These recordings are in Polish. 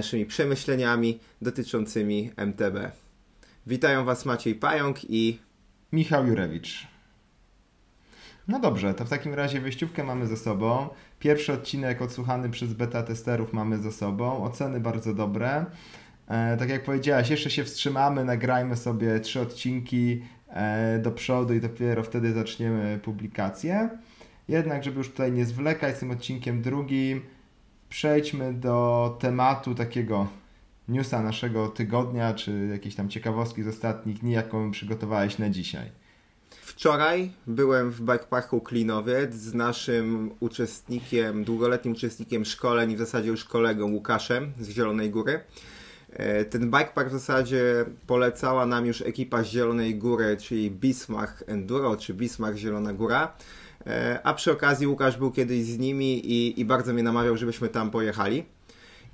naszymi przemyśleniami dotyczącymi MTB. Witają Was Maciej Pająk i Michał Jurewicz. No dobrze, to w takim razie wyjściówkę mamy ze sobą. Pierwszy odcinek odsłuchany przez beta testerów mamy ze sobą. Oceny bardzo dobre. E, tak jak powiedziałaś, jeszcze się wstrzymamy, nagrajmy sobie trzy odcinki e, do przodu i dopiero wtedy zaczniemy publikację. Jednak, żeby już tutaj nie zwlekać z tym odcinkiem drugim, przejdźmy do tematu takiego newsa naszego tygodnia, czy jakieś tam ciekawostki z ostatnich dni, jaką przygotowałeś na dzisiaj. Wczoraj byłem w bikeparku Klinowiec z naszym uczestnikiem, długoletnim uczestnikiem szkoleń w zasadzie już kolegą Łukaszem z Zielonej Góry. E, ten bikepark w zasadzie polecała nam już ekipa z Zielonej Góry, czyli Bismarck Enduro, czy Bismarck Zielona Góra. E, a przy okazji Łukasz był kiedyś z nimi i, i bardzo mnie namawiał, żebyśmy tam pojechali.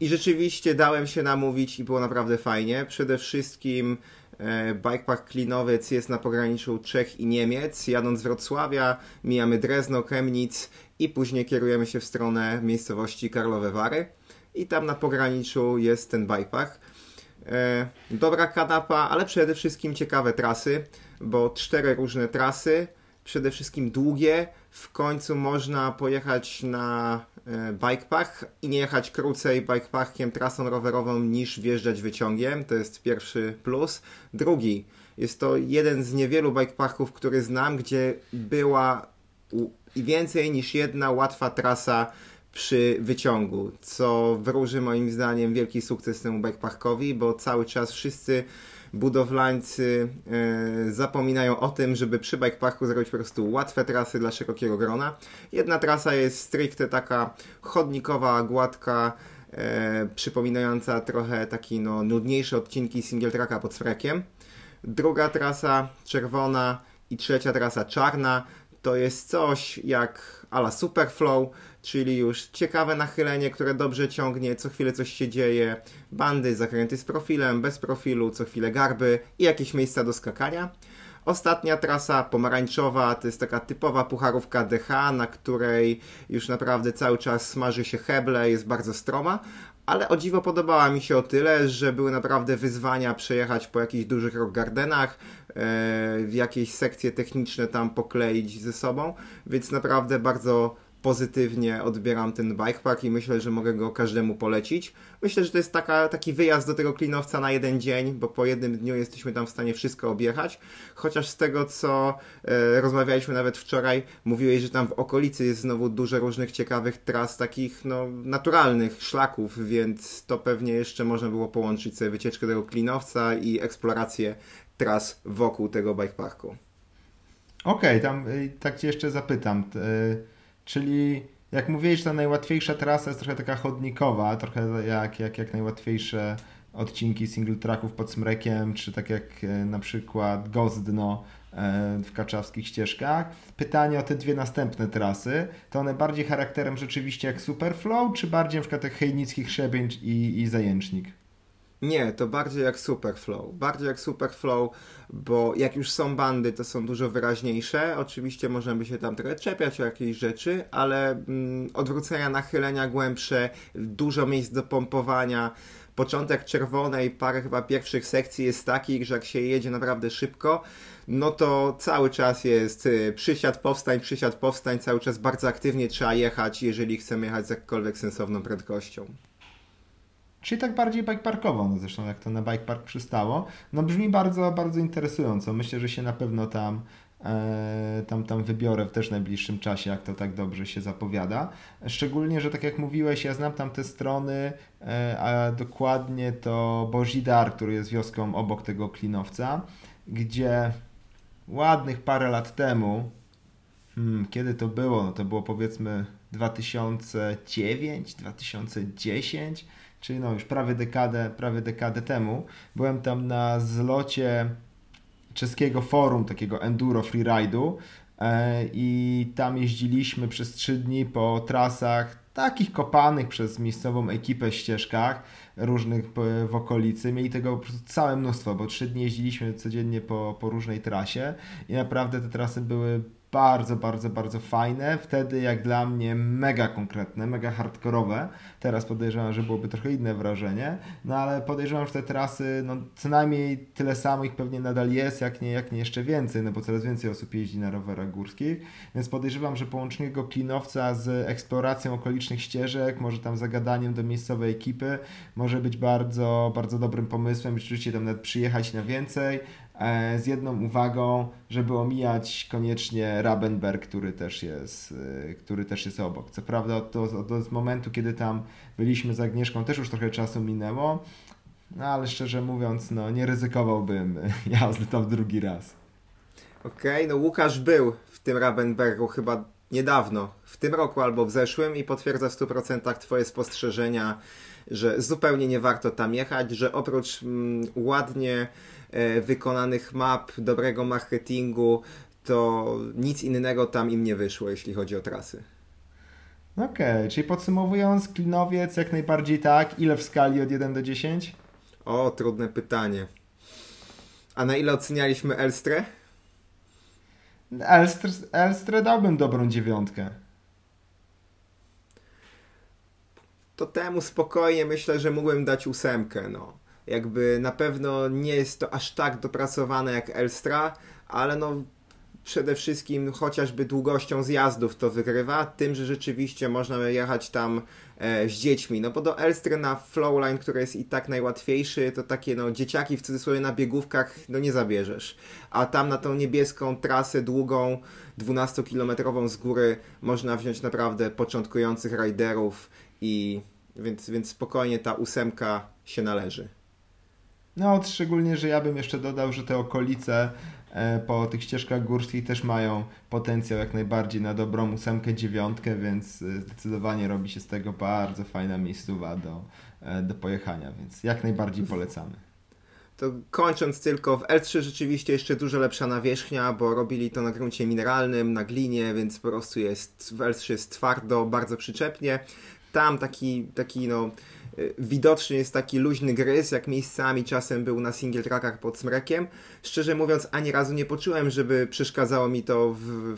I rzeczywiście dałem się namówić i było naprawdę fajnie. Przede wszystkim e, Bikepark Klinowiec jest na pograniczu Czech i Niemiec. Jadąc z Wrocławia mijamy Drezno, Chemnitz i później kierujemy się w stronę miejscowości Karlowe Wary. I tam na pograniczu jest ten bikepark. E, dobra kanapa, ale przede wszystkim ciekawe trasy, bo cztery różne trasy, przede wszystkim długie. W końcu można pojechać na e, bikepark i nie jechać krócej bikeparkiem, trasą rowerową niż wjeżdżać wyciągiem. To jest pierwszy plus. Drugi, jest to jeden z niewielu bikeparków, który znam, gdzie była więcej niż jedna łatwa trasa przy wyciągu, co wróży moim zdaniem wielki sukces temu bikeparkowi, bo cały czas wszyscy budowlańcy e, zapominają o tym, żeby przy bikeparku zrobić po prostu łatwe trasy dla szerokiego grona. Jedna trasa jest stricte taka chodnikowa, gładka, e, przypominająca trochę taki no, nudniejsze odcinki single tracka pod frekiem. Druga trasa czerwona i trzecia trasa czarna to jest coś jak ala Superflow, czyli już ciekawe nachylenie, które dobrze ciągnie, co chwilę coś się dzieje, bandy, zakręty z profilem, bez profilu, co chwilę garby i jakieś miejsca do skakania. Ostatnia trasa pomarańczowa to jest taka typowa pucharówka DH, na której już naprawdę cały czas smaży się heble, jest bardzo stroma, ale o dziwo podobała mi się o tyle, że były naprawdę wyzwania przejechać po jakichś dużych rock gardenach, w jakieś sekcje techniczne tam pokleić ze sobą, więc naprawdę bardzo pozytywnie odbieram ten bikepark i myślę, że mogę go każdemu polecić. Myślę, że to jest taka, taki wyjazd do tego klinowca na jeden dzień, bo po jednym dniu jesteśmy tam w stanie wszystko objechać. Chociaż z tego, co e, rozmawialiśmy nawet wczoraj, mówiłeś, że tam w okolicy jest znowu dużo różnych ciekawych tras, takich no, naturalnych szlaków, więc to pewnie jeszcze można było połączyć sobie wycieczkę tego klinowca i eksplorację tras wokół tego bikeparku. Okej, okay, tam y, tak Cię jeszcze zapytam. Y, Czyli jak mówiłeś, ta najłatwiejsza trasa jest trochę taka chodnikowa, trochę jak, jak, jak najłatwiejsze odcinki single tracków pod Smrekiem, czy tak jak e, na przykład Gozdno e, w kaczawskich ścieżkach. Pytanie o te dwie następne trasy, to one bardziej charakterem rzeczywiście jak Superflow, czy bardziej przykład jak Hejnicki Chrzebięć i, i Zajęcznik? Nie, to bardziej jak Superflow. Bardziej jak Superflow, bo jak już są bandy, to są dużo wyraźniejsze. Oczywiście możemy się tam trochę czepiać o jakieś rzeczy, ale mm, odwrócenia, nachylenia głębsze, dużo miejsc do pompowania. Początek czerwonej, parę chyba pierwszych sekcji jest takich, że jak się jedzie naprawdę szybko, no to cały czas jest y, przysiad, powstań, przysiad, powstań, cały czas bardzo aktywnie trzeba jechać, jeżeli chcemy jechać z jakkolwiek sensowną prędkością. Czyli tak bardziej bikeparkowo, no zresztą jak to na bikepark przystało. No brzmi bardzo, bardzo interesująco. Myślę, że się na pewno tam, e, tam, tam wybiorę w też najbliższym czasie, jak to tak dobrze się zapowiada. Szczególnie, że tak jak mówiłeś, ja znam tam te strony, e, a dokładnie to Bożidar, który jest wioską obok tego Klinowca, gdzie ładnych parę lat temu, hmm, kiedy to było? No to było powiedzmy 2009, 2010 czyli no już prawie dekadę, prawie dekadę temu. Byłem tam na zlocie czeskiego forum, takiego enduro freeride'u e, i tam jeździliśmy przez trzy dni po trasach takich kopanych przez miejscową ekipę ścieżkach różnych w okolicy. Mieli tego całe mnóstwo, bo trzy dni jeździliśmy codziennie po, po różnej trasie i naprawdę te trasy były bardzo, bardzo, bardzo fajne. Wtedy jak dla mnie mega konkretne, mega hardkorowe. Teraz podejrzewam, że byłoby trochę inne wrażenie, no ale podejrzewam, że te trasy, no co najmniej tyle samo ich pewnie nadal jest, jak nie, jak nie jeszcze więcej, no bo coraz więcej osób jeździ na rowerach górskich, więc podejrzewam, że połączenie go klinowca z eksploracją okolicznych ścieżek, może tam zagadaniem do miejscowej ekipy, może być bardzo, bardzo dobrym pomysłem, rzeczywiście tam nawet przyjechać na więcej, z jedną uwagą, żeby omijać koniecznie Rabenberg, który też jest, e, który też jest obok. Co prawda od, od, momentu, kiedy tam byliśmy z Agnieszką, też już trochę czasu minęło, no ale szczerze mówiąc, no nie ryzykowałbym jazdy tam drugi raz. Okej, okay, no Łukasz był w tym Rabenbergu chyba niedawno, w tym roku albo w zeszłym i potwierdza w 100% Twoje spostrzeżenia, że zupełnie nie warto tam jechać, że oprócz mm, ładnie E, wykonanych map, dobrego marketingu, to nic innego tam im nie wyszło, jeśli chodzi o trasy. Okej, okay, czyli podsumowując, Klinowiec jak najbardziej tak. Ile w skali od 1 do 10? O, trudne pytanie. A na ile ocenialiśmy Elstrę? Elstrę, Elstrę dałbym dobrą dziewiątkę. To temu spokojnie myślę, że mógłbym dać ósemkę, no jakby na pewno nie jest to aż tak dopracowane jak Elstra, ale no przede wszystkim chociażby długością zjazdów to wygrywa, tym, że rzeczywiście można jechać tam e, z dziećmi, no bo do Elstry na Flowline, który jest i tak najłatwiejszy, to takie no dzieciaki w cudzysłowie na biegówkach no nie zabierzesz, a tam na tą niebieską trasę długą, 12-kilometrową z góry można wziąć naprawdę początkujących riderów i więc, więc spokojnie ta ósemka się należy. No, szczególnie, że ja bym jeszcze dodał, że te okolice e, po tych ścieżkach górskich też mają potencjał jak najbardziej na dobrą ósemkę, dziewiątkę, więc e, zdecydowanie robi się z tego bardzo fajna miejscowa do, e, do pojechania, więc jak najbardziej polecamy. To kończąc tylko, w L3 rzeczywiście jeszcze dużo lepsza nawierzchnia, bo robili to na gruncie mineralnym, na glinie, więc po prostu jest w L3 jest twardo, bardzo przyczepnie. Tam taki, taki no Y, widocznie jest taki luźny gryz, jak miejscami czasem był na single trackach pod smrekiem. Szczerze mówiąc, ani razu nie poczułem, żeby przeszkadzało mi to w,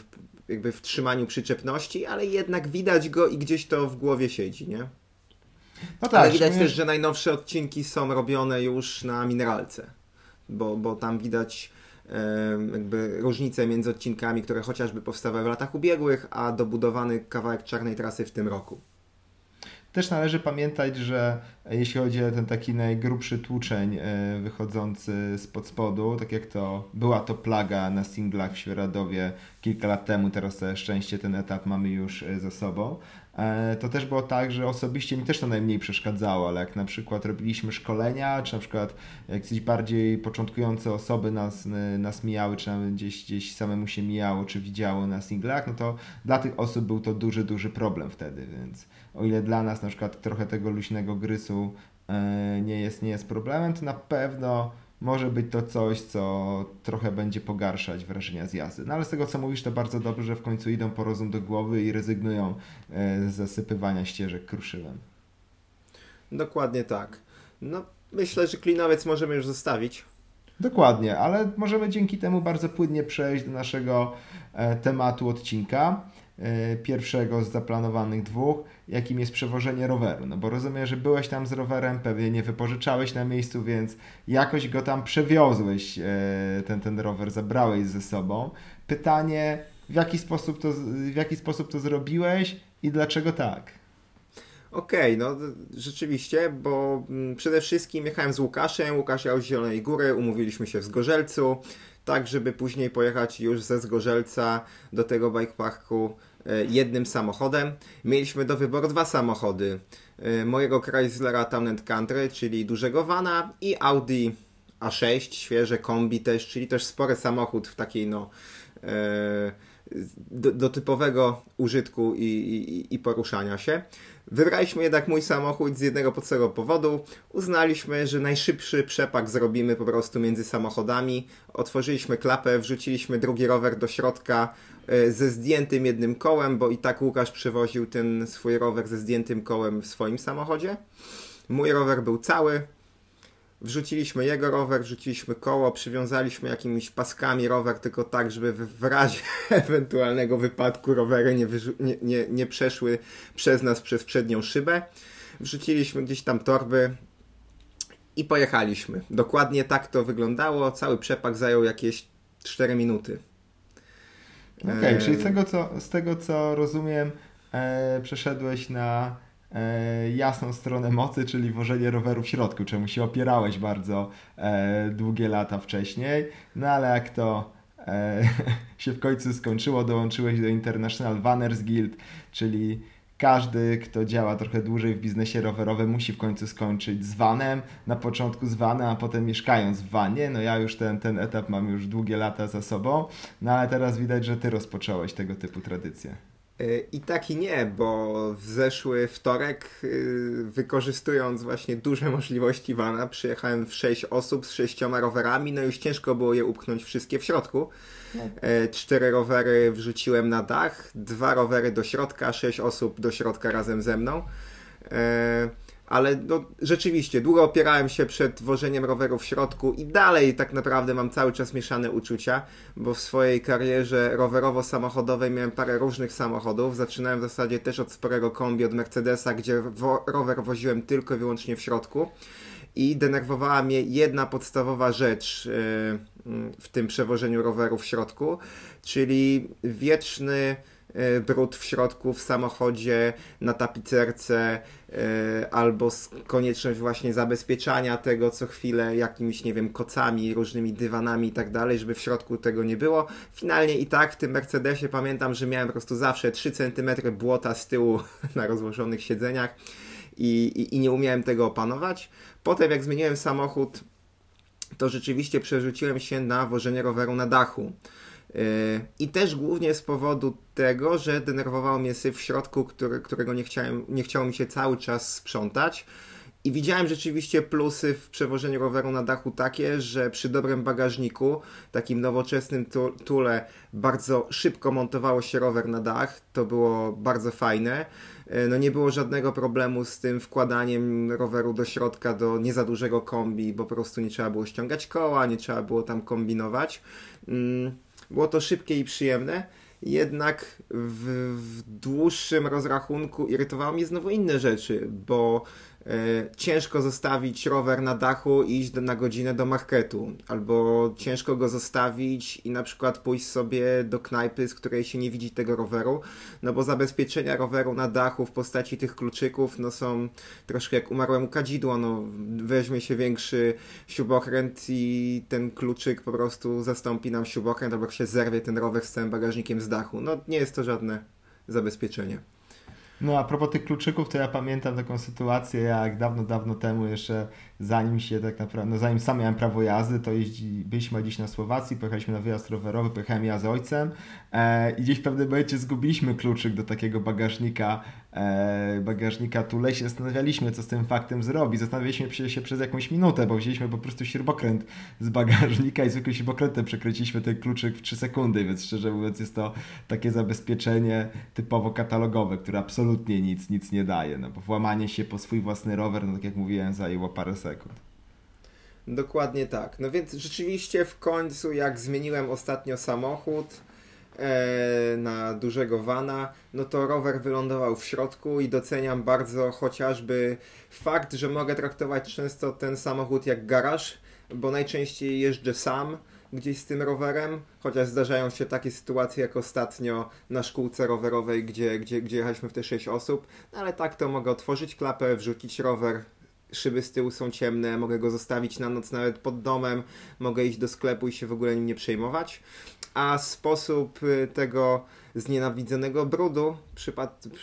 jakby w trzymaniu przyczepności, ale jednak widać go i gdzieś to w głowie siedzi, nie? No tak, ale widać też, że najnowsze odcinki są robione już na mineralce, bo, bo tam widać jakby różnice między odcinkami, które chociażby powstawały w latach ubiegłych, a dobudowany kawałek czarnej trasy w tym roku. Też należy pamiętać, że jeśli chodzi o ten taki najgrubszy tłuczeń e, wychodzący spod spodu, tak jak to była to plaga na singlach w Świeradowie kilka lat temu, teraz całe szczęście ten etap mamy już e, za sobą, e, to też było tak, że osobiście mi też to najmniej przeszkadzało, ale jak na przykład robiliśmy szkolenia, czy na przykład jakieś bardziej początkujące osoby nas, nas mijały, czy nawet gdzieś, gdzieś samemu się mijało, czy widziało na singlach, no to dla tych osób był to duży, duży problem wtedy, więc o ile dla nas na przykład trochę tego luźnego grysu e, nie jest, nie jest problemem, to na pewno może być to coś, co trochę będzie pogarszać wrażenia z jazdy. No ale z tego co mówisz, to bardzo dobrze, że w końcu idą po rozum do głowy i rezygnują e, z zasypywania ścieżek kruszyłem. Dokładnie tak. No, myślę, że klinowiec możemy już zostawić. Dokładnie, ale możemy dzięki temu bardzo płynnie przejść do naszego e, tematu odcinka. E, pierwszego z zaplanowanych dwóch, jakim jest przewożenie roweru. No bo rozumiem, że byłeś tam z rowerem, pewnie nie wypożyczałeś na miejscu, więc jakoś go tam przewiozłeś, e, ten, ten rower zabrałeś ze sobą. Pytanie, w jaki sposób to, w jaki sposób to zrobiłeś i dlaczego tak? Okej, okay, no rzeczywiście, bo mm, przede wszystkim jechałem z Łukaszem, Łukasz jechał z Zielonej Góry, umówiliśmy się w Zgorzelcu, tak żeby później pojechać już ze Zgorzelca do tego bikeparku E, jednym samochodem. Mieliśmy do wyboru dwa samochody. E, mojego Chryslera Town Country, czyli dużego vana i Audi A6, świeże kombi też, czyli też spory samochód w takiej no e, do, do typowego użytku i, i, i, poruszania się. Wybraliśmy jednak mój samochód z jednego podstawowego powodu. Uznaliśmy, że najszybszy przepak zrobimy po prostu między samochodami. Otworzyliśmy klapę, wrzuciliśmy drugi rower do środka e, ze zdjętym jednym kołem, bo i tak Łukasz przywoził ten swój rower ze zdjętym kołem w swoim samochodzie. Mój rower był cały. Wrzuciliśmy jego rower, wrzuciliśmy koło, przywiązaliśmy jakimiś paskami rower, tylko tak, żeby w razie ewentualnego wypadku rowery nie, nie, nie, nie przeszły przez nas przez przednią szybę. Wrzuciliśmy gdzieś tam torby i pojechaliśmy. Dokładnie tak to wyglądało. Cały przepak zajął jakieś 4 minuty. Okej, okay, czyli z tego, co, z tego co rozumiem, e, przeszedłeś na jasną stronę mocy, czyli wożenie roweru w środku, czemu się opierałeś bardzo e, długie lata wcześniej. No ale jak to e, się w końcu skończyło, dołączyłeś do International Vanners Guild, czyli każdy, kto działa trochę dłużej w biznesie rowerowym, musi w końcu skończyć z vanem. Na początku z vanem, a potem mieszkając w vanie. No ja już ten, ten etap mam już długie lata za sobą, no ale teraz widać, że ty rozpocząłeś tego typu tradycje. Y, I tak i nie, bo w zeszły wtorek, y, wykorzystując właśnie duże możliwości vana, przyjechałem w 6 osób z sześcioma rowerami, no już ciężko było je upchnąć wszystkie w środku. E, cztery rowery wrzuciłem na dach, dwa rowery do środka, sześć osób do środka razem ze mną. E, ale no, rzeczywiście, długo opierałem się przed wożeniem roweru w środku i dalej tak naprawdę mam cały czas mieszane uczucia, bo w swojej karierze rowerowo-samochodowej miałem parę różnych samochodów. Zaczynałem w zasadzie też od sporego kombi, od Mercedesa, gdzie wo rower woziłem tylko i wyłącznie w środku i denerwowała mnie jedna podstawowa rzecz y, w tym przewożeniu roweru w środku, czyli wieczny brud w środku w samochodzie, na tapicerce, y, albo konieczność właśnie zabezpieczania tego co chwilę jakimiś, nie wiem, kocami, różnymi dywanami i tak dalej, żeby w środku tego nie było. Finalnie i tak w tym Mercedesie pamiętam, że miałem po prostu zawsze 3 cm błota z tyłu na rozłożonych siedzeniach i, i, i nie umiałem tego opanować. Potem jak zmieniłem samochód, to rzeczywiście przerzuciłem się na wożenie roweru na dachu. I też głównie z powodu tego, że denerwowało mnie syf w środku, który, którego nie, chciałem, nie chciało mi się cały czas sprzątać. I widziałem rzeczywiście plusy w przewożeniu roweru na dachu takie, że przy dobrym bagażniku, takim nowoczesnym tule, bardzo szybko montowało się rower na dach. To było bardzo fajne. E, no nie było żadnego problemu z tym wkładaniem roweru do środka do nie za dużego kombi, bo po prostu nie trzeba było ściągać koła, nie trzeba było tam kombinować. Mm, było to szybkie i przyjemne. Jednak w, w dłuższym rozrachunku irytowało mnie znowu inne rzeczy, bo ciężko zostawić rower na dachu i iść na godzinę do marketu, albo ciężko go zostawić i na przykład pójść sobie do knajpy, z której się nie widzi tego roweru, no bo zabezpieczenia roweru na dachu w postaci tych kluczyków, no są troszkę jak umarłemu kadzidło, no weźmie się większy śrubokręt i ten kluczyk po prostu zastąpi nam śrubokręt, albo się zerwie ten rower z całym bagażnikiem z dachu. No nie jest to żadne zabezpieczenie. No a propos tych kluczyków, to ja pamiętam taką sytuację, jak dawno, dawno temu jeszcze zanim się tak naprawdę, no zanim sam miałem prawo jazdy, to jeździ, byliśmy gdzieś na Słowacji, pojechaliśmy na wyjazd rowerowy, pojechałem ja z ojcem e, i gdzieś w pewnym momencie zgubiliśmy kluczyk do takiego bagażnika, e, bagażnika Tule się zastanawialiśmy, co z tym faktem zrobić. Zastanawialiśmy się przez jakąś minutę, bo wzięliśmy po prostu śrubokręt z bagażnika i zwykłym śrubokrętem przekręciliśmy ten kluczyk w 3 sekundy, więc szczerze mówiąc jest to takie zabezpieczenie typowo katalogowe, które absolutnie nic, nic nie daje, no bo włamanie się po swój własny rower, no tak jak mówiłem, zajęło parę sekund sekund. Dokładnie tak. No więc rzeczywiście w końcu, jak zmieniłem ostatnio samochód e, na dużego vana, no to rower wylądował w środku i doceniam bardzo chociażby fakt, że mogę traktować często ten samochód jak garaż, bo najczęściej jeżdżę sam gdzieś z tym rowerem, chociaż zdarzają się takie sytuacje jak ostatnio na szkółce rowerowej, gdzie, gdzie, gdzie jechaliśmy w te 6 osób, no ale tak to mogę otworzyć klapę, wrzucić rower, szyby z tyłu są ciemne, mogę go zostawić na noc nawet pod domem, mogę iść do sklepu i się w ogóle nim nie przejmować. A sposób y, tego znienawidzonego brudu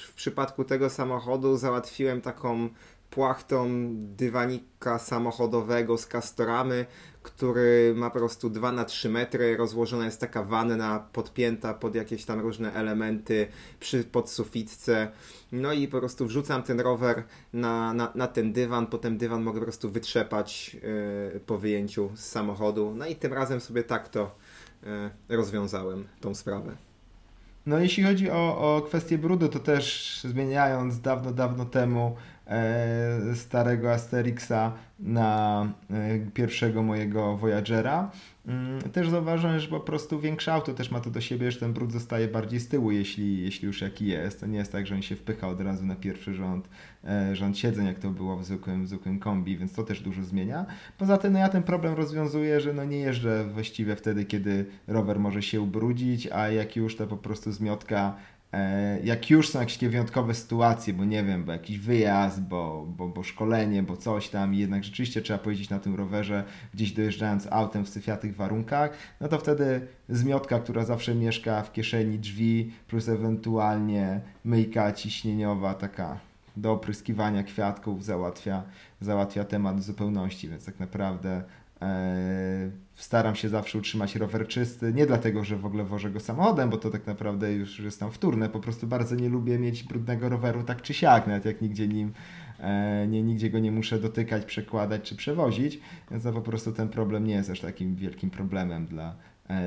w przypadku tego samochodu załatwiłem taką płachtą dywanika samochodowego z kastoramy, który ma po prostu 2 na 3 metry, rozłożona jest taka wanna podpięta pod jakieś tam różne elementy przy podsufitce. No i po prostu wrzucam ten rower na, na, na ten dywan, potem dywan mogę po prostu wytrzepać yy, po wyjęciu z samochodu. No i tym razem sobie tak to yy, rozwiązałem, tą sprawę. No jeśli chodzi o, o kwestię brudu, to też zmieniając dawno, dawno temu e, starego Asterixa na e, pierwszego mojego Voyagera. Mm, też zauważyłem, że po prostu większe auto też ma to do siebie, że ten brud zostaje bardziej z tyłu, jeśli, jeśli już jaki jest. To nie jest tak, że on się wpycha od razu na pierwszy rząd, e, rząd siedzeń, jak to było w zwykłym, w zwykłym kombi, więc to też dużo zmienia. Poza tym no ja ten problem rozwiązuję, że no nie jeżdżę właściwie wtedy, kiedy rower może się ubrudzić, a jak już to po prostu zmiotka E, jak już są jakieś wyjątkowe sytuacje, bo nie wiem, bo jakiś wyjazd, bo, bo, bo szkolenie, bo coś tam i jednak rzeczywiście trzeba pojeździć na tym rowerze gdzieś dojeżdżając autem w syfiatych warunkach, no to wtedy zmiotka, która zawsze mieszka w kieszeni drzwi, plus ewentualnie myjka ciśnieniowa taka do opryskiwania kwiatków załatwia, załatwia temat w zupełności, więc tak naprawdę e, staram się zawsze utrzymać rower czysty. Nie dlatego, że w ogóle wożę go samochodem, bo to tak naprawdę już jest tam wtórne. Po prostu bardzo nie lubię mieć brudnego roweru tak czy siak, nawet jak nigdzie nim e, nie, nigdzie go nie muszę dotykać, przekładać czy przewozić, więc to po prostu ten problem nie jest aż takim wielkim problemem dla,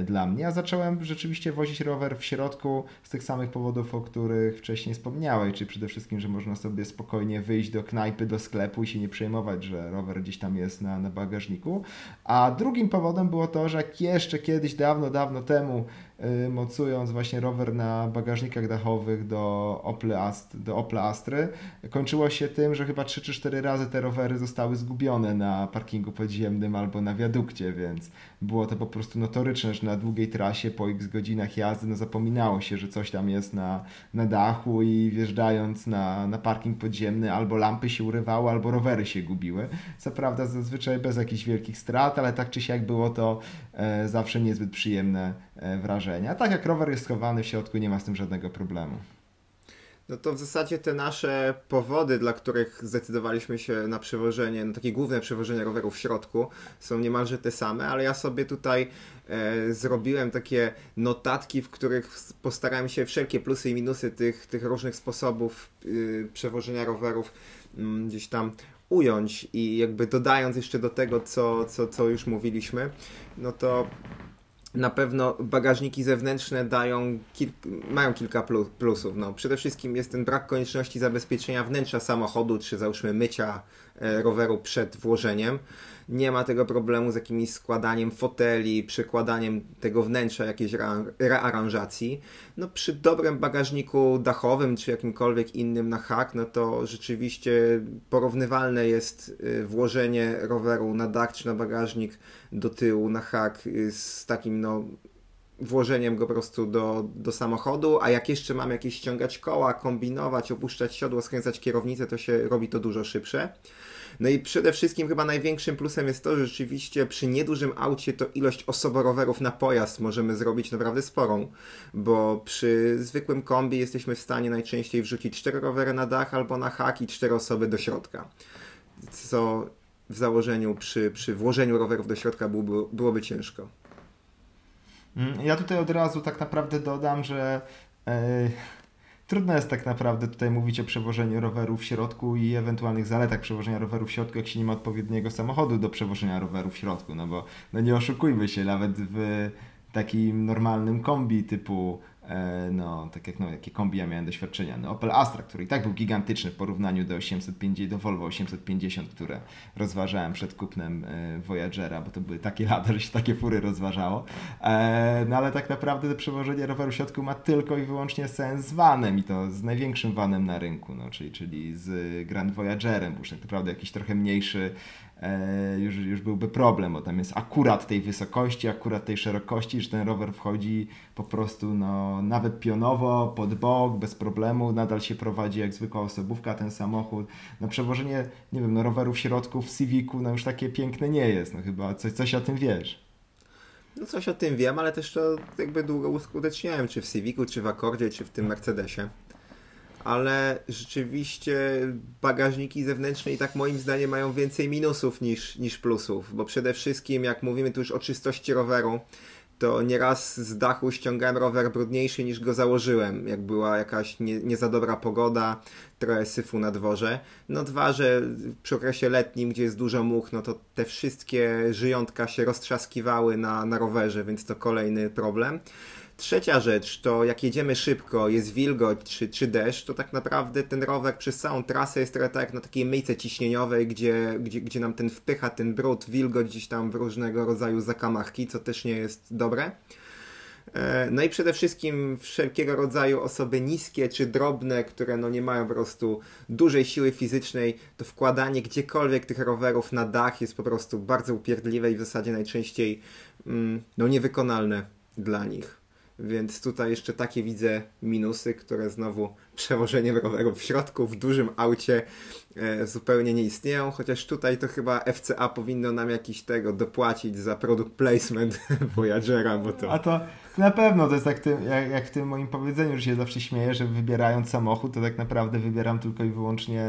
dla mnie. Ja zacząłem rzeczywiście wozić rower w środku z tych samych powodów, o których wcześniej wspomniałeś, czyli przede wszystkim, że można sobie spokojnie wyjść do knajpy, do sklepu i się nie przejmować, że rower gdzieś tam jest na, na bagażniku. A drugim powodem było to, że jak jeszcze kiedyś, dawno, dawno temu mocując właśnie rower na bagażnikach dachowych do Opla, Ast, do Opla Astry. Kończyło się tym, że chyba 3 czy 4 razy te rowery zostały zgubione na parkingu podziemnym albo na wiadukcie, więc było to po prostu notoryczne, że na długiej trasie po x godzinach jazdy no zapominało się, że coś tam jest na, na dachu i wjeżdżając na, na parking podziemny albo lampy się urywały, albo rowery się gubiły. Co prawda zazwyczaj bez jakichś wielkich strat, ale tak czy siak było to zawsze niezbyt przyjemne e, wrażenia. Tak jak rower jest schowany w środku, nie ma z tym żadnego problemu. No to w zasadzie te nasze powody, dla których zdecydowaliśmy się na przewożenie, na takie główne przewożenie rowerów w środku, są niemalże te same, ale ja sobie tutaj e, zrobiłem takie notatki, w których postarałem się wszelkie plusy i minusy tych, tych różnych sposobów y, przewożenia rowerów y, gdzieś tam ująć i jakby dodając jeszcze do tego, co, co, co już mówiliśmy, no to na pewno bagażniki zewnętrzne dają mają kilka plusów. No, przede wszystkim jest ten brak konieczności zabezpieczenia wnętrza samochodu, czy załóżmy mycia roweru przed włożeniem nie ma tego problemu z jakimś składaniem foteli, przekładaniem tego wnętrza jakiejś rearanżacji. No przy dobrym bagażniku dachowym czy jakimkolwiek innym na hak, no to rzeczywiście porównywalne jest y, włożenie roweru na dach czy na bagażnik do tyłu na hak y, z takim no włożeniem go po prostu do, do samochodu, a jak jeszcze mam jakieś ściągać koła, kombinować, opuszczać siodło, skręcać kierownicę, to się robi to dużo szybsze. No i przede wszystkim chyba największym plusem jest to, że rzeczywiście przy niedużym aucie to ilość osoborowerów na pojazd możemy zrobić naprawdę sporą, bo przy zwykłym kombi jesteśmy w stanie najczęściej wrzucić cztery rowery na dach albo na hak i cztery osoby do środka. Co w założeniu przy, przy włożeniu rowerów do środka byłoby, byłoby ciężko. Mm, ja tutaj od razu tak naprawdę dodam, że yy Trudno jest tak naprawdę tutaj mówić o przewożeniu roweru w środku i ewentualnych zaletach przewożenia roweru w środku, jak się nie ma odpowiedniego samochodu do przewożenia roweru w środku, no bo no nie oszukujmy się, nawet w takim normalnym kombi typu no, tak jak no, jakie kombi ja miałem doświadczenia. No, Opel Astra, który i tak był gigantyczny w porównaniu do 850, do Volvo 850, które rozważałem przed kupnem e, Voyagera, bo to były takie lata, że się takie fury rozważało. E, no ale tak naprawdę przewożenie roweru w środku ma tylko i wyłącznie sens z vanem i to z największym vanem na rynku, no, czyli, czyli z Grand Voyagerem, bo już tak naprawdę jakiś trochę mniejszy E, już, już byłby problem, bo tam jest akurat tej wysokości, akurat tej szerokości, że ten rower wchodzi po prostu no, nawet pionowo, pod bok, bez problemu, nadal się prowadzi jak zwykła osobówka ten samochód. No przewożenie, nie wiem, no roweru w środku w Civicu, no już takie piękne nie jest, no chyba coś, coś o tym wiesz. No coś o tym wiem, ale też to jakby długo uskuteczniałem, czy w Civicu, czy w Accordzie, czy w tym Mercedesie ale rzeczywiście bagażniki zewnętrzne i tak moim zdaniem mają więcej minusów niż, niż plusów, bo przede wszystkim jak mówimy tu już o czystości roweru, to nieraz z dachu ściągałem rower brudniejszy niż go założyłem, jak była jakaś nie, nie za dobra pogoda, trochę syfu na dworze. No dwa, że przy okresie letnim, gdzie jest dużo much, no to te wszystkie żyjątka się roztrzaskiwały na, na rowerze, więc to kolejny problem. Trzecia rzecz to jak jedziemy szybko, jest wilgoć czy, czy deszcz, to tak naprawdę ten rower przez całą trasę jest trochę tak jak na takiej myjce ciśnieniowej, gdzie, gdzie, gdzie nam ten wpycha ten brud, wilgoć gdzieś tam w różnego rodzaju zakamachki, co też nie jest dobre. E, no i przede wszystkim wszelkiego rodzaju osoby niskie czy drobne, które no nie mają po prostu dużej siły fizycznej, to wkładanie gdziekolwiek tych rowerów na dach jest po prostu bardzo upierdliwe i w zasadzie najczęściej mm, no niewykonalne dla nich. Więc tutaj jeszcze takie widzę minusy, które znowu przewożeniem roweru w środku, w dużym aucie e, zupełnie nie istnieją, chociaż tutaj to chyba FCA powinno nam jakiś tego dopłacić za product placement Voyagera, bo to... A to na pewno to jest tak tym, jak, jak w tym moim powiedzeniu, że się zawsze śmieję, że wybierając samochód, to tak naprawdę wybieram tylko i wyłącznie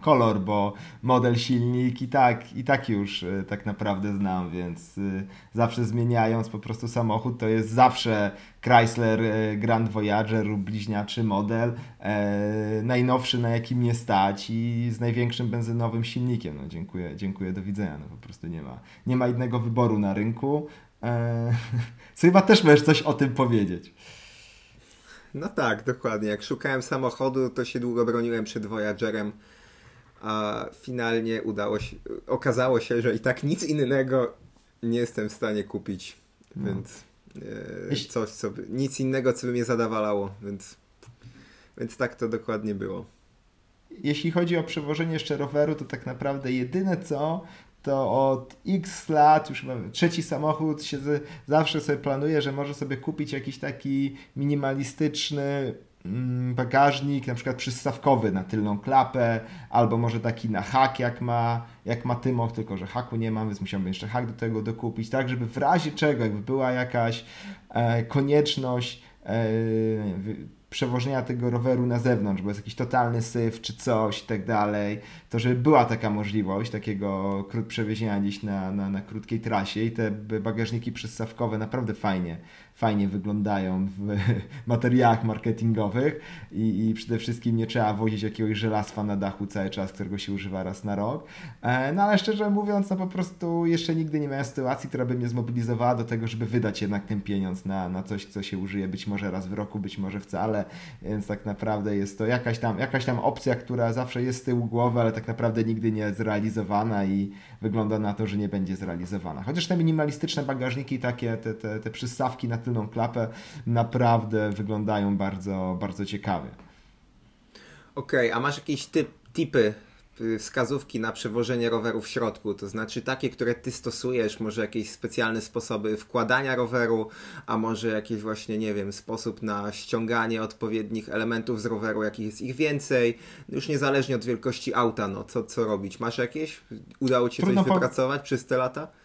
kolor, bo model, silnik i tak, i tak już y, tak naprawdę znam, więc y, zawsze zmieniając po prostu samochód, to jest zawsze Chrysler y, Grand Voyager lub bliźniaczy model, e, najnowszy na jakim mnie stać i z największym benzynowym silnikiem. No dziękuję, dziękuję, do widzenia. No po prostu nie ma, nie ma innego wyboru na rynku. E, co chyba też możesz coś o tym powiedzieć. No tak, dokładnie. Jak szukałem samochodu, to się długo broniłem przed Voyagerem, a finalnie udało się, okazało się, że i tak nic innego nie jestem w stanie kupić, no. więc e, coś, co by, nic innego, co by mnie zadawalało, więc, więc tak to dokładnie było. Jeśli chodzi o przewożenie jeszcze roweru, to tak naprawdę jedyne co, to od x lat, już mam trzeci samochód, się z, zawsze sobie planuję, że może sobie kupić jakiś taki minimalistyczny mm, bagażnik, na przykład przystawkowy na tylną klapę, albo może taki na hak, jak ma, jak ma Tymoch, tylko że haku nie mam, więc musiałbym jeszcze hak do tego dokupić, tak żeby w razie czego, jakby była jakaś e, konieczność e, przewożenia tego roweru na zewnątrz, bo jest jakiś totalny syf czy coś i tak dalej, to żeby była taka możliwość takiego przewiezienia gdzieś na, na, na krótkiej trasie i te bagażniki przystawkowe naprawdę fajnie fajnie wyglądają w materiałach marketingowych i, i przede wszystkim nie trzeba wozić jakiegoś żelastwa na dachu cały czas, którego się używa raz na rok. E, no ale szczerze mówiąc, no po prostu jeszcze nigdy nie miałem sytuacji, która by mnie zmobilizowała do tego, żeby wydać jednak ten pieniądz na, na coś, co się użyje być może raz w roku, być może wcale, więc tak naprawdę jest to jakaś tam, jakaś tam opcja, która zawsze jest z tyłu głowy, ale tak naprawdę nigdy nie zrealizowana i wygląda na to, że nie będzie zrealizowana. Chociaż te minimalistyczne bagażniki, takie te, te, te przystawki na tylną klapę naprawdę wyglądają bardzo, bardzo ciekawie. Okej, okay, a masz jakieś typ, tipy y, wskazówki na przewożenie roweru w środku, to znaczy takie, które ty stosujesz, może jakieś specjalne sposoby wkładania roweru, a może jakiś właśnie, nie wiem, sposób na ściąganie odpowiednich elementów z roweru, jakich jest ich więcej, już niezależnie od wielkości auta, no co, co robić? Masz jakieś? Udało ci Trudno coś wypracować przez te lata?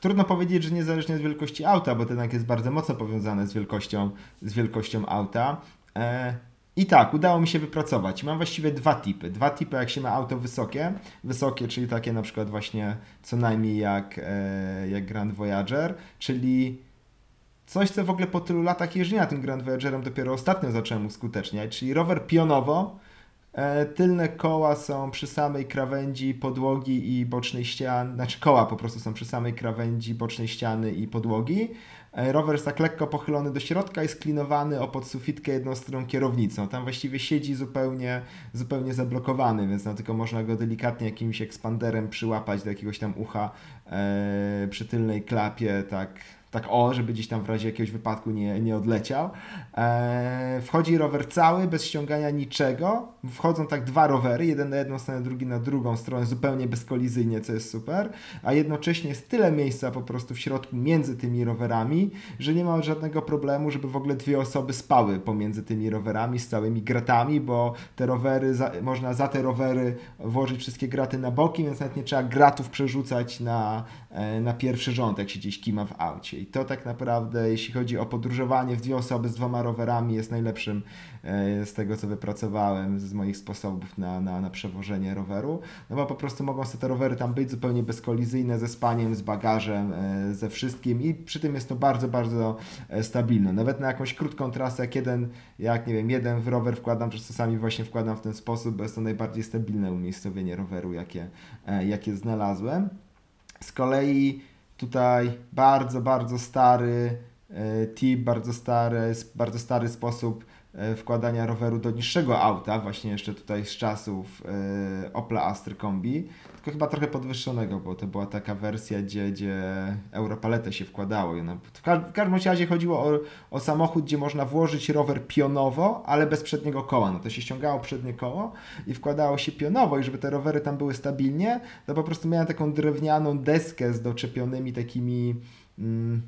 Trudno powiedzieć, że niezależnie od wielkości auta, bo to jednak jest bardzo mocno powiązane z wielkością, z wielkością auta. E, I tak, udało mi się wypracować. Mam właściwie dwa typy. Dwa typy, jak się ma auto wysokie. Wysokie, czyli takie na przykład właśnie co najmniej jak, e, jak Grand Voyager, czyli coś, co w ogóle po tylu latach jeżdżenia tym Grand Voyagerem dopiero ostatnio zacząłem uskuteczniać, czyli rower pionowo, tylne koła są przy samej krawędzi podłogi i bocznej ściany, znaczy koła po prostu są przy samej krawędzi bocznej ściany i podłogi. E, rower jest tak lekko pochylony do środka i sklinowany o podsufitkę jedną stroną kierownicą. Tam właściwie siedzi zupełnie, zupełnie zablokowany, więc no, tylko można go delikatnie jakimś ekspanderem przyłapać do jakiegoś tam ucha e, przy tylnej klapie, tak tak o, żeby gdzieś tam w razie jakiegoś wypadku nie, nie odleciał. E, wchodzi rower cały, bez ściągania niczego. Wchodzą tak dwa rowery, jeden na jedną stronę, drugi na drugą stronę, zupełnie bezkolizyjnie, co jest super. A jednocześnie jest tyle miejsca po prostu w środku między tymi rowerami, że nie ma żadnego problemu, żeby w ogóle dwie osoby spały pomiędzy tymi rowerami z całymi gratami, bo te rowery, za, można za te rowery włożyć wszystkie graty na boki, więc nawet nie trzeba gratów przerzucać na, e, na pierwszy rząd, jak się gdzieś kima w aucie. I to tak naprawdę, jeśli chodzi o podróżowanie w dwie osoby z dwoma rowerami, jest najlepszym e, z tego, co wypracowałem, z moich sposobów na, na, na przewożenie roweru. No bo po prostu mogą sobie te rowery tam być zupełnie bezkolizyjne, ze spaniem, z bagażem, e, ze wszystkim i przy tym jest to bardzo, bardzo e, stabilne. Nawet na jakąś krótką trasę, jak jeden, jak nie wiem, jeden w rower wkładam, czy czasami właśnie wkładam w ten sposób, bo jest to najbardziej stabilne umiejscowienie roweru, jakie, jakie znalazłem. Z kolei Tutaj bardzo, bardzo stary tip, bardzo stary, bardzo stary sposób E, wkładania roweru do niższego auta, właśnie jeszcze tutaj z czasów e, Opla Astra Kombi, tylko chyba trochę podwyższonego, bo to była taka wersja, gdzie, gdzie Europaletę się wkładało. W, w każdym razie chodziło o, o samochód, gdzie można włożyć rower pionowo, ale bez przedniego koła. No to się ściągało przednie koło i wkładało się pionowo i żeby te rowery tam były stabilnie, to po prostu miałem taką drewnianą deskę z doczepionymi takimi... Mm,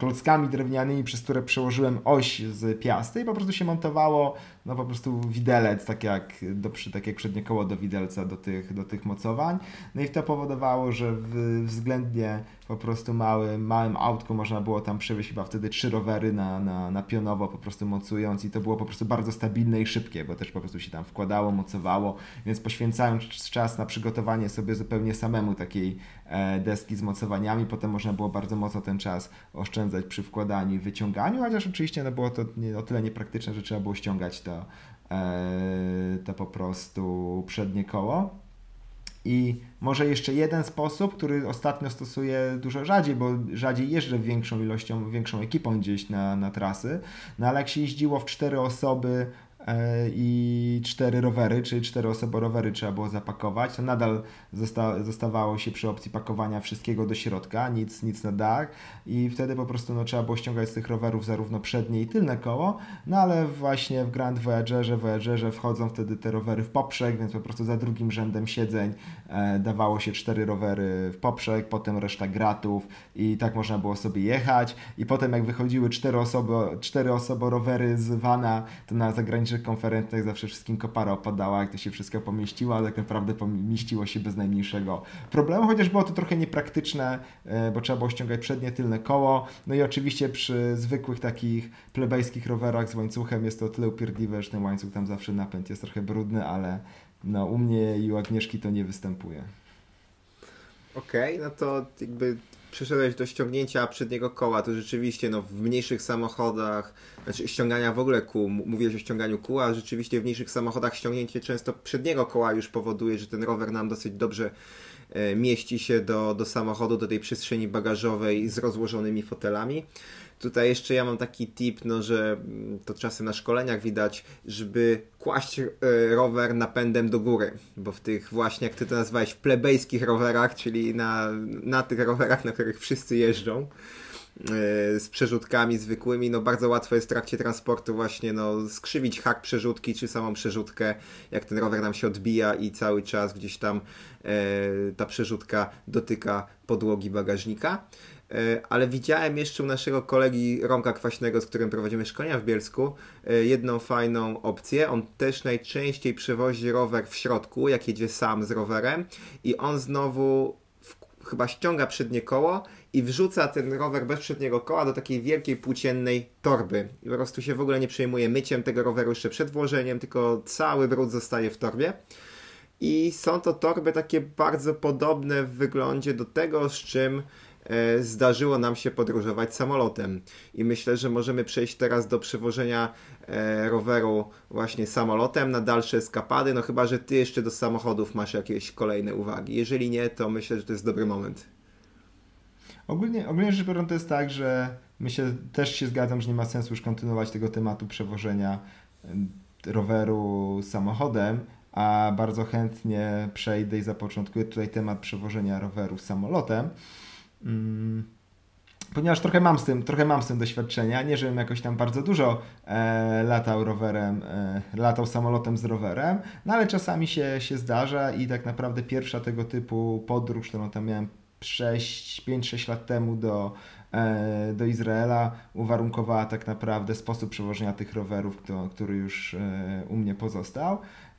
klockami drewnianymi, przez które przełożyłem oś z piasty i po prostu się montowało no po prostu widelec, tak jak, do, tak jak przednie koło do widelca do tych, do tych mocowań. No i to powodowało, że w względnie po prostu małym, małym autku można było tam przewieźć chyba wtedy trzy rowery na, na, na pionowo po prostu mocując i to było po prostu bardzo stabilne i szybkie, bo też po prostu się tam wkładało, mocowało, więc poświęcając czas na przygotowanie sobie zupełnie samemu takiej e, deski z mocowaniami, potem można było bardzo mocno ten czas oszczędzać przy wkładaniu i wyciąganiu, chociaż oczywiście no, było to nie, o tyle niepraktyczne, że trzeba było ściągać to, e, to po prostu przednie koło. I może jeszcze jeden sposób, który ostatnio stosuję dużo rzadziej, bo rzadziej jeżdżę większą ilością, większą ekipą gdzieś na, na trasy, no ale jak się jeździło w cztery osoby i cztery rowery, czyli cztery osoby rowery trzeba było zapakować, to nadal zosta zostawało się przy opcji pakowania wszystkiego do środka, nic, nic na dach. I wtedy po prostu no, trzeba było ściągać z tych rowerów zarówno przednie i tylne koło, no ale właśnie w Grand Voyagerze, Voyagerze wchodzą wtedy te rowery w poprzek, więc po prostu za drugim rzędem siedzeń e, dawało się cztery rowery w poprzek, potem reszta gratów i tak można było sobie jechać. I potem jak wychodziły cztery osoby, cztery osoby rowery z vana, to na zagranicznych zagranicznych konferencjach zawsze wszystkim kopara opadała, jak to się wszystko pomieściło, ale tak naprawdę pomieściło się bez najmniejszego problemu, chociaż było to trochę niepraktyczne, e, bo trzeba było ściągać przednie, tylne koło. No i oczywiście przy zwykłych takich plebejskich rowerach z łańcuchem jest to tyle upierdliwe, że ten łańcuch tam zawsze napęd jest trochę brudny, ale no u mnie i u Agnieszki to nie występuje. Okej, okay, no to jakby przeszedłeś do ściągnięcia przedniego koła, to rzeczywiście no, w mniejszych samochodach, znaczy ściągania w ogóle kół, mówiłeś o ściąganiu kół, a rzeczywiście w mniejszych samochodach ściągnięcie często przedniego koła już powoduje, że ten rower nam dosyć dobrze e, mieści się do, do samochodu, do tej przestrzeni bagażowej z rozłożonymi fotelami. Tutaj jeszcze ja mam taki tip, no, że mm, to czasem na szkoleniach widać, żeby kłaść e, rower napędem do góry, bo w tych właśnie, jak ty to nazwałeś, plebejskich rowerach, czyli na, na tych rowerach, na których wszyscy jeżdżą, e, z przerzutkami zwykłymi, no bardzo łatwo jest w trakcie transportu właśnie no, skrzywić hak przerzutki czy samą przerzutkę, jak ten rower nam się odbija i cały czas gdzieś tam e, ta przerzutka dotyka podłogi bagażnika. E, ale widziałem jeszcze u naszego kolegi Romka Kwaśnego, z którym prowadzimy szkolenia w Bielsku, e, jedną fajną opcję. On też najczęściej przewozi rower w środku, jak jedzie sam z rowerem i on znowu chyba ściąga przednie koło i wrzuca ten rower bez przedniego koła do takiej wielkiej płóciennej torby. I po prostu się w ogóle nie przejmuje myciem tego roweru jeszcze przed włożeniem, tylko cały brud zostaje w torbie. I są to torby takie bardzo podobne w wyglądzie do tego, z czym zdarzyło nam się podróżować samolotem. I myślę, że możemy przejść teraz do przewożenia e, roweru właśnie samolotem na dalsze eskapady, no chyba, że ty jeszcze do samochodów masz jakieś kolejne uwagi. Jeżeli nie, to myślę, że to jest dobry moment. Ogólnie, ogólnie rzecz biorąc to jest tak, że myślę, też się zgadzam, że nie ma sensu już kontynuować tego tematu przewożenia roweru samochodem, a bardzo chętnie przejdę i zapoczątkuję tutaj temat przewożenia roweru samolotem. Mm, ponieważ trochę mam z tym, trochę mam z tym doświadczenia. Nie, żebym jakoś tam bardzo dużo e, latał rowerem, e, latał samolotem z rowerem, no ale czasami się, się zdarza i tak naprawdę pierwsza tego typu podróż, którą tam miałem 5-6 lat temu do, e, do Izraela, uwarunkowała tak naprawdę sposób przewożenia tych rowerów, kto, który już e, u mnie pozostał.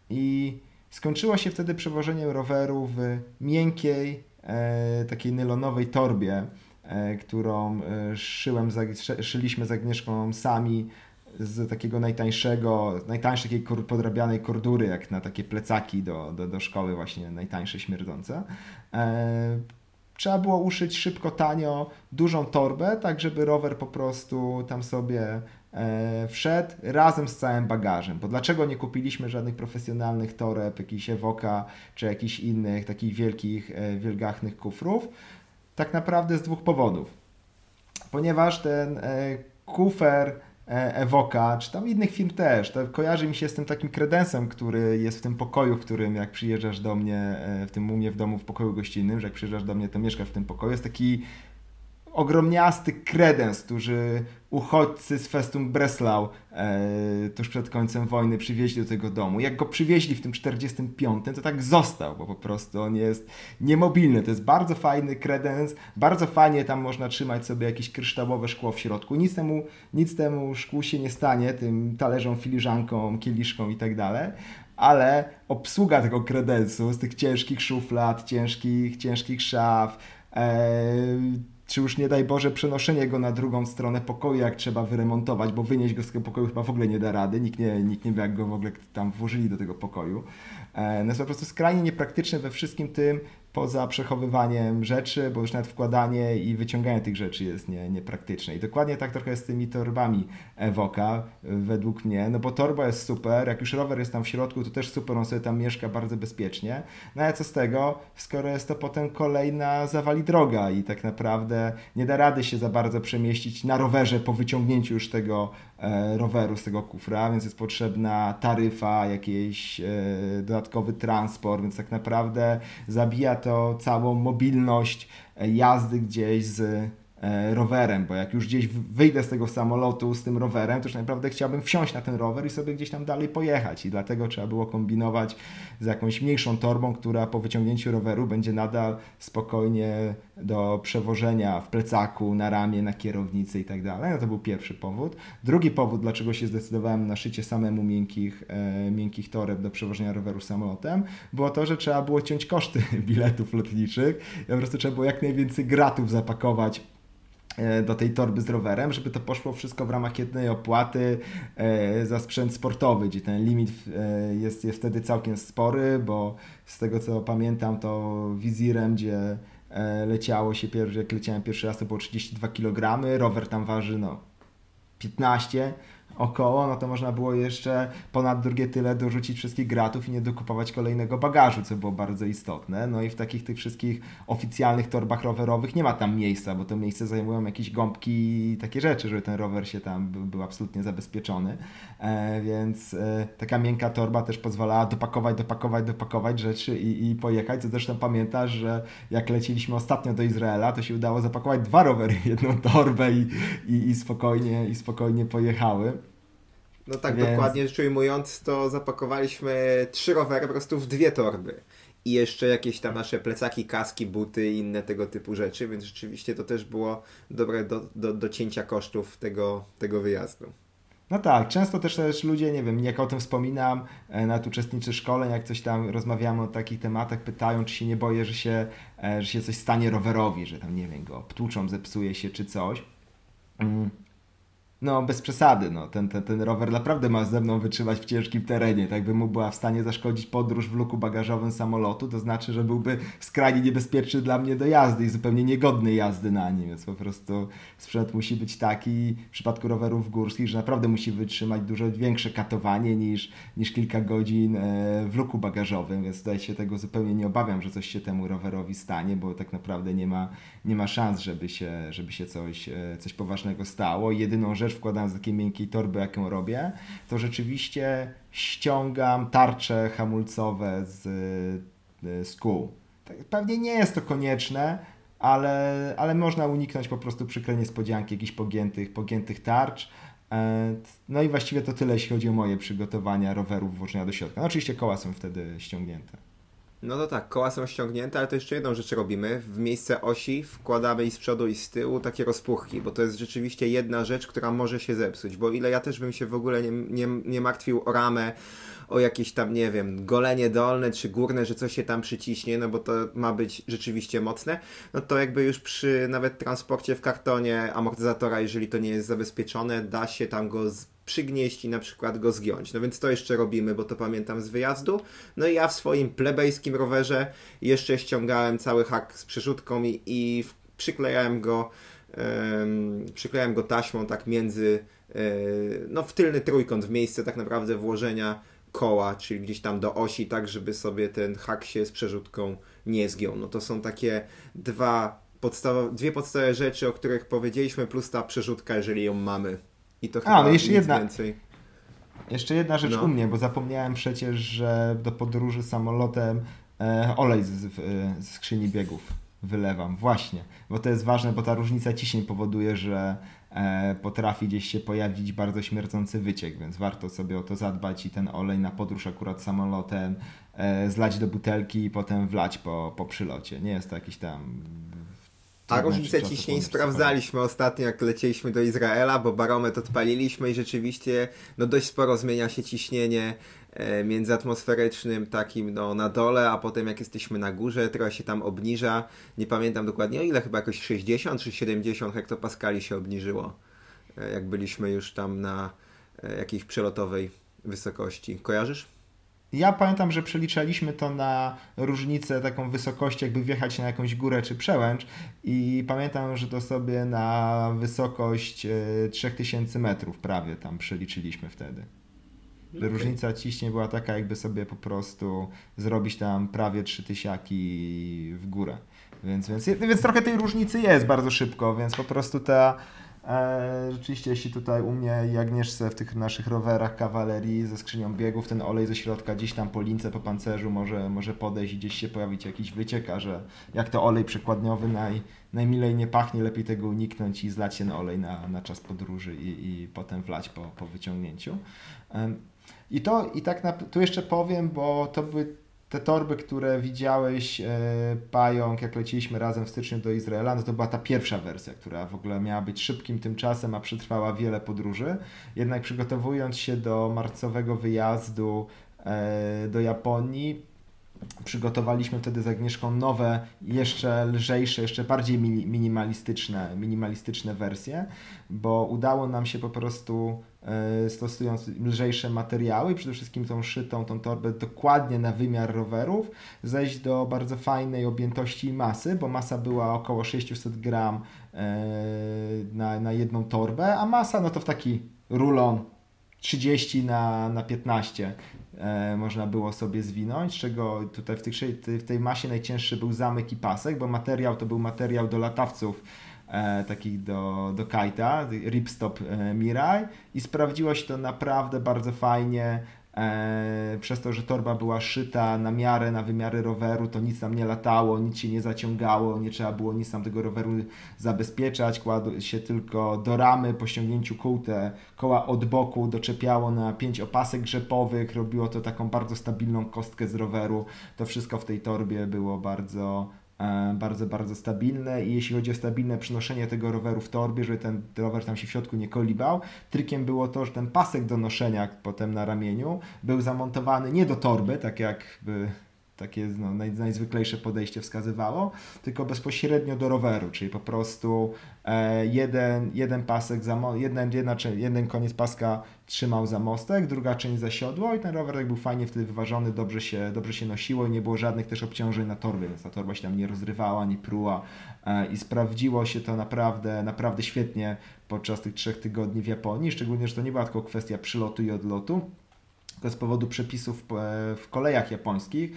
I skończyło się wtedy przewożenie roweru w miękkiej, takiej nylonowej torbie, e, którą e, szyłem, szyliśmy z Agnieszką sami z takiego najtańszego, najtańszej takiej podrabianej kordury, jak na takie plecaki do, do, do szkoły właśnie najtańsze śmierdzące. Trzeba było uszyć szybko, tanio, dużą torbę, tak żeby rower po prostu tam sobie E, wszedł razem z całym bagażem. Bo dlaczego nie kupiliśmy żadnych profesjonalnych toreb, jakichś Evoka czy jakichś innych takich wielkich, e, wielgachnych kufrów? Tak naprawdę z dwóch powodów. ponieważ ten e, kufer e, Evoka, czy tam innych firm też, to kojarzy mi się z tym takim kredensem, który jest w tym pokoju, w którym jak przyjeżdżasz do mnie, e, w tym u mnie w domu w pokoju gościnnym, że jak przyjeżdżasz do mnie, to mieszkasz w tym pokoju, jest taki ogromniasty kredens, który uchodźcy z Festum Breslau e, tuż przed końcem wojny przywieźli do tego domu. Jak go przywieźli w tym 45, to tak został, bo po prostu on jest niemobilny. To jest bardzo fajny kredens, bardzo fajnie tam można trzymać sobie jakieś kryształowe szkło w środku. Nic temu, nic temu szkłu się nie stanie, tym talerzom, filiżankom, kieliszkom i tak dalej ale obsługa tego kredensu z tych ciężkich szuflad, ciężkich, ciężkich szaf, e, czy już nie daj Boże przenoszenie go na drugą stronę pokoju, jak trzeba wyremontować, bo wynieść go z tego pokoju chyba w ogóle nie da rady, nikt nie, nikt nie wie jak go w ogóle tam włożyli do tego pokoju. E, no jest po prostu skrajnie niepraktyczne we wszystkim tym, poza przechowywaniem rzeczy, bo już nawet wkładanie i wyciąganie tych rzeczy jest nie, niepraktyczne. I dokładnie tak trochę jest z tymi torbami Evoka, według mnie, no bo torba jest super, jak już rower jest tam w środku, to też super, on sobie tam mieszka bardzo bezpiecznie. No ale co z tego, skoro jest to potem kolejna zawali droga i tak naprawdę nie da rady się za bardzo przemieścić na rowerze po wyciągnięciu już tego e, roweru z tego kufra, więc jest potrzebna taryfa, jakiś e, dodatkowy transport, więc tak naprawdę zabija to całą mobilność e, jazdy gdzieś z rowerem, bo jak już gdzieś wyjdę z tego samolotu z tym rowerem, to już naprawdę chciałbym wsiąść na ten rower i sobie gdzieś tam dalej pojechać. I dlatego trzeba było kombinować z jakąś mniejszą torbą, która po wyciągnięciu roweru będzie nadal spokojnie do przewożenia w plecaku, na ramię, na kierownicy i tak dalej. No to był pierwszy powód. Drugi powód, dlaczego się zdecydowałem na szycie samemu miękkich, e, miękkich toreb do przewożenia roweru samolotem, było to, że trzeba było ciąć koszty biletów lotniczych. I po prostu trzeba było jak najwięcej gratów zapakować E, do tej torby z rowerem, żeby to poszło wszystko w ramach jednej opłaty e, za sprzęt sportowy, gdzie ten limit e, jest, jest wtedy całkiem spory, bo z tego co pamiętam to wizirem, gdzie leciało się, jak leciałem pierwszy raz to było 32 kg, rower tam waży no 15 około, no to można było jeszcze ponad drugie tyle dorzucić wszystkich gratów i nie dokupować kolejnego bagażu, co było bardzo istotne. No i w takich tych wszystkich oficjalnych torbach rowerowych nie ma tam miejsca, bo to miejsce zajmują jakieś gąbki i takie rzeczy, żeby ten rower się tam był, był absolutnie zabezpieczony. E, więc e, taka miękka torba też pozwalała dopakować, dopakować, dopakować rzeczy i, i pojechać. Co zresztą pamiętasz, że jak leciliśmy ostatnio do Izraela, to się udało zapakować dwa rowery, jedną torbę i, i, i spokojnie, i spokojnie pojechały. No tak, Więc... dokładnie rzecz ujmując, to zapakowaliśmy trzy rowery po prostu w dwie torby. I jeszcze jakieś tam nasze plecaki, kaski, buty i inne tego typu rzeczy, więc rzeczywiście to też było dobre do, do, do cięcia kosztów tego, tego wyjazdu. No tak, często też, też ludzie, nie wiem, jak o tym wspominam, e, nawet uczestniczy szkoleń, jak coś tam rozmawiamy o takich tematach, pytają, czy się nie boję, że się, e, że się coś stanie rowerowi, że tam, nie wiem, go obtłuczą, zepsuje się czy coś. No, bez przesady, no. Ten, ten, ten rower naprawdę ma ze mną wytrzymać w ciężkim terenie. Tak by mu była w stanie zaszkodzić podróż w luku bagażowym samolotu, to znaczy, że byłby skrajnie niebezpieczny dla mnie do jazdy i zupełnie niegodny jazdy na nim. Więc po prostu sprzęt musi być taki w przypadku rowerów górskich, że naprawdę musi wytrzymać dużo większe katowanie niż, niż kilka godzin e, w luku bagażowym. Więc tutaj się tego zupełnie nie obawiam, że coś się temu rowerowi stanie, bo tak naprawdę nie ma, nie ma szans, żeby się, żeby się coś, e, coś poważnego stało. Jedyną rzecz, wkładam z takiej miękkiej torby, jaką robię, to rzeczywiście ściągam tarcze hamulcowe z, e, z kół. Tak, pewnie nie jest to konieczne, ale, ale można uniknąć po prostu przykrej niespodzianki jakichś pogiętych, pogiętych tarcz. E, no i właściwie to tyle, jeśli chodzi o moje przygotowania rowerów włożenia do środka. No oczywiście koła są wtedy ściągnięte. No to tak, koła są ściągnięte, ale to jeszcze jedną rzecz robimy. W miejsce osi wkładamy i z przodu i z tyłu takie rozpuchki, bo to jest rzeczywiście jedna rzecz, która może się zepsuć, bo ile ja też bym się w ogóle nie, nie, nie martwił o ramę, o jakieś tam, nie wiem, golenie dolne czy górne, że coś się tam przyciśnie, no bo to ma być rzeczywiście mocne, no to jakby już przy nawet transporcie w kartonie amortyzatora, jeżeli to nie jest zabezpieczone, da się tam go przygnieść i na przykład go zgiąć. No więc to jeszcze robimy, bo to pamiętam z wyjazdu. No i ja w swoim plebejskim rowerze jeszcze ściągałem cały hak z przerzutką i, i przyklejałem go um, przyklejałem go taśmą tak między um, no w tylny trójkąt, w miejsce tak naprawdę włożenia koła, czyli gdzieś tam do osi, tak żeby sobie ten hak się z przerzutką nie zgiął. No to są takie dwa podstaw, dwie podstawowe rzeczy, o których powiedzieliśmy, plus ta przerzutka, jeżeli ją mamy. I to A, chyba no jeszcze jedna- więcej. Jeszcze jedna rzecz No. u mnie, bo zapomniałem przecież, że do podróży samolotem e, olej z, z, ze skrzyni biegów wylewam. Właśnie, bo to jest ważne, bo ta różnica ciśnień powoduje, że e, potrafi gdzieś się pojawić bardzo śmierdzący wyciek, więc warto sobie o to zadbać i ten olej na podróż akurat samolotem e, zlać do butelki i potem wlać po, po przylocie. Nie jest to jakiś tam... A różnicę ciśnień sprawdzaliśmy ostatnio, jak lecieliśmy do Izraela, bo barometr odpaliliśmy i rzeczywiście no dość sporo zmienia się ciśnienie e, międzyatmosferycznym takim no, na dole, a potem jak jesteśmy na górze, trochę się tam obniża. Nie pamiętam dokładnie o ile, chyba jakoś 60 czy 70 hektopaskali się obniżyło, e, jak byliśmy już tam na e, jakiejś przelotowej wysokości. Kojarzysz? Ja pamiętam, że przeliczaliśmy to na różnicę taką wysokości, jakby wjechać na jakąś górę czy przełęcz i pamiętam, że to sobie na wysokość e, 3000 metrów prawie tam przeliczyliśmy wtedy. Okej. Różnica ciśnień była taka, jakby sobie po prostu zrobić tam prawie 3000 w górę. Więc, więc, więc trochę tej różnicy jest bardzo szybko, więc po prostu ta e, rzeczywiście jeśli tutaj u mnie i w tych naszych rowerach kawalerii ze skrzynią biegów ten olej ze środka gdzieś tam po lince, po pancerzu może, może podejść i gdzieś się pojawić jakiś wyciek, a że jak to olej przekładniowy naj, najmilej nie pachnie, lepiej tego uniknąć i zlać ten olej na, na czas podróży i, i potem wlać po, po wyciągnięciu. I to i tak na, tu jeszcze powiem, bo to były te torby, które widziałeś, e, Pająk, jak leciliśmy razem w styczniu do Izraela, no to była ta pierwsza wersja, która w ogóle miała być szybkim tymczasem, a przetrwała wiele podróży. Jednak przygotowując się do marcowego wyjazdu e, do Japonii, przygotowaliśmy wtedy z Agnieszką nowe, jeszcze lżejsze, jeszcze bardziej mini, minimalistyczne, minimalistyczne wersje, bo udało nam się po prostu e, stosując lżejsze materiały, przede wszystkim tą szytą, tą torbę dokładnie na wymiar rowerów, zejść do bardzo fajnej objętości i masy, bo masa była około 600 gram e, na, na jedną torbę, a masa no to w taki rulon 30 na, na 15 e, można było sobie zwinąć, z czego tutaj w, tych, w tej masie najcięższy był zamek i pasek, bo materiał to był materiał do latawców e, takich do, do kajta, Ripstop e, Mirai i sprawdziło się to naprawdę bardzo fajnie. E, przez to, że torba była szyta na miarę, na wymiary roweru, to nic tam nie latało, nic się nie zaciągało, nie trzeba było nic tam tego roweru zabezpieczać, kładło się tylko do ramy po ściągnięciu kół, te koła od boku doczepiało na pięć opasek grzepowych, robiło to taką bardzo stabilną kostkę z roweru. To wszystko w tej torbie było bardzo bardzo, bardzo stabilne. I jeśli chodzi o stabilne przynoszenie tego roweru w torbie, żeby ten rower tam się w środku nie kolibał, trykiem było to, że ten pasek do noszenia potem na ramieniu był zamontowany nie do torby, tak jakby takie no, naj, najzwyklejsze podejście wskazywało, tylko bezpośrednio do roweru, czyli po prostu e, jeden, jeden pasek, za mo- jeden, jedna, jeden koniec paska trzymał za mostek, druga część za siodło i ten rower tak był fajnie wtedy wyważony, dobrze się, dobrze się nosiło i nie było żadnych też obciążeń na torbie, więc ta torba się tam nie rozrywała, nie pruła e, i sprawdziło się to naprawdę, naprawdę świetnie podczas tych trzech tygodni w Japonii, szczególnie, że to nie była tylko kwestia przylotu i odlotu, tylko z powodu przepisów e, w kolejach japońskich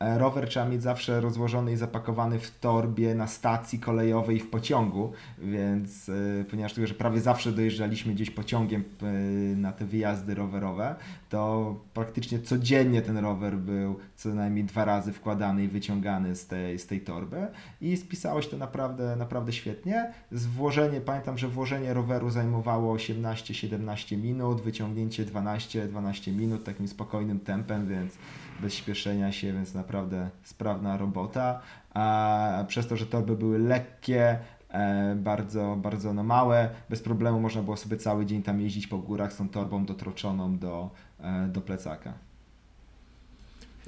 rower trzeba mieć zawsze rozłożony i zapakowany w torbie na stacji kolejowej w pociągu, więc e, ponieważ tylko, że prawie zawsze dojeżdżaliśmy gdzieś pociągiem e, na te wyjazdy rowerowe, to praktycznie codziennie ten rower był co najmniej dwa razy wkładany i wyciągany z tej, z tej torby i spisało się to naprawdę, naprawdę świetnie. Włożenie, pamiętam, że włożenie roweru zajmowało 18-17 minut, wyciągnięcie 12-12 minut takim spokojnym tempem, więc bez śpieszenia się, więc naprawdę sprawna robota. A przez to, że torby były lekkie, e, bardzo, bardzo no małe, bez problemu można było sobie cały dzień tam jeździć po górach z tą torbą dotroczoną do, e, do plecaka.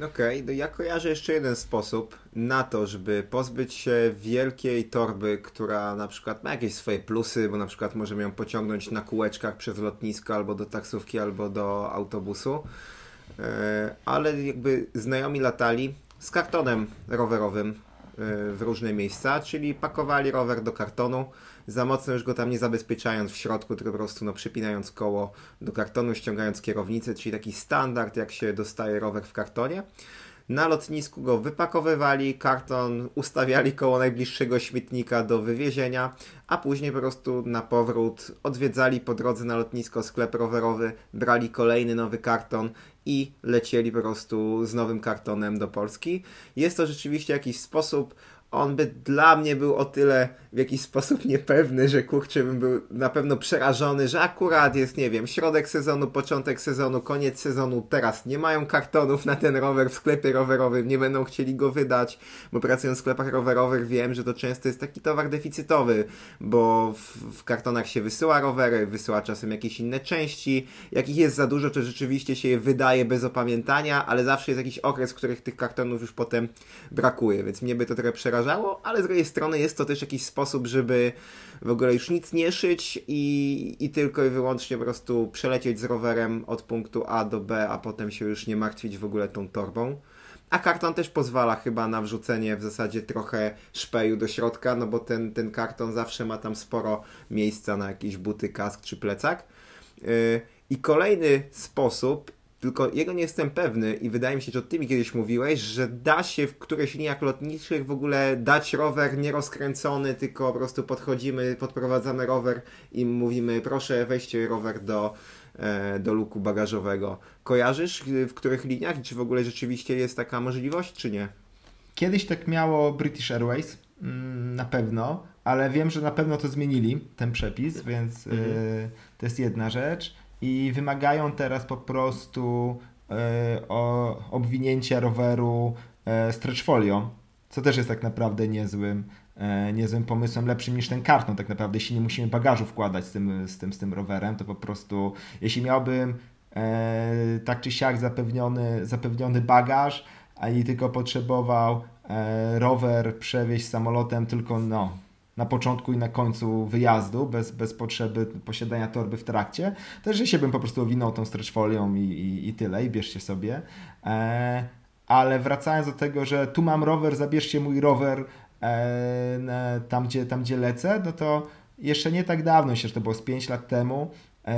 Okej, no ja kojarzę jeszcze jeden sposób na to, żeby pozbyć się wielkiej torby, która na przykład ma jakieś swoje plusy, bo na przykład możemy ją pociągnąć na kółeczkach przez lotnisko, albo do taksówki, albo do autobusu. E, Ale jakby znajomi latali z kartonem rowerowym e, w różne miejsca, czyli pakowali rower do kartonu, za mocno już go tam nie zabezpieczając w środku, tylko po prostu no, przypinając koło do kartonu, ściągając kierownicę, czyli taki standard, jak się dostaje rower w kartonie. Na lotnisku go wypakowywali, karton ustawiali koło najbliższego śmietnika do wywiezienia, a później po prostu na powrót odwiedzali po drodze na lotnisko sklep rowerowy, brali kolejny nowy karton i lecieli po prostu z nowym kartonem do Polski. Jest to rzeczywiście jakiś sposób on by dla mnie był o tyle w jakiś sposób niepewny, że kurczę bym był na pewno przerażony, że akurat jest, nie wiem, środek sezonu, początek sezonu, koniec sezonu, teraz nie mają kartonów na ten rower w sklepie rowerowym, nie będą chcieli go wydać, bo pracując w sklepach rowerowych. Wiem, że to często jest taki towar deficytowy, bo w, w kartonach się wysyła rowery, wysyła czasem jakieś inne części, jakich jest za dużo, to rzeczywiście się je wydaje bez opamiętania, ale zawsze jest jakiś okres, w których tych kartonów już potem brakuje, więc mnie by to trochę przerażało przerażało, ale z drugiej strony jest to też jakiś sposób, żeby w ogóle już nic nie szyć i, i tylko i wyłącznie po prostu przelecieć z rowerem od punktu A do B, a potem się już nie martwić w ogóle tą torbą. A karton też pozwala chyba na wrzucenie w zasadzie trochę szpeju do środka, no bo ten, ten karton zawsze ma tam sporo miejsca na jakieś buty, kask czy plecak. Yy, I kolejny sposób tylko jego nie jestem pewny i wydaje mi się, że ty mi kiedyś mówiłeś, że da się w których liniach lotniczych w ogóle dać rower nierozkręcony, tylko po prostu podchodzimy, podprowadzamy rower i mówimy proszę weźcie rower do, e, do luku bagażowego. Kojarzysz w których liniach? Czy w ogóle rzeczywiście jest taka możliwość, czy nie? Kiedyś tak miało British Airways, mm, na pewno, ale wiem, że na pewno to zmienili, ten przepis, więc mhm. y, to jest jedna rzecz i wymagają teraz po prostu e, o, obwinięcia roweru e, stretch folio, co też jest tak naprawdę niezłym, e, niezłym pomysłem, lepszym niż ten karton. Tak naprawdę, jeśli nie musimy bagażu wkładać z tym, z tym, z tym rowerem, to po prostu jeśli miałbym tak czy siak zapewniony, zapewniony bagaż, a i tylko potrzebował rower przewieźć samolotem tylko no, na początku i na końcu wyjazdu, bez, bez potrzeby posiadania torby w trakcie, to że się bym po prostu owinął tą stretch folią i, i, i tyle, i bierzcie sobie. E, ale wracając do tego, że tu mam rower, zabierzcie mój rower e, tam, gdzie, tam, gdzie lecę, no to jeszcze nie tak dawno, myślę, że to było z 5 lat temu,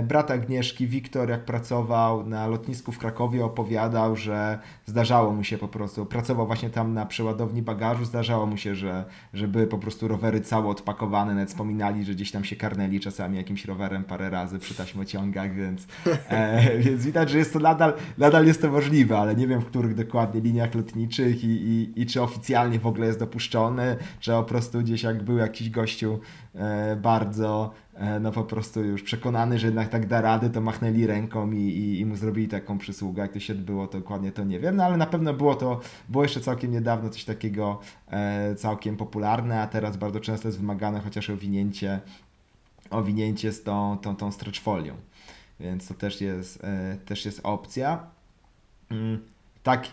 brat Agnieszki, Wiktor, jak pracował na lotnisku w Krakowie, opowiadał, że zdarzało mu się po prostu, pracował właśnie tam na przeładowni bagażu, zdarzało mu się, że, że były po prostu rowery całe odpakowane, nawet wspominali, że gdzieś tam się karnęli czasami jakimś rowerem parę razy przy taśmociągach, więc, e, więc widać, że jest to nadal, nadal jest to możliwe, ale nie wiem w których dokładnie liniach lotniczych i, i, i czy oficjalnie w ogóle jest dopuszczony, czy po prostu gdzieś jak był jakiś gościu e, bardzo E, no po prostu już przekonany, że jednak tak da rady, to machnęli ręką i, i, i mu zrobili taką przysługę. Jak to się odbyło, to dokładnie to nie wiem, no ale na pewno było to, było jeszcze całkiem niedawno coś takiego e, całkiem popularne, a teraz bardzo często jest wymagane chociaż owinięcie, owinięcie z tą, tą, tą stretch folią. Więc to też jest, e, też jest opcja. Mm, tak,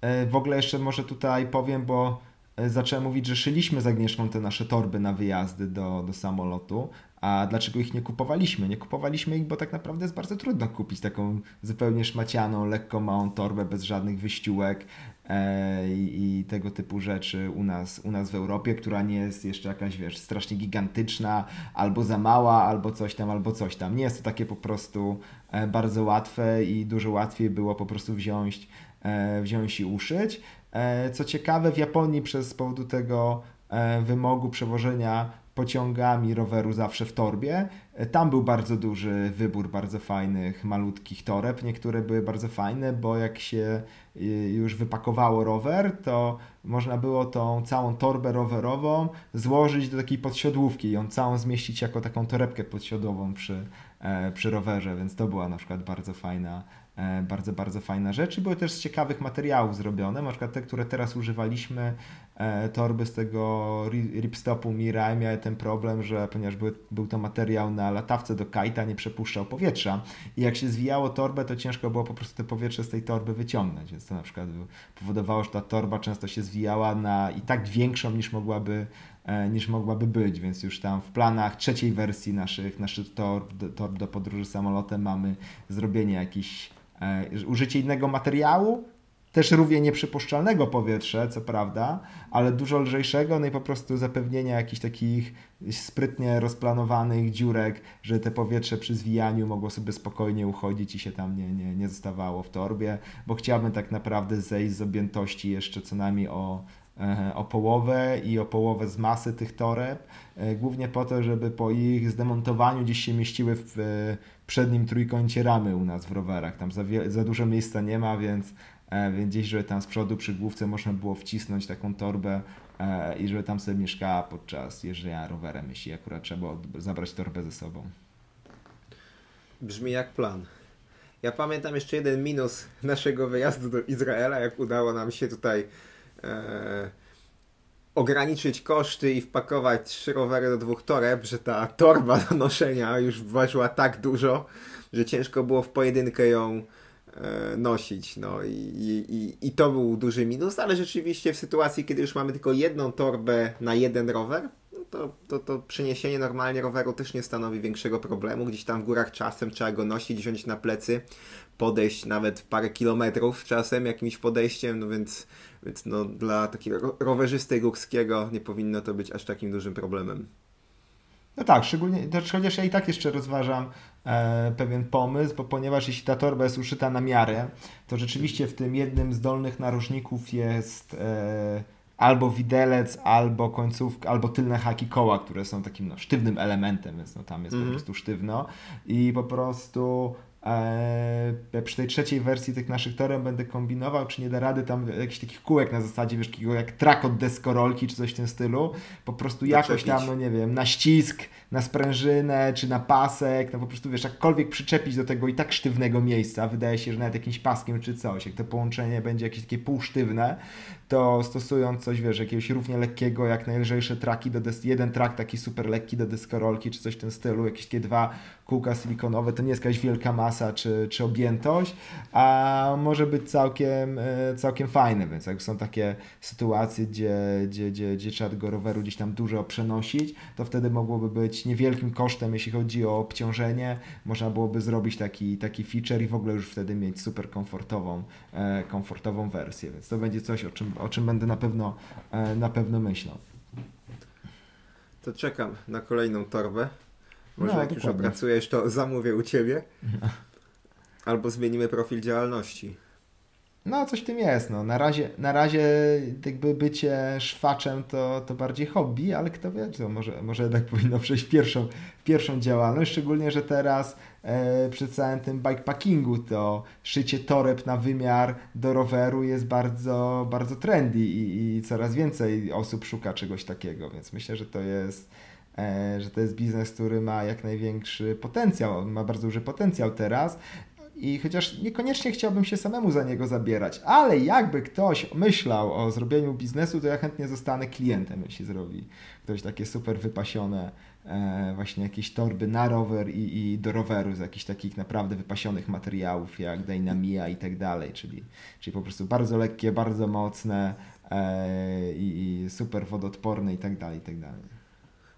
e, w ogóle jeszcze może tutaj powiem, bo e, zacząłem mówić, że szyliśmy z Agnieszką te nasze torby na wyjazdy do, do samolotu, a dlaczego ich nie kupowaliśmy? Nie kupowaliśmy ich, bo tak naprawdę jest bardzo trudno kupić taką zupełnie szmacianą, lekko małą torbę bez żadnych wyściółek e, i, tego typu rzeczy u nas, u nas w Europie, która nie jest jeszcze jakaś, wiesz, strasznie gigantyczna, albo za mała, albo coś tam, albo coś tam. Nie jest to takie po prostu e, bardzo łatwe i dużo łatwiej było po prostu wziąć, e, wziąć i uszyć. E, co ciekawe, w Japonii przez powodu tego e, wymogu przewożenia pociągami roweru zawsze w torbie. Tam był bardzo duży wybór bardzo fajnych, malutkich toreb. Niektóre były bardzo fajne, bo jak się y, już wypakowało rower, to można było tą całą torbę rowerową złożyć do takiej podsiodłówki i ją całą zmieścić jako taką torebkę podsiodłową przy, e, przy rowerze, więc to była na przykład bardzo fajna, bardzo, bardzo fajna rzecz. I były też z ciekawych materiałów zrobione, na przykład te, które teraz używaliśmy, e, torby z tego ripstopu Mirai miały ten problem, że ponieważ był, był to materiał na latawce do kajta, nie przepuszczał powietrza. I jak się zwijało torbę, to ciężko było po prostu te powietrze z tej torby wyciągnąć, więc to na przykład powodowało, że ta torba często się zwijała na i tak większą niż mogłaby e, niż mogłaby być, więc już tam w planach trzeciej wersji naszych, naszych torb, torb do podróży samolotem mamy zrobienie jakichś E, użycie innego materiału, też równie nieprzypuszczalnego powietrza, co prawda, ale dużo lżejszego, no i po prostu zapewnienia jakichś takich sprytnie rozplanowanych dziurek, że te powietrze przy zwijaniu mogło sobie spokojnie uchodzić i się tam nie, nie, nie zostawało w torbie, bo chciałbym tak naprawdę zejść z objętości jeszcze co najmniej o, e, o połowę i o połowę z masy tych toreb, e, głównie po to, żeby po ich zdemontowaniu gdzieś się mieściły w przednim trójkącie ramy u nas w rowerach. Tam za, za dużo miejsca nie ma, więc, e, więc gdzieś, żeby tam z przodu przy główce można było wcisnąć taką torbę e, i żeby tam sobie mieszkała podczas jeżdżenia rowerem, jeśli akurat trzeba zabrać torbę ze sobą. Brzmi jak plan. Ja pamiętam jeszcze jeden minus naszego wyjazdu do Izraela, jak udało nam się tutaj e, ograniczyć koszty i wpakować trzy rowery do dwóch toreb, że ta torba do noszenia już ważyła tak dużo, że ciężko było w pojedynkę ją e, nosić. No i, i, i to był duży minus, ale rzeczywiście w sytuacji, kiedy już mamy tylko jedną torbę na jeden rower, no to, to, to przeniesienie normalnie roweru też nie stanowi większego problemu. Gdzieś tam w górach czasem trzeba go nosić, wziąć na plecy, podejść nawet parę kilometrów czasem jakimś podejściem, no więc więc no, dla takiego rowerzysty górskiego nie powinno to być aż takim dużym problemem. No tak, szczególnie, chociaż ja i tak jeszcze rozważam e, pewien pomysł, bo ponieważ jeśli ta torba jest uszyta na miarę, to rzeczywiście w tym jednym z dolnych narożników jest e, albo widelec, albo końcówka, albo tylne haki koła, które są takim no, sztywnym elementem, więc no, tam jest mm po mhm. prostu sztywno i po prostu Eee, przy tej trzeciej wersji tych naszych torem będę kombinował, czy nie da rady tam jakichś takich kółek na zasadzie, wiesz, takiego jak trak od deskorolki, czy coś w tym stylu. Po prostu jakoś tam, no nie wiem, na ścisk, na sprężynę, czy na pasek, no po prostu, wiesz, jakkolwiek przyczepić do tego i tak sztywnego miejsca. Wydaje się, że nawet jakimś paskiem czy coś, jak to połączenie będzie jakieś takie półsztywne, to stosując coś, wiesz, jakiegoś równie lekkiego, jak najlżejsze traki do des- jeden trak taki super lekki do deskorolki, czy coś w tym stylu, jakieś takie dwa kółka silikonowe, to nie jest jakaś wielka masa czy, czy objętość, a może być całkiem, e, całkiem fajne, więc jak są takie sytuacje, gdzie, gdzie, gdzie, gdzie trzeba tego roweru gdzieś tam dużo przenosić, to wtedy mogłoby być niewielkim kosztem, jeśli chodzi o obciążenie, można byłoby zrobić taki, taki feature i w ogóle już wtedy mieć super komfortową, e, komfortową wersję, więc to będzie coś, o czym, o czym będę na pewno, e, na pewno myślał. To czekam na kolejną torbę. Może no, jak dokładnie. już opracujesz, to zamówię u Ciebie. Albo zmienimy profil działalności. No, coś w tym jest. No. Na, razie, na razie jakby bycie szwaczem to, to bardziej hobby, ale kto wie, to może, może jednak powinno przejść pierwszą, pierwszą działalność, szczególnie, że teraz e, przy całym tym bikepackingu to szycie toreb na wymiar do roweru jest bardzo, bardzo trendy i, i coraz więcej osób szuka czegoś takiego, więc myślę, że to jest E, że to jest biznes, który ma jak największy potencjał, ma bardzo duży potencjał teraz. I chociaż niekoniecznie chciałbym się samemu za niego zabierać, ale jakby ktoś myślał o zrobieniu biznesu, to ja chętnie zostanę klientem, jeśli zrobi ktoś takie super wypasione e, właśnie jakieś torby na rower i, i, do roweru z jakichś takich naprawdę wypasionych materiałów jak Dynamia i tak dalej, czyli, czyli po prostu bardzo lekkie, bardzo mocne e, i, i super wodoodporne i tak dalej, i tak dalej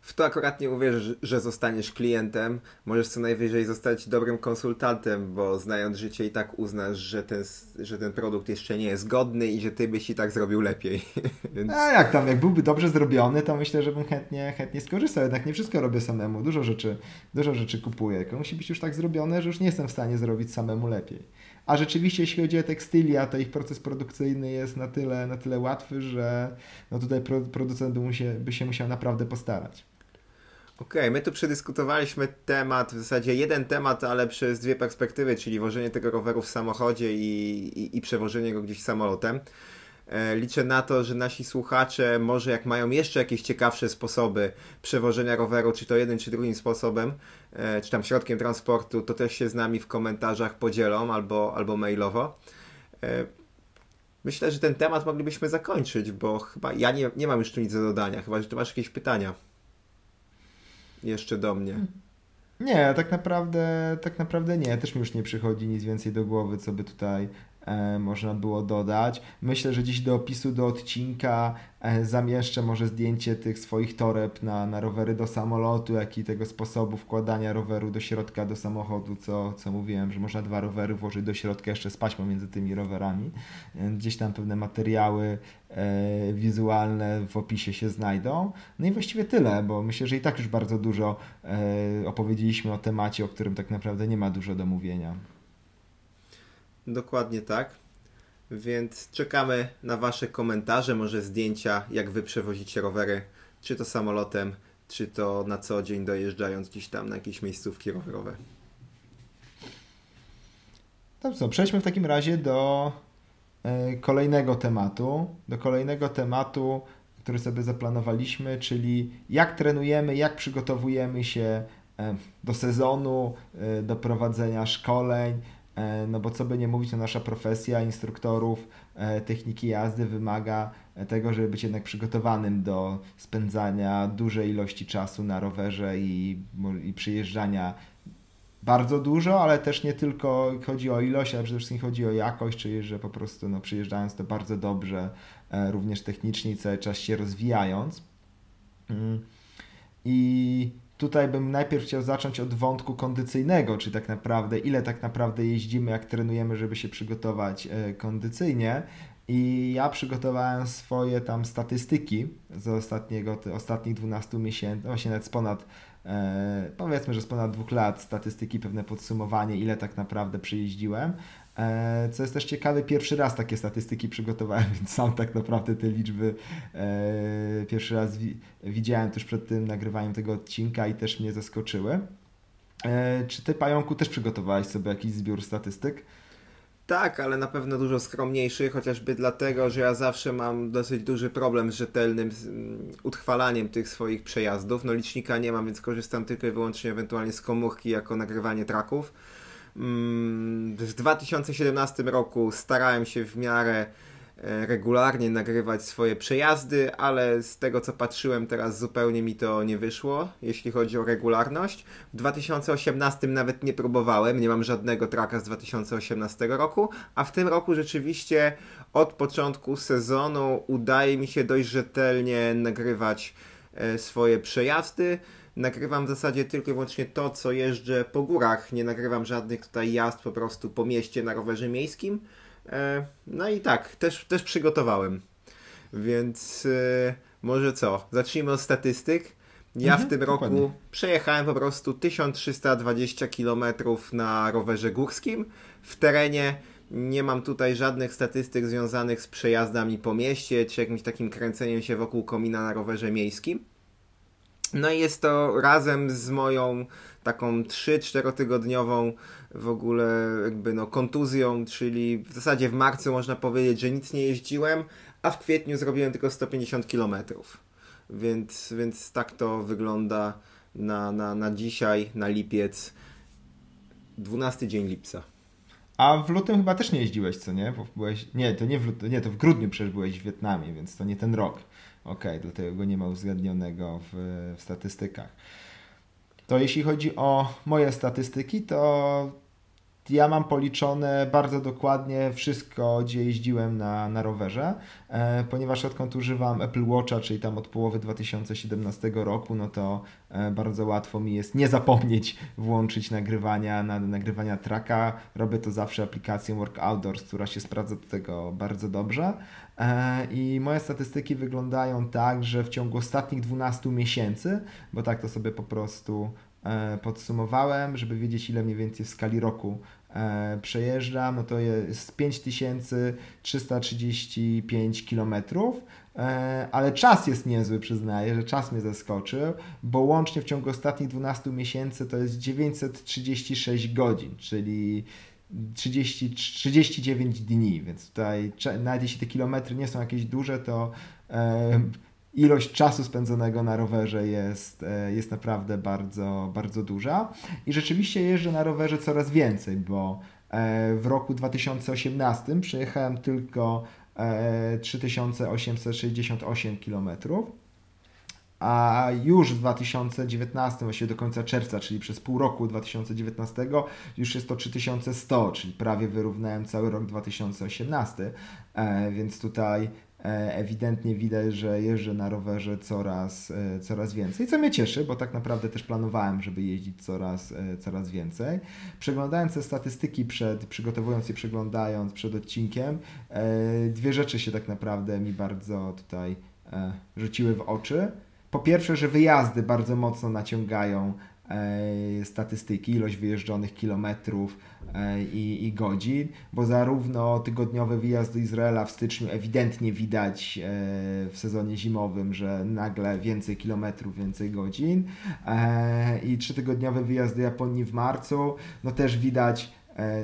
w to akurat nie uwierzysz, że zostaniesz klientem. Możesz co najwyżej zostać dobrym konsultantem, bo znając życie i tak uznasz, że ten, że ten produkt jeszcze nie jest godny i że ty byś i tak zrobił lepiej. Więc... A jak tam, jak byłby dobrze zrobiony, to myślę, że bym chętnie, chętnie skorzystał. Jednak nie wszystko robię samemu. Dużo rzeczy, dużo rzeczy kupuję. To musi być już tak zrobione, że już nie jestem w stanie zrobić samemu lepiej. A rzeczywiście, jeśli chodzi o tekstylia, to ich proces produkcyjny jest na tyle, na tyle łatwy, że no tutaj producent by, mu się, by się musiał naprawdę postarać. Okej, okay, my tu przedyskutowaliśmy temat, w zasadzie jeden temat, ale przez dwie perspektywy, czyli wożenie tego roweru w samochodzie i, i, i przewożenie go gdzieś samolotem. E, liczę na to, że nasi słuchacze, może jak mają jeszcze jakieś ciekawsze sposoby przewożenia roweru, czy to jednym, czy drugim sposobem, e, czy tam środkiem transportu, to też się z nami w komentarzach podzielą albo, albo mailowo. E, myślę, że ten temat moglibyśmy zakończyć, bo chyba ja nie, nie mam już tu nic do dodania, chyba że ty masz jakieś pytania jeszcze do mnie. Nie, tak naprawdę, tak naprawdę nie. Też mi już nie przychodzi nic więcej do głowy, co by tutaj, można było dodać. Myślę, że dziś do opisu do odcinka e, zamieszczę może zdjęcie tych swoich toreb na, na rowery do samolotu, jak i tego sposobu wkładania roweru do środka do samochodu, co, co mówiłem, że można dwa rowery włożyć do środka jeszcze z paśmą między tymi rowerami. E, gdzieś tam pewne materiały e, wizualne w opisie się znajdą. No i właściwie tyle, bo myślę, że i tak już bardzo dużo e, opowiedzieliśmy o temacie, o którym tak naprawdę nie ma dużo do mówienia. Dokładnie tak. Więc czekamy na Wasze komentarze, może zdjęcia, jak Wy przewozicie rowery, czy to samolotem, czy to na co dzień dojeżdżając gdzieś tam na jakieś miejscówki rowerowe. Dobrze, przejdźmy w takim razie do e, kolejnego tematu. Do kolejnego tematu, który sobie zaplanowaliśmy, czyli jak trenujemy, jak przygotowujemy się e, do sezonu, e, do prowadzenia szkoleń, no bo co by nie mówić, to nasza profesja instruktorów e, techniki jazdy wymaga tego, żeby być jednak przygotowanym do spędzania dużej ilości czasu na rowerze i, i przyjeżdżania bardzo dużo, ale też nie tylko chodzi o ilość, ale przede wszystkim chodzi o jakość, czyli że po prostu no, przyjeżdżając to bardzo dobrze, e, również technicznie cały czas się rozwijając. Mm. I Tutaj bym najpierw chciał zacząć od wątku kondycyjnego, czy tak naprawdę, ile tak naprawdę jeździmy, jak trenujemy, żeby się przygotować e, kondycyjnie. I ja przygotowałem swoje tam statystyki z ostatniego, ostatnich 12 miesięcy, właśnie nawet z ponad, e, powiedzmy, że z ponad dwóch lat statystyki, pewne podsumowanie, ile tak naprawdę przyjeździłem. E, co jest też ciekawe, pierwszy raz takie statystyki przygotowałem, więc sam tak naprawdę te liczby e, pierwszy raz widziałem tuż przed tym nagrywaniem tego odcinka i też mnie zaskoczyły. E, czy ty, Pająku, też przygotowałeś sobie jakiś zbiór statystyk? Tak, ale na pewno dużo skromniejszy, chociażby dlatego, że ja zawsze mam dosyć duży problem z rzetelnym utrwalaniem tych swoich przejazdów. No licznika nie mam, więc korzystam tylko i wyłącznie ewentualnie z komórki jako nagrywanie traków. Mm, w 2017 roku starałem się w miarę e, regularnie nagrywać swoje przejazdy, ale z tego co patrzyłem teraz zupełnie mi to nie wyszło, jeśli chodzi o regularność. W 2018 nawet nie próbowałem, nie mam żadnego traka z 2018 roku, a w tym roku rzeczywiście od początku sezonu udaje mi się dość rzetelnie nagrywać e, swoje przejazdy nagrywam w zasadzie tylko i wyłącznie to, co jeżdżę po górach. Nie nagrywam żadnych tutaj jazd po prostu po mieście na rowerze miejskim. E, no i tak, też, też przygotowałem. Więc e, może co? Zacznijmy od statystyk. Ja mhm, w tym dokładnie. roku przejechałem po prostu 1320 km na rowerze górskim w terenie. Nie mam tutaj żadnych statystyk związanych z przejazdami po mieście czy jakimś takim kręceniem się wokół komina na rowerze miejskim. No i jest to razem z moją taką 3-4 tygodniową w ogóle jakby no kontuzją, czyli w zasadzie w marcu można powiedzieć, że nic nie jeździłem, a w kwietniu zrobiłem tylko 150 km. Więc, więc tak to wygląda na, na, na dzisiaj, na lipiec, 12 dzień lipca. A w lutym chyba też nie jeździłeś, co nie? Bo byłeś, nie, to nie w lutym, nie, to w grudniu przecież byłeś w Wietnamie, więc to nie ten rok. Ok, dlatego go nie ma uwzględnionego w, w statystykach. To jeśli chodzi o moje statystyki, to ja mam policzone bardzo dokładnie wszystko, gdzie jeździłem na, na rowerze, e, ponieważ odkąd używam Apple Watcha, czyli tam od połowy 2017 roku, no to e, bardzo łatwo mi jest nie zapomnieć włączyć nagrywania, na, nagrywania tracka. Robię to zawsze aplikacją Work Outdoors, która się sprawdza do tego bardzo dobrze. E, I moje statystyki wyglądają tak, że w ciągu ostatnich 12 miesięcy, bo tak to sobie po prostu e, podsumowałem, żeby wiedzieć ile mniej więcej w skali roku e, przejeżdżam, no to jest 5335 km, ale czas jest niezły, przyznaję, że czas mnie zaskoczył, bo łącznie w ciągu ostatnich 12 miesięcy to jest 936 godzin, czyli 30, 39 dni, więc tutaj nawet jeśli te kilometry nie są jakieś duże, to e, ilość czasu spędzonego na rowerze jest, e, jest naprawdę bardzo, bardzo duża. I rzeczywiście jeżdżę na rowerze coraz więcej, bo e, w roku 2018 przejechałem tylko 3868 kilometrów a już w 2019, właściwie do końca czerwca, czyli przez pół roku 2019, już jest to 3100, czyli prawie wyrównałem cały rok 2018, e, więc tutaj e, ewidentnie widać, że jeżdżę na rowerze coraz, e, coraz więcej, co mnie cieszy, bo tak naprawdę też planowałem, żeby jeździć coraz, coraz więcej. Przeglądając te statystyki przed, przygotowując je, przeglądając przed odcinkiem, dwie rzeczy się tak naprawdę mi bardzo tutaj rzuciły w oczy po pierwsze, że wyjazdy bardzo mocno naciągają e, statystyki, ilość wyjeżdżonych kilometrów e, i, i, godzin, bo zarówno tygodniowy wyjazd do Izraela w styczniu ewidentnie widać e, w sezonie zimowym, że nagle więcej kilometrów, więcej godzin i trzytygodniowy wyjazd do Japonii w marcu, no też widać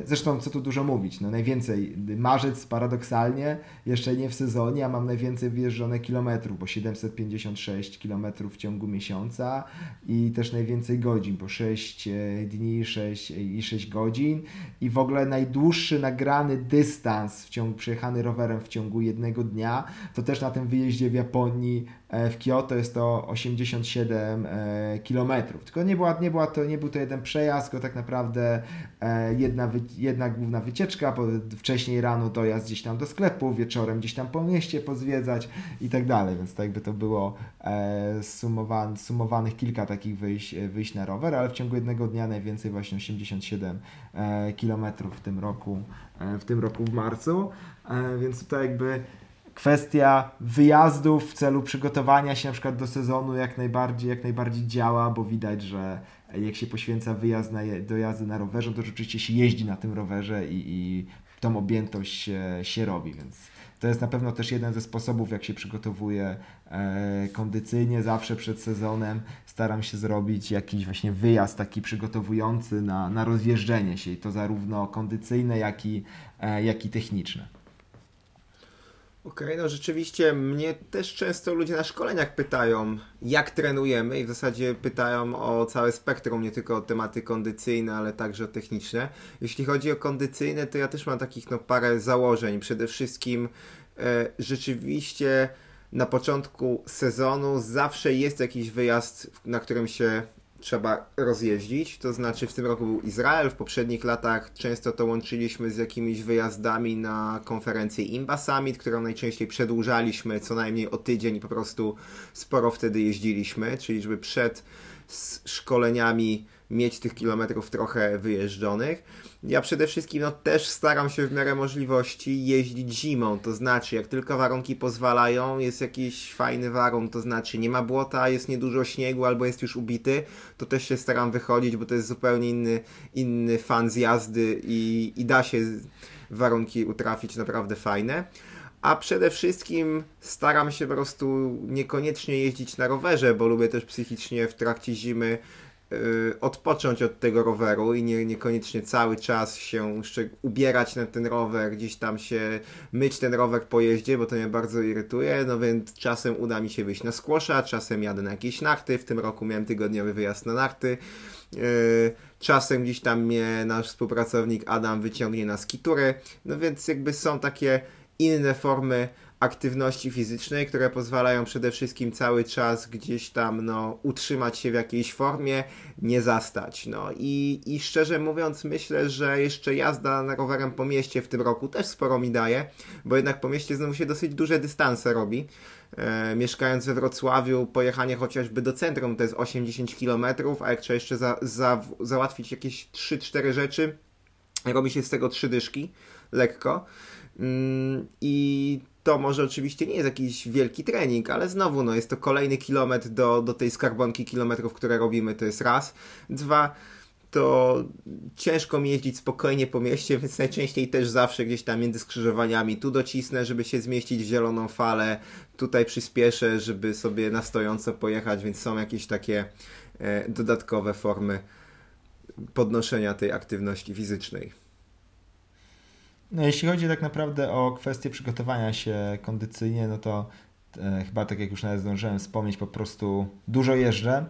zresztą, co tu dużo mówić, no najwięcej, marzec paradoksalnie, jeszcze nie w sezonie, a mam najwięcej wyjeżdżone kilometrów, bo 756 kilometrów w ciągu miesiąca i też najwięcej godzin, bo 6 e, dni 6, i 6 godzin. I w ogóle najdłuższy nagrany dystans w ciągu, przejechany rowerem w ciągu jednego dnia, to też na tym wyjeździe w Japonii E, w Kyoto jest to 87 e, km. Tylko nie, była, nie, była to, nie był to jeden przejazd, tylko tak naprawdę e, jedna, jedna główna wycieczka, bo wcześniej rano dojazd gdzieś tam do sklepu, wieczorem gdzieś tam po mieście pozwiedzać i tak dalej, więc tak jakby to było sumowan, sumowanych kilka takich wyjść, wyjść na rower, ale w ciągu jednego dnia najwięcej właśnie 87 km w tym roku, w tym roku w marcu, więc tutaj jakby kwestia wyjazdów w celu przygotowania się na przykład do sezonu jak najbardziej, jak najbardziej działa, bo widać, że jak się poświęca wyjazd na, do jazdy na rowerze, to rzeczywiście się jeździ na tym rowerze i, i tą objętość się, się robi, więc to jest na pewno też jeden ze sposobów, jak się przygotowuje e, kondycyjnie. Zawsze przed sezonem staram się zrobić jakiś właśnie wyjazd taki przygotowujący na, na rozjeżdżenie się i to zarówno kondycyjne, jak i, e, jak i techniczne. Okej, okay, no rzeczywiście mnie też często ludzie na szkoleniach pytają, jak trenujemy i w zasadzie pytają o całe spektrum, nie tylko o tematy kondycyjne, ale także o techniczne. Jeśli chodzi o kondycyjne, to ja też mam takich no, parę założeń. Przede wszystkim e, rzeczywiście na początku sezonu zawsze jest jakiś wyjazd, na którym się trzeba rozjeździć. To znaczy w tym roku był Izrael, w poprzednich latach często to łączyliśmy z jakimiś wyjazdami na konferencję Imba Summit, którą najczęściej przedłużaliśmy co najmniej o tydzień po prostu sporo wtedy jeździliśmy, czyli żeby przed szkoleniami mieć tych kilometrów trochę wyjeżdżonych. Ja przede wszystkim no, też staram się w miarę możliwości jeździć zimą, to znaczy jak tylko warunki pozwalają, jest jakiś fajny warunek, to znaczy nie ma błota, jest niedużo śniegu albo jest już ubity, to też się staram wychodzić, bo to jest zupełnie inny, inny fan z jazdy i, i da się warunki utrafić naprawdę fajne. A przede wszystkim staram się po prostu niekoniecznie jeździć na rowerze, bo lubię też psychicznie w trakcie zimy odpocząć od tego roweru i nie, niekoniecznie cały czas się ubierać na ten rower, gdzieś tam się myć ten rower po jeździe, bo to mnie bardzo irytuje, no więc czasem uda mi się wyjść na skłosza, czasem jadę na jakieś narty, w tym roku miałem tygodniowy wyjazd na narty, y, czasem gdzieś tam mnie nasz współpracownik Adam wyciągnie na skitury, no więc jakby są takie inne formy aktywności fizycznej, które pozwalają przede wszystkim cały czas gdzieś tam no, utrzymać się w jakiejś formie, nie zastać. No i, i szczerze mówiąc, myślę, że jeszcze jazda na rowerem po mieście w tym roku też sporo mi daje, bo jednak po mieście znowu się dosyć duże dystanse robi. E, mieszkając we Wrocławiu, pojechanie chociażby do centrum to jest 80 km, a jak trzeba jeszcze za, za, załatwić jakieś 3-4 rzeczy, robi się z tego trzy dyszki, lekko. Mm, I to może oczywiście nie jest jakiś wielki trening, ale znowu no, jest to kolejny kilometr do, do tej skarbonki kilometrów, które robimy, to jest raz. Dwa, to ciężko mi jeździć spokojnie po mieście, więc najczęściej też zawsze gdzieś tam między skrzyżowaniami tu docisnę, żeby się zmieścić w zieloną falę, tutaj przyspieszę, żeby sobie na stojąco pojechać, więc są jakieś takie e, dodatkowe formy podnoszenia tej aktywności fizycznej. No, jeśli chodzi tak naprawdę o kwestię przygotowania się kondycyjnie, no to e, chyba tak jak już nawet zdążyłem wspomnieć, po prostu dużo jeżdżę.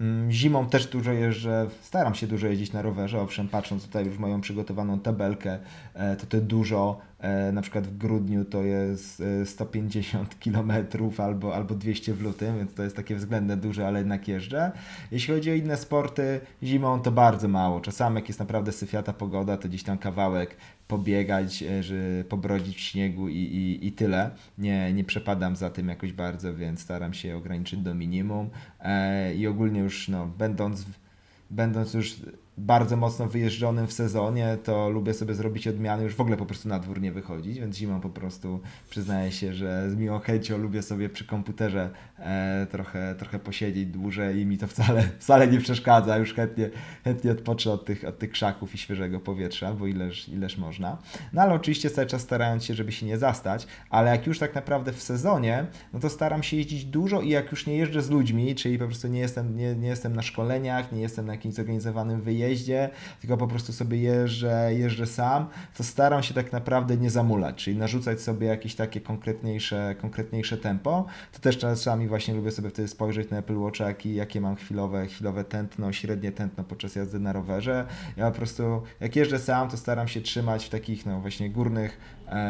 Mm, zimą też dużo jeżdżę, staram się dużo jeździć na rowerze, owszem, patrząc tutaj już moją przygotowaną tabelkę, e, to to dużo, e, na przykład w grudniu to jest 150 km albo, albo 200 w lutym, więc to jest takie względnie duże, ale jednak jeżdżę. Jeśli chodzi o inne sporty, zimą to bardzo mało. Czasami jak jest naprawdę syfiata pogoda, to gdzieś tam kawałek pobiegać, e, że pobrodzić w śniegu i, i, i tyle. Nie, nie przepadam za tym jakoś bardzo, więc staram się ograniczyć do minimum e, i ogólnie już no, będąc, będąc już bardzo mocno wyjeżdżonym w sezonie, to lubię sobie zrobić odmiany, już w ogóle po prostu na dwór nie wychodzić, więc zimą po prostu przyznaję się, że z miłą chęcią lubię sobie przy komputerze e, trochę, trochę posiedzieć dłużej i mi to wcale, wcale nie przeszkadza, już chętnie, chętnie odpocznę od tych, od tych krzaków i świeżego powietrza, bo ileż, ileż można. No ale oczywiście cały czas starając się, żeby się nie zastać, ale jak już tak naprawdę w sezonie, no to staram się jeździć dużo i jak już nie jeżdżę z ludźmi, czyli po prostu nie jestem, nie, nie jestem na szkoleniach, nie jestem na jakimś zorganizowanym wyjeździe, jeździe, tylko po prostu sobie jeżdżę, jeżdżę sam, to staram się tak naprawdę nie zamulać, czyli narzucać sobie jakieś takie konkretniejsze, konkretniejsze tempo. To też czasami właśnie lubię sobie wtedy spojrzeć na Apple Watch, jakie, mam chwilowe, chwilowe tętno, średnie tętno podczas jazdy na rowerze. Ja po prostu jak jeżdżę sam, to staram się trzymać w takich no właśnie górnych,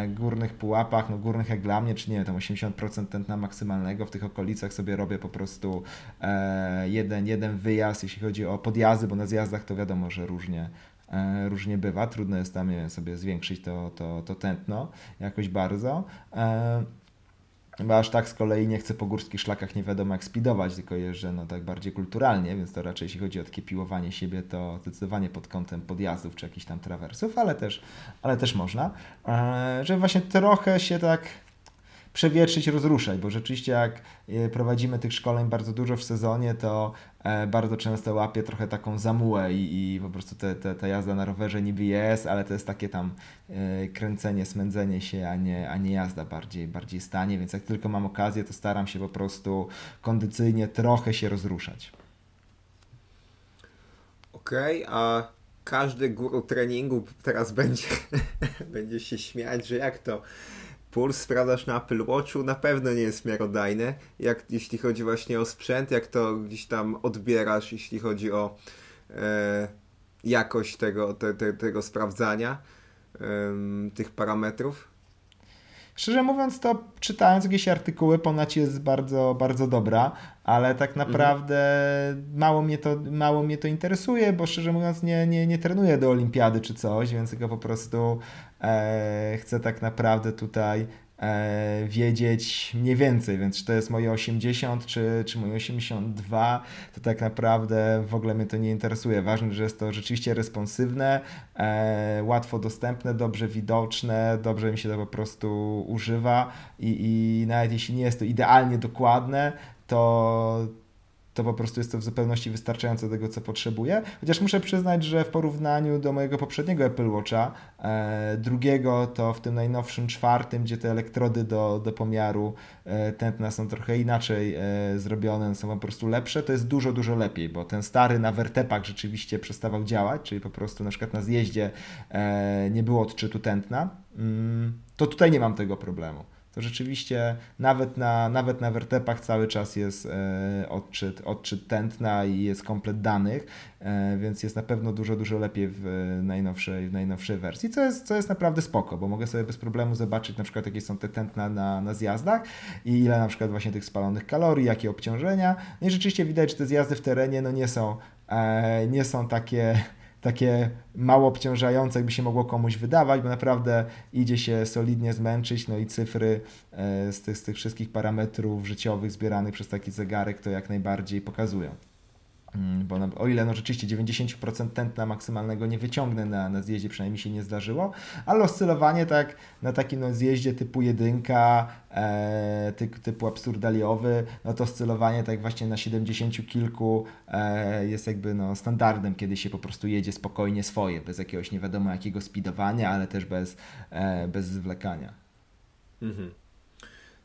górnych pułapach, no górnych jak dla mnie, czy nie, tam 80% tętna maksymalnego, w tych okolicach sobie robię po prostu e, jeden, jeden wyjazd, jeśli chodzi o podjazdy, bo na zjazdach to wiadomo, że różnie, e, różnie bywa. Trudno jest tam sobie zwiększyć to, to, to tętno jakoś bardzo. Bo aż tak z kolei nie chcę po górskich szlakach nie wiadomo jak speedować, tylko jeżdżę no tak bardziej kulturalnie, więc to raczej jeśli chodzi o takie piłowanie siebie, to zdecydowanie pod kątem podjazdów czy jakichś tam trawersów, ale też, ale też można. E, że właśnie trochę się tak przewietrzyć, rozruszać, bo rzeczywiście jak e, prowadzimy tych szkoleń bardzo dużo w sezonie, to e, bardzo często łapię trochę taką zamułę i, i po prostu te, te, ta jazda na rowerze niby jest, ale to jest takie tam e, kręcenie, smędzenie się, a nie, a nie jazda bardziej, bardziej stanie, więc jak tylko mam okazję, to staram się po prostu kondycyjnie trochę się rozruszać. Okej, okay, a każdy guru treningu teraz będzie, będzie się śmiać, że jak to puls sprawdzasz na Apple Watchu, na pewno nie jest miarodajny, jak jeśli chodzi właśnie o sprzęt, jak to gdzieś tam odbierasz, jeśli chodzi o e, jakość tego, te, te, tego sprawdzania e, tych parametrów. Szczerze mówiąc, to czytając jakieś artykuły, ponoć jest bardzo, bardzo dobra, ale tak mhm. naprawdę mhm. mało, mnie to, mało mnie to interesuje, bo szczerze mówiąc nie, nie, nie trenuję do olimpiady czy coś, więc tylko po prostu e, chcę tak naprawdę tutaj wiedzieć mniej więcej, więc czy to jest moje 80, czy, czy moje 82, to tak naprawdę w ogóle mnie to nie interesuje. Ważne, że jest to rzeczywiście responsywne, e, łatwo dostępne, dobrze widoczne, dobrze mi się to po prostu używa i, i nawet jeśli nie jest to idealnie dokładne, to to po prostu jest to w zupełności wystarczające tego, co potrzebuję. Chociaż muszę przyznać, że w porównaniu do mojego poprzedniego Apple Watcha, e, drugiego, to w tym najnowszym czwartym, gdzie te elektrody do, do pomiaru e, tętna są trochę inaczej e, zrobione, są po prostu lepsze, to jest dużo, dużo lepiej, bo ten stary na wertepach rzeczywiście przestawał działać, czyli po prostu na przykład na zjeździe e, nie było odczytu tętna, mm, to tutaj nie mam tego problemu to rzeczywiście nawet na, nawet na wertepach cały czas jest e, odczyt, odczyt tętna i jest komplet danych, e, więc jest na pewno dużo, dużo lepiej w najnowszej, w najnowszej wersji, co jest, co jest naprawdę spoko, bo mogę sobie bez problemu zobaczyć na przykład jakie są te tętna na, na zjazdach i ile na przykład właśnie tych spalonych kalorii, jakie obciążenia. No i rzeczywiście widać, że te zjazdy w terenie no nie są, e, nie są takie takie mało obciążające, jakby się mogło komuś wydawać, bo naprawdę idzie się solidnie zmęczyć, no i cyfry e, z tych, z tych wszystkich parametrów życiowych zbieranych przez taki zegarek to jak najbardziej pokazują. Mm, bo o ile no rzeczywiście 90% tętna maksymalnego nie wyciągnę na, na zjeździe, przynajmniej się nie zdarzyło, ale oscylowanie tak na takim no, zjeździe typu jedynka, e, typ, typu absurdaliowy, no to oscylowanie tak właśnie na 70 kilku e, jest jakby no, standardem, kiedy się po prostu jedzie spokojnie swoje, bez jakiegoś nie wiadomo jakiego speedowania, ale też bez, e, bez zwlekania. Mhm.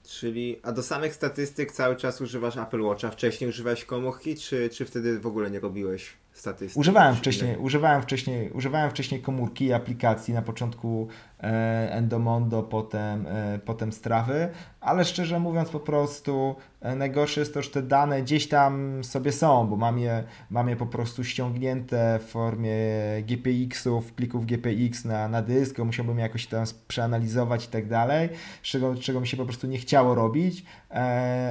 Czyli, a do samych statystyk cały czas używasz Apple Watcha. Wcześniej używałeś komórki, czy, czy wtedy w ogóle nie robiłeś statystyk. Używałem wcześniej, używałem wcześniej, używałem wcześniej komórki i aplikacji, na początku Endomondo, potem, e, potem Strawy, ale szczerze mówiąc po prostu e, najgorsze jest to, że te dane gdzieś tam sobie są, bo mam je, mam je po prostu ściągnięte w formie GPX-ów, plików GPX na, na dysk, musiałbym je jakoś tam przeanalizować i tak dalej, czego, czego mi się po prostu nie chciało robić,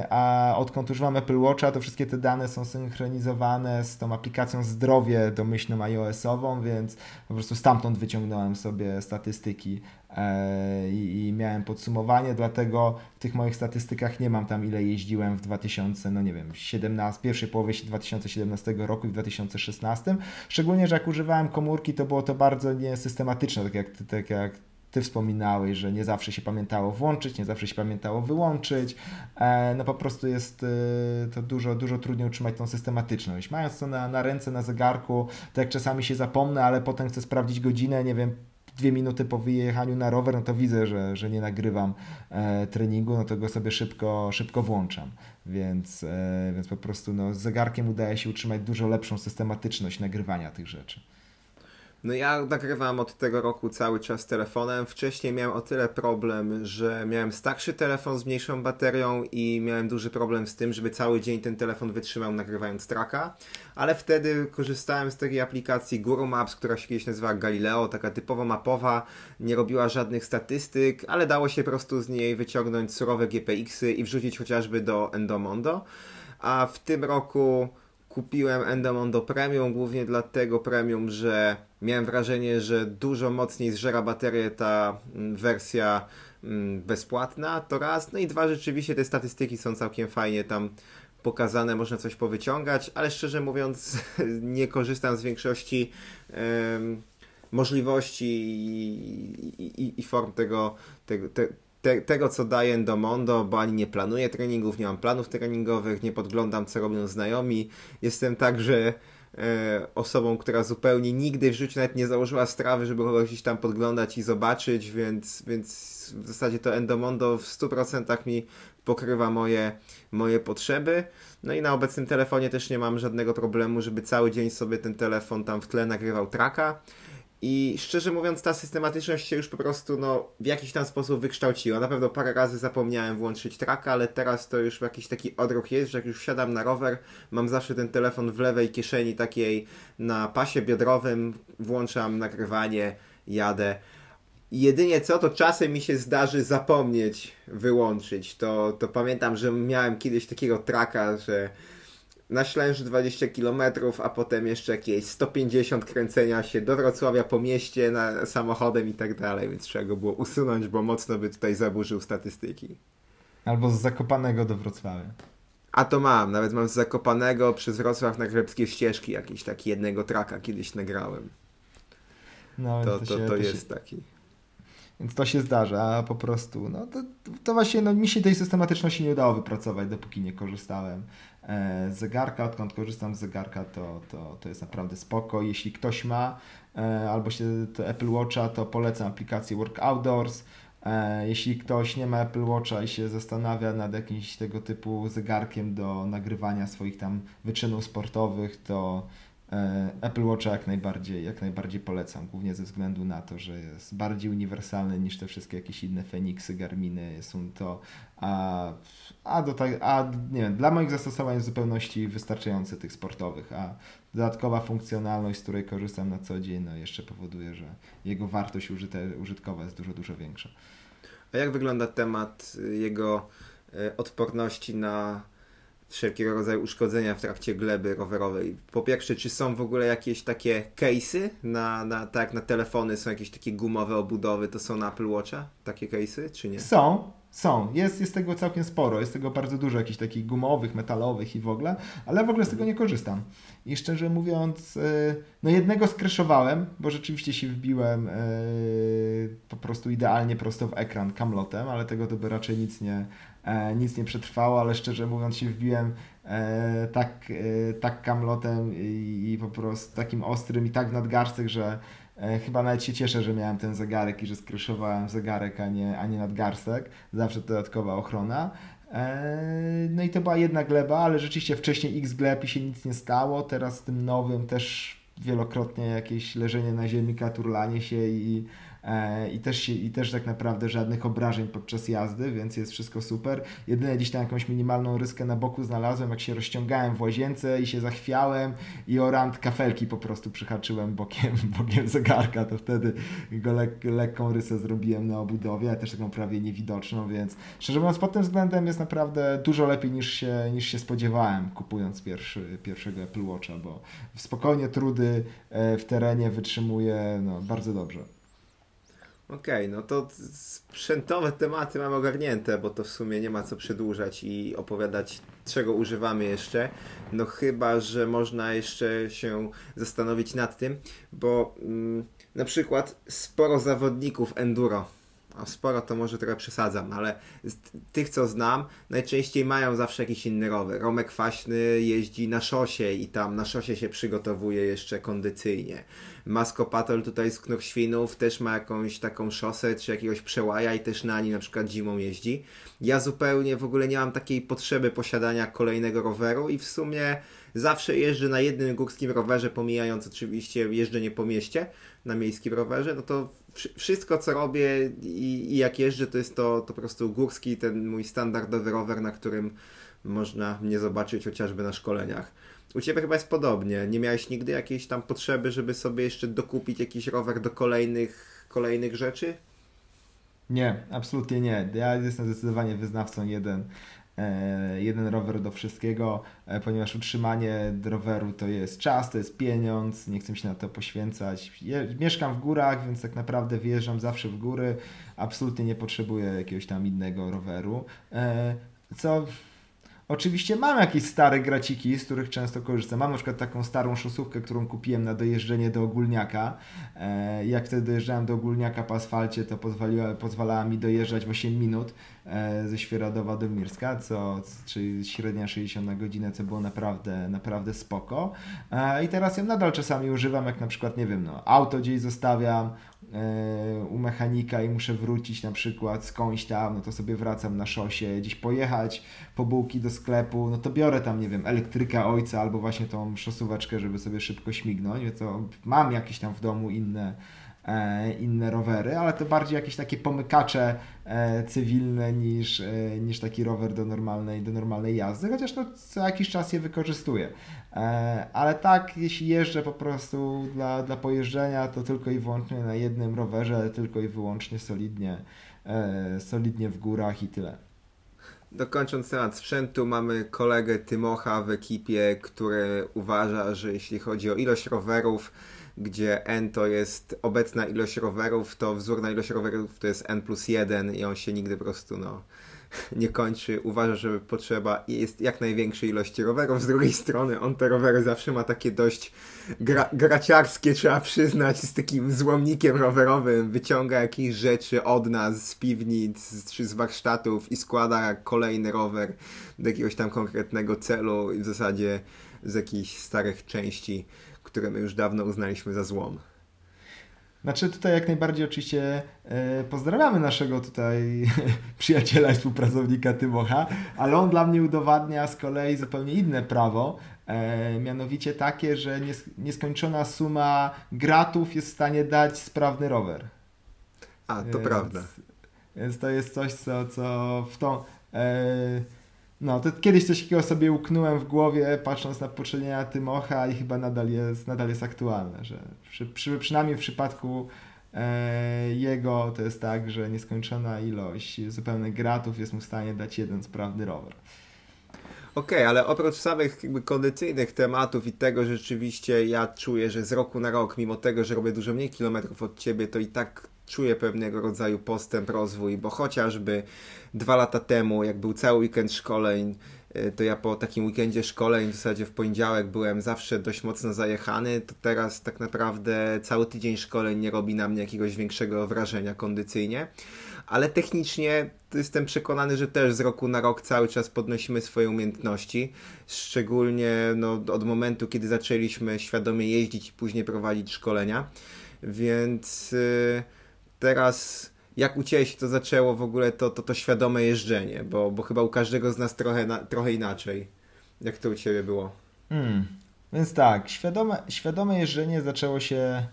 a odkąd używam Apple Watcha, to wszystkie te dane są synchronizowane z tą aplikacją Zdrowie domyślną iOS-ową, więc po prostu stamtąd wyciągnąłem sobie statystyki e, i, miałem podsumowanie, dlatego w tych moich statystykach nie mam tam ile jeździłem w 2000, no nie wiem, 17, pierwszej połowie 2017 roku i w 2016. Szczególnie, że jak używałem komórki, to było to bardzo niesystematyczne, tak jak, tak jak ty wspominałeś, że nie zawsze się pamiętało włączyć, nie zawsze się pamiętało wyłączyć. E, no po prostu jest e, to dużo, dużo trudniej utrzymać tą systematyczność. Mając to na, na ręce, na zegarku, tak czasami się zapomnę, ale potem chcę sprawdzić godzinę, nie wiem, dwie minuty po wyjechaniu na rower, no to widzę, że, że nie nagrywam e, treningu, no to go sobie szybko, szybko włączam. Więc, e, więc po prostu no, z zegarkiem udaje się utrzymać dużo lepszą systematyczność nagrywania tych rzeczy. No ja nagrywam od tego roku cały czas telefonem. Wcześniej miałem o tyle problem, że miałem starszy telefon z mniejszą baterią i miałem duży problem z tym, żeby cały dzień ten telefon wytrzymał nagrywając traka, ale wtedy korzystałem z takiej aplikacji Guru Maps, która się kiedyś nazywała Galileo, taka typowo mapowa, nie robiła żadnych statystyk, ale dało się po prostu z niej wyciągnąć surowe GPX-y i wrzucić chociażby do Endomondo. A w tym roku kupiłem Endomondo Premium, głównie dlatego Premium, że miałem wrażenie, że dużo mocniej zżera baterię ta mm, wersja mm, bezpłatna, to raz. No i dwa, rzeczywiście te statystyki są całkiem fajnie tam pokazane, można coś powyciągać, ale szczerze mówiąc nie korzystam z większości możliwości i, i, i, form tego, tego te, te, tego, co daje Endomondo, bo ani nie planuję treningów, nie mam planów treningowych, nie podglądam, co robią znajomi. Jestem także e, osobą, która zupełnie nigdy w życiu nawet nie założyła strawy, żeby kogoś gdzieś tam podglądać i zobaczyć, więc, więc w zasadzie to Endomondo w 100% mi pokrywa moje, moje potrzeby. No i na obecnym telefonie też nie mam żadnego problemu, żeby cały dzień sobie ten telefon tam w tle nagrywał traka. I szczerze mówiąc, ta systematyczność się już po prostu no, w jakiś tam sposób wykształciła. Na pewno parę razy zapomniałem włączyć traka, ale teraz to już jakiś taki odruch jest, że jak już wsiadam na rower, mam zawsze ten telefon w lewej kieszeni takiej na pasie biodrowym, włączam nagrywanie, jadę. Jedynie co, to czasem mi się zdarzy zapomnieć wyłączyć. To, to pamiętam, że miałem kiedyś takiego traka, że na Ślęży 20 km, a potem jeszcze jakieś 150 kręcenia się do Wrocławia po mieście na, samochodem i tak dalej, więc trzeba go było usunąć, bo mocno by tutaj zaburzył statystyki. Albo z Zakopanego do Wrocławia. A to mam, nawet mam z Zakopanego przez Wrocław na Grebskie Ścieżki jakiś taki jednego traka kiedyś nagrałem. No, to, to, to, się, to jest się... taki. Więc to się zdarza, po prostu, no to, to właśnie, no mi się tej systematyczności nie udało wypracować, dopóki nie korzystałem zegarka. Odkąd korzystam z zegarka, to, to, to jest naprawdę spoko. Jeśli ktoś ma e, albo się Apple Watcha, to polecam aplikację Work Outdoors. E, jeśli ktoś nie ma Apple Watcha i się zastanawia nad jakimś tego typu zegarkiem do nagrywania swoich tam wyczynów sportowych, to E, Apple Watcha jak najbardziej, jak najbardziej polecam, głównie ze względu na to, że jest bardziej uniwersalny niż te wszystkie jakieś inne Fenixy, Garminy, są to, a, a, do, a nie wiem, dla moich zastosowań w zupełności wystarczający tych sportowych, a dodatkowa funkcjonalność, z której korzystam na co dzień, no jeszcze powoduje, że jego wartość użyte, użytkowa jest dużo, dużo większa. A jak wygląda temat jego e, odporności na wszelkiego rodzaju uszkodzenia w trakcie gleby rowerowej. Po pierwsze, czy są w ogóle jakieś takie case'y, na, na, tak na telefony są jakieś takie gumowe obudowy, to są na Apple Watcha takie case'y, czy nie? Są, są. Jest, jest tego całkiem sporo. Jest tego bardzo dużo, jakichś takich gumowych, metalowych i w ogóle, ale w ogóle z tego nie korzystam. I szczerze mówiąc, e, no jednego skreszowałem, bo rzeczywiście się wbiłem e, po prostu idealnie prosto w ekran kamlotem, ale tego to by raczej nic nie, nic nie przetrwało, ale szczerze mówiąc się wbiłem e, tak, e, tak kamlotem i, i po prostu takim ostrym i tak nadgarstek, że chyba nawet się cieszę, że miałem ten zegarek i że skryszowałem zegarek, a nie, a nie nadgarstek. Zawsze dodatkowa ochrona. No i to była jedna gleba, ale rzeczywiście wcześniej x gleb i się nic nie stało. Teraz z tym nowym też wielokrotnie jakieś leżenie na ziemi, katurlanie się i E, i też, się, i też tak naprawdę żadnych obrażeń podczas jazdy, więc jest wszystko super. Jedynie gdzieś tam jakąś minimalną ryskę na boku znalazłem, jak się rozciągałem w łazience i się zachwiałem i o rand kafelki po prostu przyhaczyłem bokiem, bokiem zegarka, to wtedy go lek, lekką rysę zrobiłem na obudowie, też taką prawie niewidoczną, więc szczerze mówiąc pod tym względem jest naprawdę dużo lepiej niż się, niż się spodziewałem kupując pierwszy, pierwszego Apple Watcha, bo spokojnie trudy e, w terenie wytrzymuje no, bardzo dobrze. Okej, okay, no to sprzętowe tematy mamy ogarnięte, bo to w sumie nie ma co przedłużać i opowiadać, czego używamy jeszcze. No chyba, że można jeszcze się zastanowić nad tym, bo mm, na przykład sporo zawodników enduro a sporo to może trochę przesadzam, ale z tych co znam, najczęściej mają zawsze jakiś inny rower. Romek Kwaśny jeździ na szosie i tam na szosie się przygotowuje jeszcze kondycyjnie. Masko Patrol tutaj z Knorświnów też ma jakąś taką szosę czy jakiegoś przełaja i też na nim na przykład zimą jeździ. Ja zupełnie w ogóle nie mam takiej potrzeby posiadania kolejnego roweru i w sumie zawsze jeżdżę na jednym górskim rowerze, pomijając oczywiście jeżdżenie po mieście na miejskim rowerze, no to wszystko co robię i, i, jak jeżdżę to jest to, to po prostu górski, ten mój standardowy rower, na którym można mnie zobaczyć chociażby na szkoleniach. U Ciebie chyba jest podobnie. Nie miałeś nigdy jakiejś tam potrzeby, żeby sobie jeszcze dokupić jakiś rower do kolejnych, kolejnych rzeczy? Nie, absolutnie nie. Ja jestem zdecydowanie wyznawcą jeden, jeden rower do wszystkiego, e, ponieważ utrzymanie roweru to jest czas, to jest pieniądz, nie chcę się na to poświęcać. mieszkam w górach, więc tak naprawdę wyjeżdżam zawsze w góry, absolutnie nie potrzebuję jakiegoś tam innego roweru. E, co Oczywiście mam jakieś stare graciki, z których często korzystam. Mam na przykład taką starą szosówkę, którą kupiłem na dojeżdżenie do Ogólniaka. E, jak wtedy dojeżdżałem do Ogólniaka po asfalcie, to pozwoliła, pozwalała mi dojeżdżać w 8 minut e, ze Świeradowa do Mirska, co, czyli średnia 60 na godzinę, co było naprawdę, naprawdę spoko. E, I teraz ją nadal czasami używam, jak na przykład, nie wiem, no, auto gdzieś zostawiam, u mechanika i muszę wrócić na przykład skądś tam, no to sobie wracam na szosie, gdzieś pojechać po bułki do sklepu, no to biorę tam, nie wiem, elektryka ojca albo właśnie tą szosóweczkę, żeby sobie szybko śmignąć, więc to mam jakieś tam w domu inne E, inne rowery, ale to bardziej jakieś takie pomykacze e, cywilne niż, e, niż taki rower do normalnej, do normalnej jazdy, chociaż no, co jakiś czas je wykorzystuję. Ale tak, jeśli jeżdżę po prostu dla, dla pojeżdżenia, to tylko i wyłącznie na jednym rowerze, ale tylko i wyłącznie solidnie, solidnie w górach i tyle. Dokończąc temat sprzętu, mamy kolegę Tymocha w ekipie, który uważa, że jeśli chodzi o ilość rowerów, gdzie n to jest obecna ilość rowerów, to wzór na ilość rowerów to jest n plus 1 i on się nigdy po prostu no, nie kończy. Uważa, że potrzeba jest jak największej ilości rowerów. Z drugiej strony on te rowery zawsze ma takie dość gra, graciarskie, trzeba przyznać, z takim złomnikiem rowerowym. Wyciąga jakieś rzeczy od nas, z piwnic czy z warsztatów i składa kolejny rower do jakiegoś tam konkretnego celu i w zasadzie z jakichś starych części które my już dawno uznaliśmy za złom. Znaczy tutaj jak najbardziej oczywiście e, pozdrawiamy naszego tutaj przyjaciela i współpracownika Tymocha, ale on dla mnie udowadnia z kolei zupełnie inne prawo, e, mianowicie takie, że nies nieskończona suma gratów jest w stanie dać sprawny rower. A, to więc, prawda. Więc to jest coś, co, co w tą... E, no, to kiedyś coś takiego sobie uknąłem w głowie, patrząc na poczynienia Tymocha i chyba nadal jest, nadal jest aktualne, że przy, przy, przynajmniej w przypadku e, jego to jest tak, że nieskończona ilość zupełnych gratów jest mu w stanie dać jeden sprawny rower. Okej, okay, ale oprócz samych jakby kondycyjnych tematów i tego, że rzeczywiście ja czuję, że z roku na rok, mimo tego, że robię dużo mniej kilometrów od ciebie, to i tak czuję pewnego rodzaju postęp, rozwój, bo chociażby dwa lata temu, jak był cały weekend szkoleń, y, to ja po takim weekendzie szkoleń, w zasadzie w poniedziałek byłem zawsze dość mocno zajechany, to teraz tak naprawdę cały tydzień szkoleń nie robi na mnie jakiegoś większego wrażenia kondycyjnie. Ale technicznie jestem przekonany, że też z roku na rok cały czas podnosimy swoje umiejętności. Szczególnie no, od momentu, kiedy zaczęliśmy świadomie jeździć i później prowadzić szkolenia. Więc yy, teraz jak u Ciebie się to zaczęło w ogóle to, to, to świadome jeżdżenie, bo, bo chyba u każdego z nas trochę, na, trochę inaczej. Jak to u Ciebie było? Hmm. Więc tak, świadome, świadome jeżdżenie zaczęło się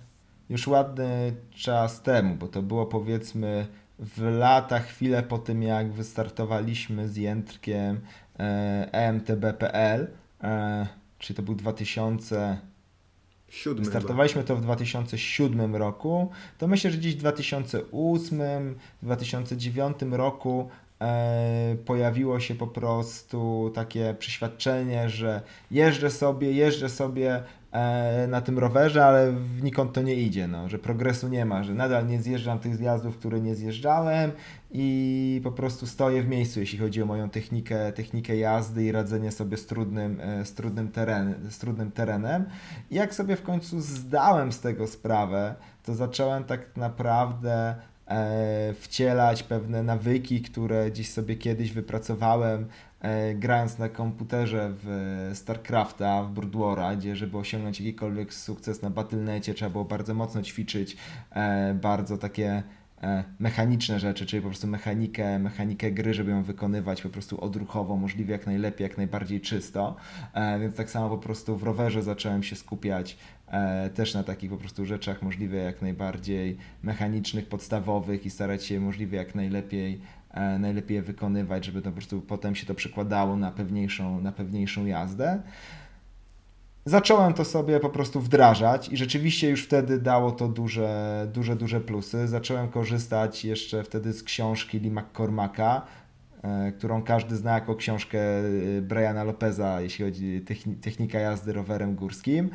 już ładny czas temu, bo to było powiedzmy w latach, chwilę po tym jak wystartowaliśmy z Jędrkiem e, EMTB.pl, e, czyli to był 2000 Siódmy Startowaliśmy to w 2007 roku, to myślę, że gdzieś w 2008, 2009 roku pojawiło się po prostu takie przeświadczenie, że jeżdżę sobie, jeżdżę sobie E, na tym rowerze, ale wnikąd to nie idzie, no, że progresu nie ma, że nadal nie zjeżdżam tych zjazdów, które nie zjeżdżałem i po prostu stoję w miejscu, jeśli chodzi o moją technikę, technikę jazdy i radzenie sobie z trudnym, e, z trudnym, teren, z trudnym terenem. I jak sobie w końcu zdałem z tego sprawę, to zacząłem tak naprawdę e, wcielać pewne nawyki, które gdzieś sobie kiedyś wypracowałem E, grając na komputerze w StarCrafta, w Brood gdzie żeby osiągnąć jakikolwiek sukces na Battle.necie trzeba było bardzo mocno ćwiczyć, e, bardzo takie e, mechaniczne rzeczy, czyli po prostu mechanikę, mechanikę gry, żeby ją wykonywać po prostu odruchowo, możliwie jak najlepiej, jak najbardziej czysto. Więc tak samo po prostu w rowerze zacząłem się skupiać też na takich po prostu rzeczach możliwie jak najbardziej mechanicznych, podstawowych i starać się możliwie jak najlepiej E, najlepiej je wykonywać, żeby to po prostu potem się to przekładało na pewniejszą, na pewniejszą jazdę. Zacząłem to sobie po prostu wdrażać i rzeczywiście już wtedy dało to duże, duże, duże plusy. Zacząłem korzystać jeszcze wtedy z książki Lee McCormacka, e, którą każdy zna jako książkę e, Briana Lopeza, jeśli chodzi o technika jazdy rowerem górskim.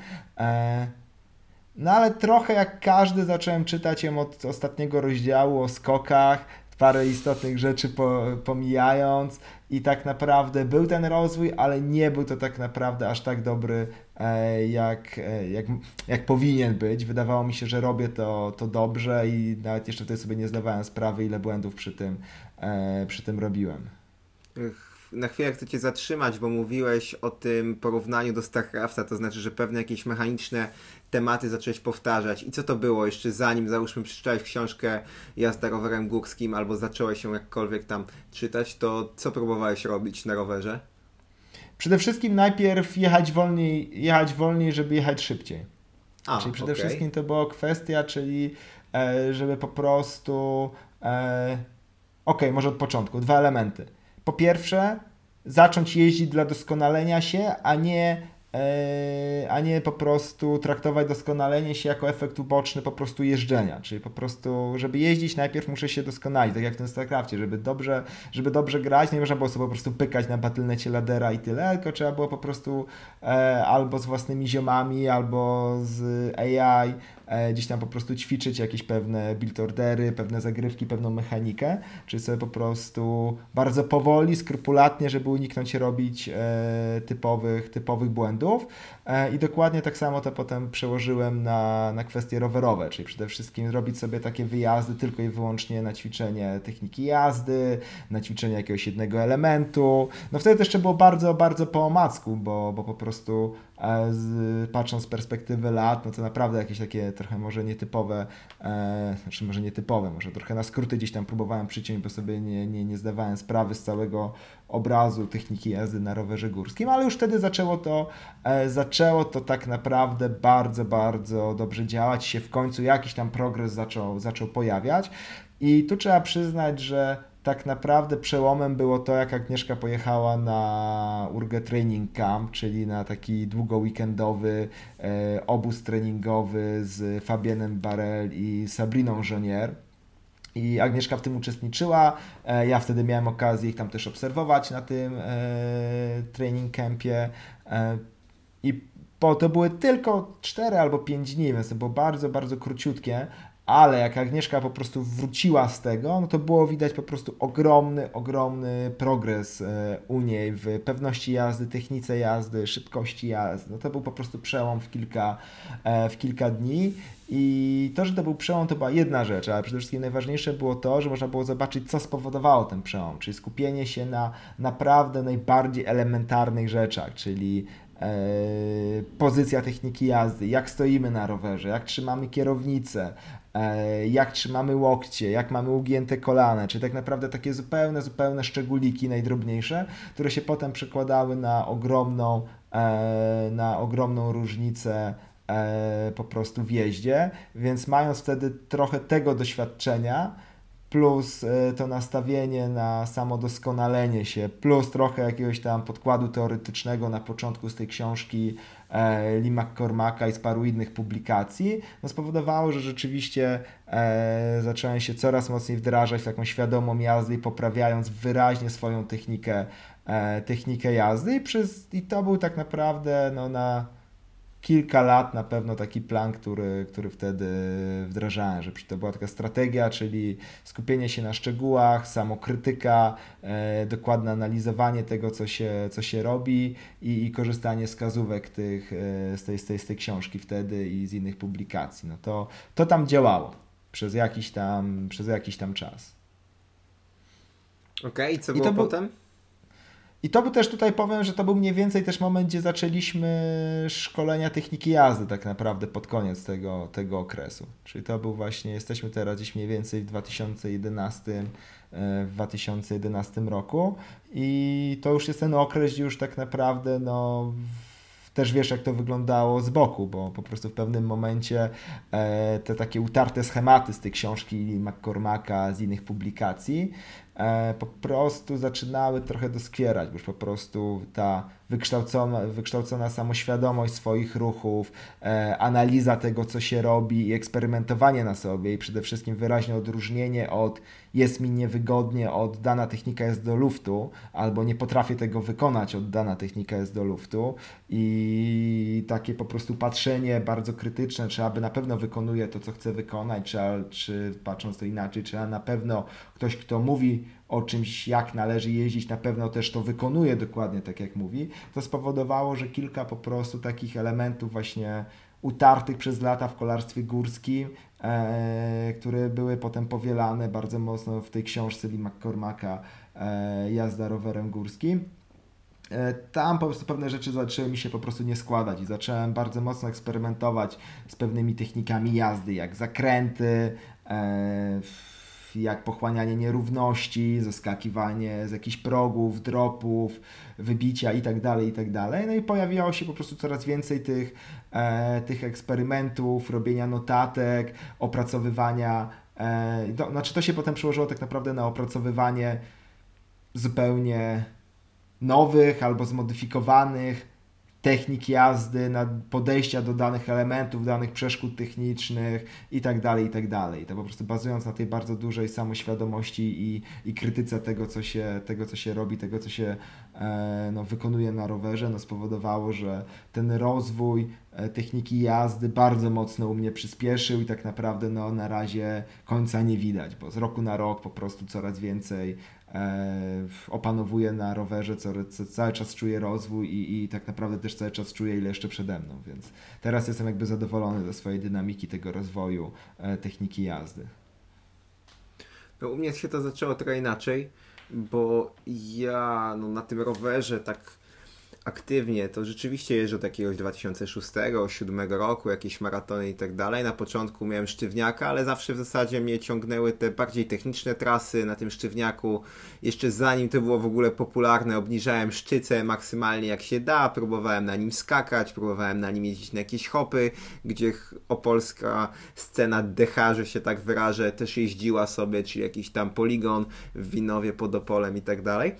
No ale trochę jak każdy zacząłem czytać ją od ostatniego rozdziału o skokach, parę istotnych rzeczy po, pomijając i tak naprawdę był ten rozwój, ale nie był to tak naprawdę aż tak dobry, e, jak, e, jak, jak powinien być. Wydawało mi się, że robię to, to dobrze i nawet jeszcze wtedy sobie nie zdawałem sprawy, ile błędów przy tym, e, przy tym robiłem. Na chwilę chcę Cię zatrzymać, bo mówiłeś o tym porównaniu do StarCrafta, to znaczy, że pewne jakieś mechaniczne tematy zacząłeś powtarzać. I co to było jeszcze zanim, załóżmy, przeczytałeś książkę Jazda rowerem górskim albo zacząłeś ją jakkolwiek tam czytać, to co próbowałeś robić na rowerze? Przede wszystkim najpierw jechać wolniej, jechać wolniej żeby jechać szybciej. A, czyli przede okay. wszystkim to była kwestia, czyli e, żeby po prostu... E, ok, może od początku. Dwa elementy. Po pierwsze, zacząć jeździć dla doskonalenia się, a nie E, a nie po prostu traktować doskonalenie się jako efekt uboczny po prostu jeżdżenia, czyli po prostu, żeby jeździć najpierw muszę się doskonalić, tak jak w tym StarCraftie, żeby dobrze, żeby dobrze grać, nie można było sobie po prostu pykać na batylnecie ladera i tyle, tylko trzeba było po prostu e, albo z własnymi ziomami, albo z AI gdzieś tam po prostu ćwiczyć jakieś pewne build ordery, pewne zagrywki, pewną mechanikę, czy sobie po prostu bardzo powoli, skrupulatnie, żeby uniknąć robić e, typowych, typowych błędów. E, I dokładnie tak samo to potem przełożyłem na, na kwestie rowerowe, czyli przede wszystkim robić sobie takie wyjazdy tylko i wyłącznie na ćwiczenie techniki jazdy, na ćwiczenie jakiegoś jednego elementu. No wtedy też jeszcze było bardzo, bardzo po omacku, bo, bo po prostu z, patrząc z perspektywy lat, no to naprawdę jakieś takie trochę może nietypowe, e, znaczy może nietypowe, może trochę na skróty gdzieś tam próbowałem przyciąć, bo sobie nie, nie, nie zdawałem sprawy z całego obrazu techniki jazdy na rowerze górskim, ale już wtedy zaczęło to, e, zaczęło to tak naprawdę bardzo, bardzo dobrze działać, się w końcu jakiś tam progres zaczął, zaczął pojawiać i tu trzeba przyznać, że tak naprawdę przełomem było to, jak Agnieszka pojechała na Urge Training Camp, czyli na taki długo weekendowy e, obóz treningowy z Fabienem Barel i Sabriną Żonier. I Agnieszka w tym uczestniczyła. E, ja wtedy miałem okazję ich tam też obserwować na tym e, training campie. E, I po, to były tylko 4 albo 5 dni, więc to było bardzo, bardzo króciutkie, ale jak Agnieszka po prostu wróciła z tego, no to było widać po prostu ogromny, ogromny progres e, u niej w pewności jazdy, technice jazdy, szybkości jazdy. No to był po prostu przełom w kilka, e, w kilka dni i to, że to był przełom, to była jedna rzecz, ale przede wszystkim najważniejsze było to, że można było zobaczyć, co spowodowało ten przełom, czyli skupienie się na naprawdę najbardziej elementarnych rzeczach, czyli pozycja techniki jazdy, jak stoimy na rowerze, jak trzymamy kierownicę, E, jak trzymamy łokcie, jak mamy ugięte kolana, czy tak naprawdę takie zupełne, zupełne szczególiki najdrobniejsze, które się potem przekładały na ogromną, e, na ogromną różnicę e, po prostu w jeździe, więc mając wtedy trochę tego doświadczenia, plus to nastawienie na samodoskonalenie się, plus trochę jakiegoś tam podkładu teoretycznego na początku z tej książki E, McCormacka i z paru innych publikacji, no spowodowało, że rzeczywiście e, zacząłem się coraz mocniej wdrażać w taką świadomą jazdę i poprawiając wyraźnie swoją technikę, e, technikę jazdy i, przez, i to był tak naprawdę no, na kilka lat na pewno taki plan, który, który wtedy wdrażałem, że to była taka strategia, czyli skupienie się na szczegółach, samokrytyka, e, dokładne analizowanie tego, co się, co się robi i, i korzystanie z wskazówek tych, e, z, tej, z, tej, z tej książki wtedy i z innych publikacji. No to, to tam działało przez jakiś tam, przez jakiś tam czas. Okej, okay, co było potem? I to by też tutaj powiem, że to był mniej więcej też moment, gdzie zaczęliśmy szkolenia techniki jazdy tak naprawdę pod koniec tego, tego okresu. Czyli to był właśnie, jesteśmy teraz gdzieś mniej więcej w 2011, e, w 2011 roku i to już jest ten okres, gdzie już tak naprawdę no też wiesz, jak to wyglądało z boku, bo po prostu w pewnym momencie e, te takie utarte schematy z tej książki McCormacka, z innych publikacji, po prostu zaczynały trochę doskwierać, bo już po prostu ta wykształcona, wykształcona samoświadomość swoich ruchów, e, analiza tego, co się robi i eksperymentowanie na sobie i przede wszystkim wyraźne odróżnienie od jest mi niewygodnie, od dana technika jest do luftu, albo nie potrafię tego wykonać, od dana technika jest do luftu. I takie po prostu patrzenie bardzo krytyczne, czy aby na pewno wykonuje to, co chce wykonać, czy, czy patrząc to inaczej, czy na pewno ktoś, kto mówi o czymś, jak należy jeździć, na pewno też to wykonuje dokładnie tak, jak mówi, to spowodowało, że kilka po prostu takich elementów właśnie utartych przez lata w kolarstwie górskim, e, które były potem powielane bardzo mocno w tej książce Lee McCormacka e, Jazda rowerem górskim. E, tam po prostu pewne rzeczy zaczęły mi się po prostu nie składać i zacząłem bardzo mocno eksperymentować z pewnymi technikami jazdy, jak zakręty, e, jak pochłanianie nierówności, zaskakiwanie z jakichś progów, dropów, wybicia itd., tak itd. Tak no i pojawiało się po prostu coraz więcej tych, e, tych eksperymentów, robienia notatek, opracowywania. E, to, znaczy to się potem przełożyło tak naprawdę na opracowywanie zupełnie nowych albo zmodyfikowanych technik jazdy, na podejścia do danych elementów, danych przeszkód technicznych itd., tak itd. Tak to po prostu bazując na tej bardzo dużej samoświadomości i, i krytyce tego co, się, tego, co się robi, tego, co się e, no, wykonuje na rowerze, no, spowodowało, że ten rozwój e, techniki jazdy bardzo mocno u mnie przyspieszył i tak naprawdę no, na razie końca nie widać, bo z roku na rok po prostu coraz więcej opanowuję na rowerze, co, co, cały czas czuję rozwój i, i tak naprawdę też cały czas czuję, ile jeszcze przede mną, więc teraz jestem jakby zadowolony ze swojej dynamiki tego rozwoju e, techniki jazdy. No, u mnie się to zaczęło trochę inaczej, bo ja no, na tym rowerze tak aktywnie, to rzeczywiście jeżdżę od jakiegoś 2006-2007 roku, jakieś maratony i tak dalej. Na początku miałem sztywniaka, ale zawsze w zasadzie mnie ciągnęły te bardziej techniczne trasy na tym sztywniaku. Jeszcze zanim to było w ogóle popularne, obniżałem szczycę maksymalnie jak się da, próbowałem na nim skakać, próbowałem na nim jeździć na jakieś hopy, gdzie opolska scena decharze się tak wyrażę, też jeździła sobie, czyli jakiś tam poligon w Winowie pod Opolem i tak dalej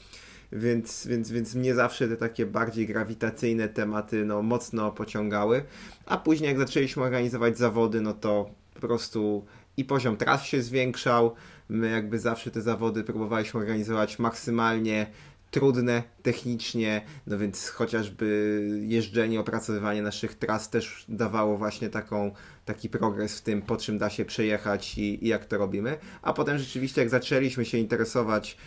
więc, więc, więc mnie zawsze te takie bardziej grawitacyjne tematy no, mocno pociągały. A później jak zaczęliśmy organizować zawody, no to po prostu i poziom tras się zwiększał. My jakby zawsze te zawody próbowaliśmy organizować maksymalnie trudne technicznie, no więc chociażby jeżdżenie, opracowywanie naszych tras też dawało właśnie taką, taki progres w tym, po czym da się przejechać i, i jak to robimy. A potem rzeczywiście, jak zaczęliśmy się interesować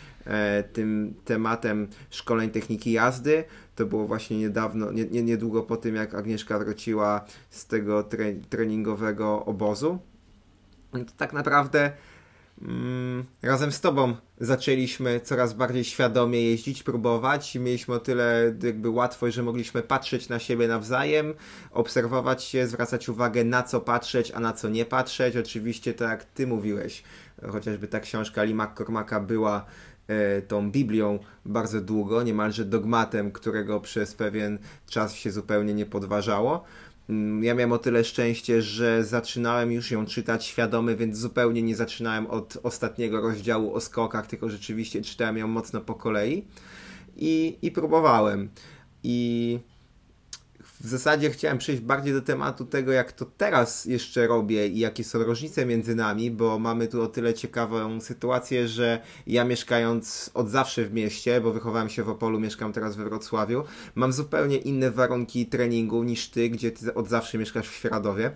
tym tematem szkoleń techniki jazdy, to było właśnie niedawno, nie, nie, niedługo po tym, jak Agnieszka wróciła z tego tre, treningowego obozu. To tak naprawdę mm, razem z Tobą zaczęliśmy coraz bardziej świadomie jeździć, próbować. Mieliśmy o tyle jakby łatwość, że mogliśmy patrzeć na siebie nawzajem, obserwować się, zwracać uwagę na co patrzeć, a na co nie patrzeć. Oczywiście, tak jak Ty mówiłeś, chociażby ta książka Lee McCormacka była e, tą Biblią bardzo długo, niemalże dogmatem, którego przez pewien czas się zupełnie nie podważało. Mm, ja miałem o tyle szczęście, że zaczynałem już ją czytać świadomy, więc zupełnie nie zaczynałem od ostatniego rozdziału o skokach, tylko rzeczywiście czytałem ją mocno po kolei i, i próbowałem. I w zasadzie chciałem przejść bardziej do tematu tego, jak to teraz jeszcze robię i jakie są różnice między nami, bo mamy tu o tyle ciekawą sytuację, że ja mieszkając od zawsze w mieście, bo wychowałem się w Opolu, mieszkam teraz we Wrocławiu, mam zupełnie inne warunki treningu niż ty, gdzie ty od zawsze mieszkasz w Świeradowie.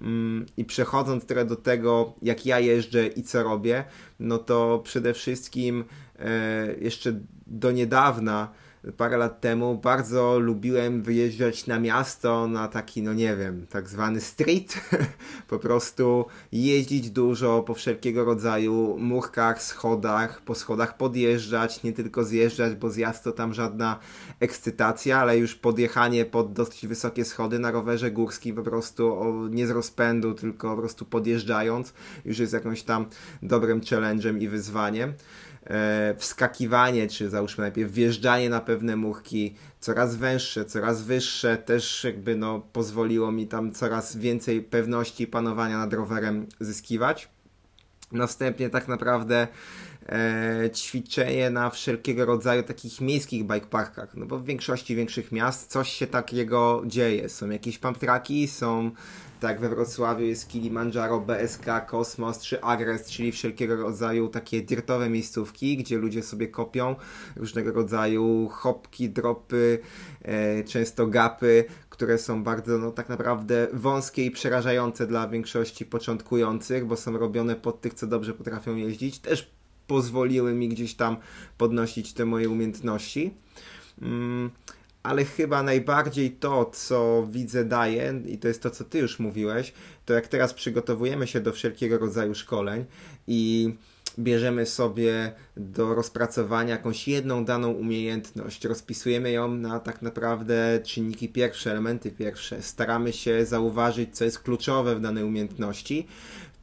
Mm, I przechodząc teraz do tego, jak ja jeżdżę i co robię, no to przede wszystkim e, jeszcze do niedawna parę lat temu bardzo lubiłem wyjeżdżać na miasto, na taki, no nie wiem, tak zwany street. po prostu jeździć dużo po wszelkiego rodzaju murkach, schodach, po schodach podjeżdżać, nie tylko zjeżdżać, bo zjazd to tam żadna ekscytacja, ale już podjechanie pod dosyć wysokie schody na rowerze górskim po prostu nie z rozpędu, tylko po prostu podjeżdżając, już jest jakąś tam dobrym challenge'em i wyzwaniem. E, wskakiwanie, czy załóżmy najpierw wjeżdżanie na pewne murki, coraz węższe, coraz wyższe, też jakby no pozwoliło mi tam coraz więcej pewności i panowania nad rowerem zyskiwać. Następnie tak naprawdę e, ćwiczenie na wszelkiego rodzaju takich miejskich bikeparkach, no bo w większości większych miast coś się takiego dzieje. Są jakieś pump tracki, są tak we Wrocławiu jest Kilimanjaro, BSK, Kosmos czy Agres, czyli wszelkiego rodzaju takie dirtowe miejscówki, gdzie ludzie sobie kopią różnego rodzaju hopki, dropy, e, często gapy, które są bardzo no, tak naprawdę wąskie i przerażające dla większości początkujących, bo są robione pod tych, co dobrze potrafią jeździć. Też pozwoliły mi gdzieś tam podnosić te moje umiejętności. Mm ale chyba najbardziej to, co widzę daje, i to jest to, co ty już mówiłeś, to jak teraz przygotowujemy się do wszelkiego rodzaju szkoleń i bierzemy sobie do rozpracowania jakąś jedną daną umiejętność, rozpisujemy ją na tak naprawdę czynniki pierwsze, elementy pierwsze, staramy się zauważyć, co jest kluczowe w danej umiejętności,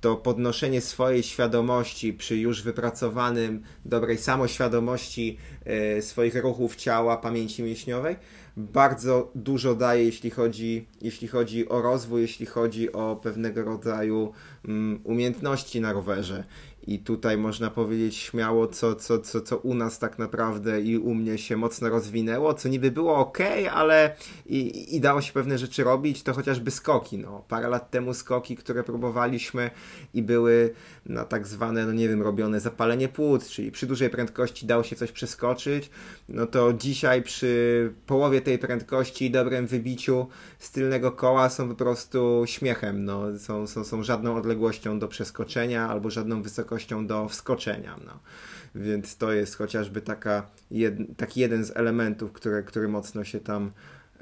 to podnoszenie swojej świadomości przy już wypracowanym, dobrej samoświadomości e, swoich ruchów ciała, pamięci mięśniowej, bardzo dużo daje, jeśli chodzi, jeśli chodzi o rozwój, jeśli chodzi o pewnego rodzaju um, umiejętności na rowerze. I tutaj można powiedzieć śmiało, co, co, co, co u nas tak naprawdę i u mnie się mocno rozwinęło, co niby było ok, ale i, i dało się pewne rzeczy robić, to chociażby skoki. No. Parę lat temu skoki, które próbowaliśmy i były na tak zwane, no nie wiem, robione zapalenie płuc, czyli przy dużej prędkości dało się coś przeskoczyć, no to dzisiaj przy połowie tej prędkości i dobrym wybiciu z tylnego koła są po prostu śmiechem, no. są, są, są żadną odległością do przeskoczenia albo żadną wysokością do wskoczenia. No. Więc to jest chociażby taka jed, taki jeden z elementów, który, który mocno się tam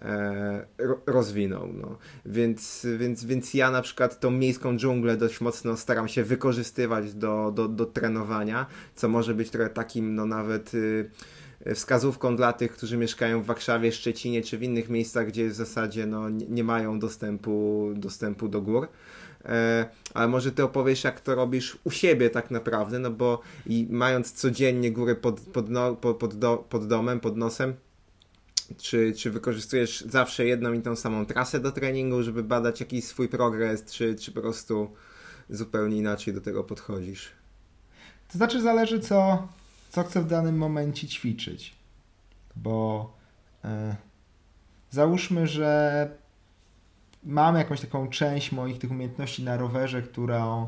e, rozwinął. No. Więc, więc, więc ja na przykład tą miejską dżunglę dość mocno staram się wykorzystywać do, do, do trenowania, co może być trochę takim no nawet y, wskazówką dla tych, którzy mieszkają w Warszawie, Szczecinie czy w innych miejscach, gdzie w zasadzie no, nie mają dostępu, dostępu do gór. E, ale może ty opowiesz, jak to robisz u siebie tak naprawdę, no bo i mając codziennie góry pod, pod, no, pod, do, pod domem, pod nosem, czy, czy wykorzystujesz zawsze jedną i tą samą trasę do treningu, żeby badać jakiś swój progres, czy, czy po prostu zupełnie inaczej do tego podchodzisz? To znaczy zależy co, co chcę w danym momencie ćwiczyć. Bo e, załóżmy, że mam jakąś taką część moich tych umiejętności na rowerze, którą,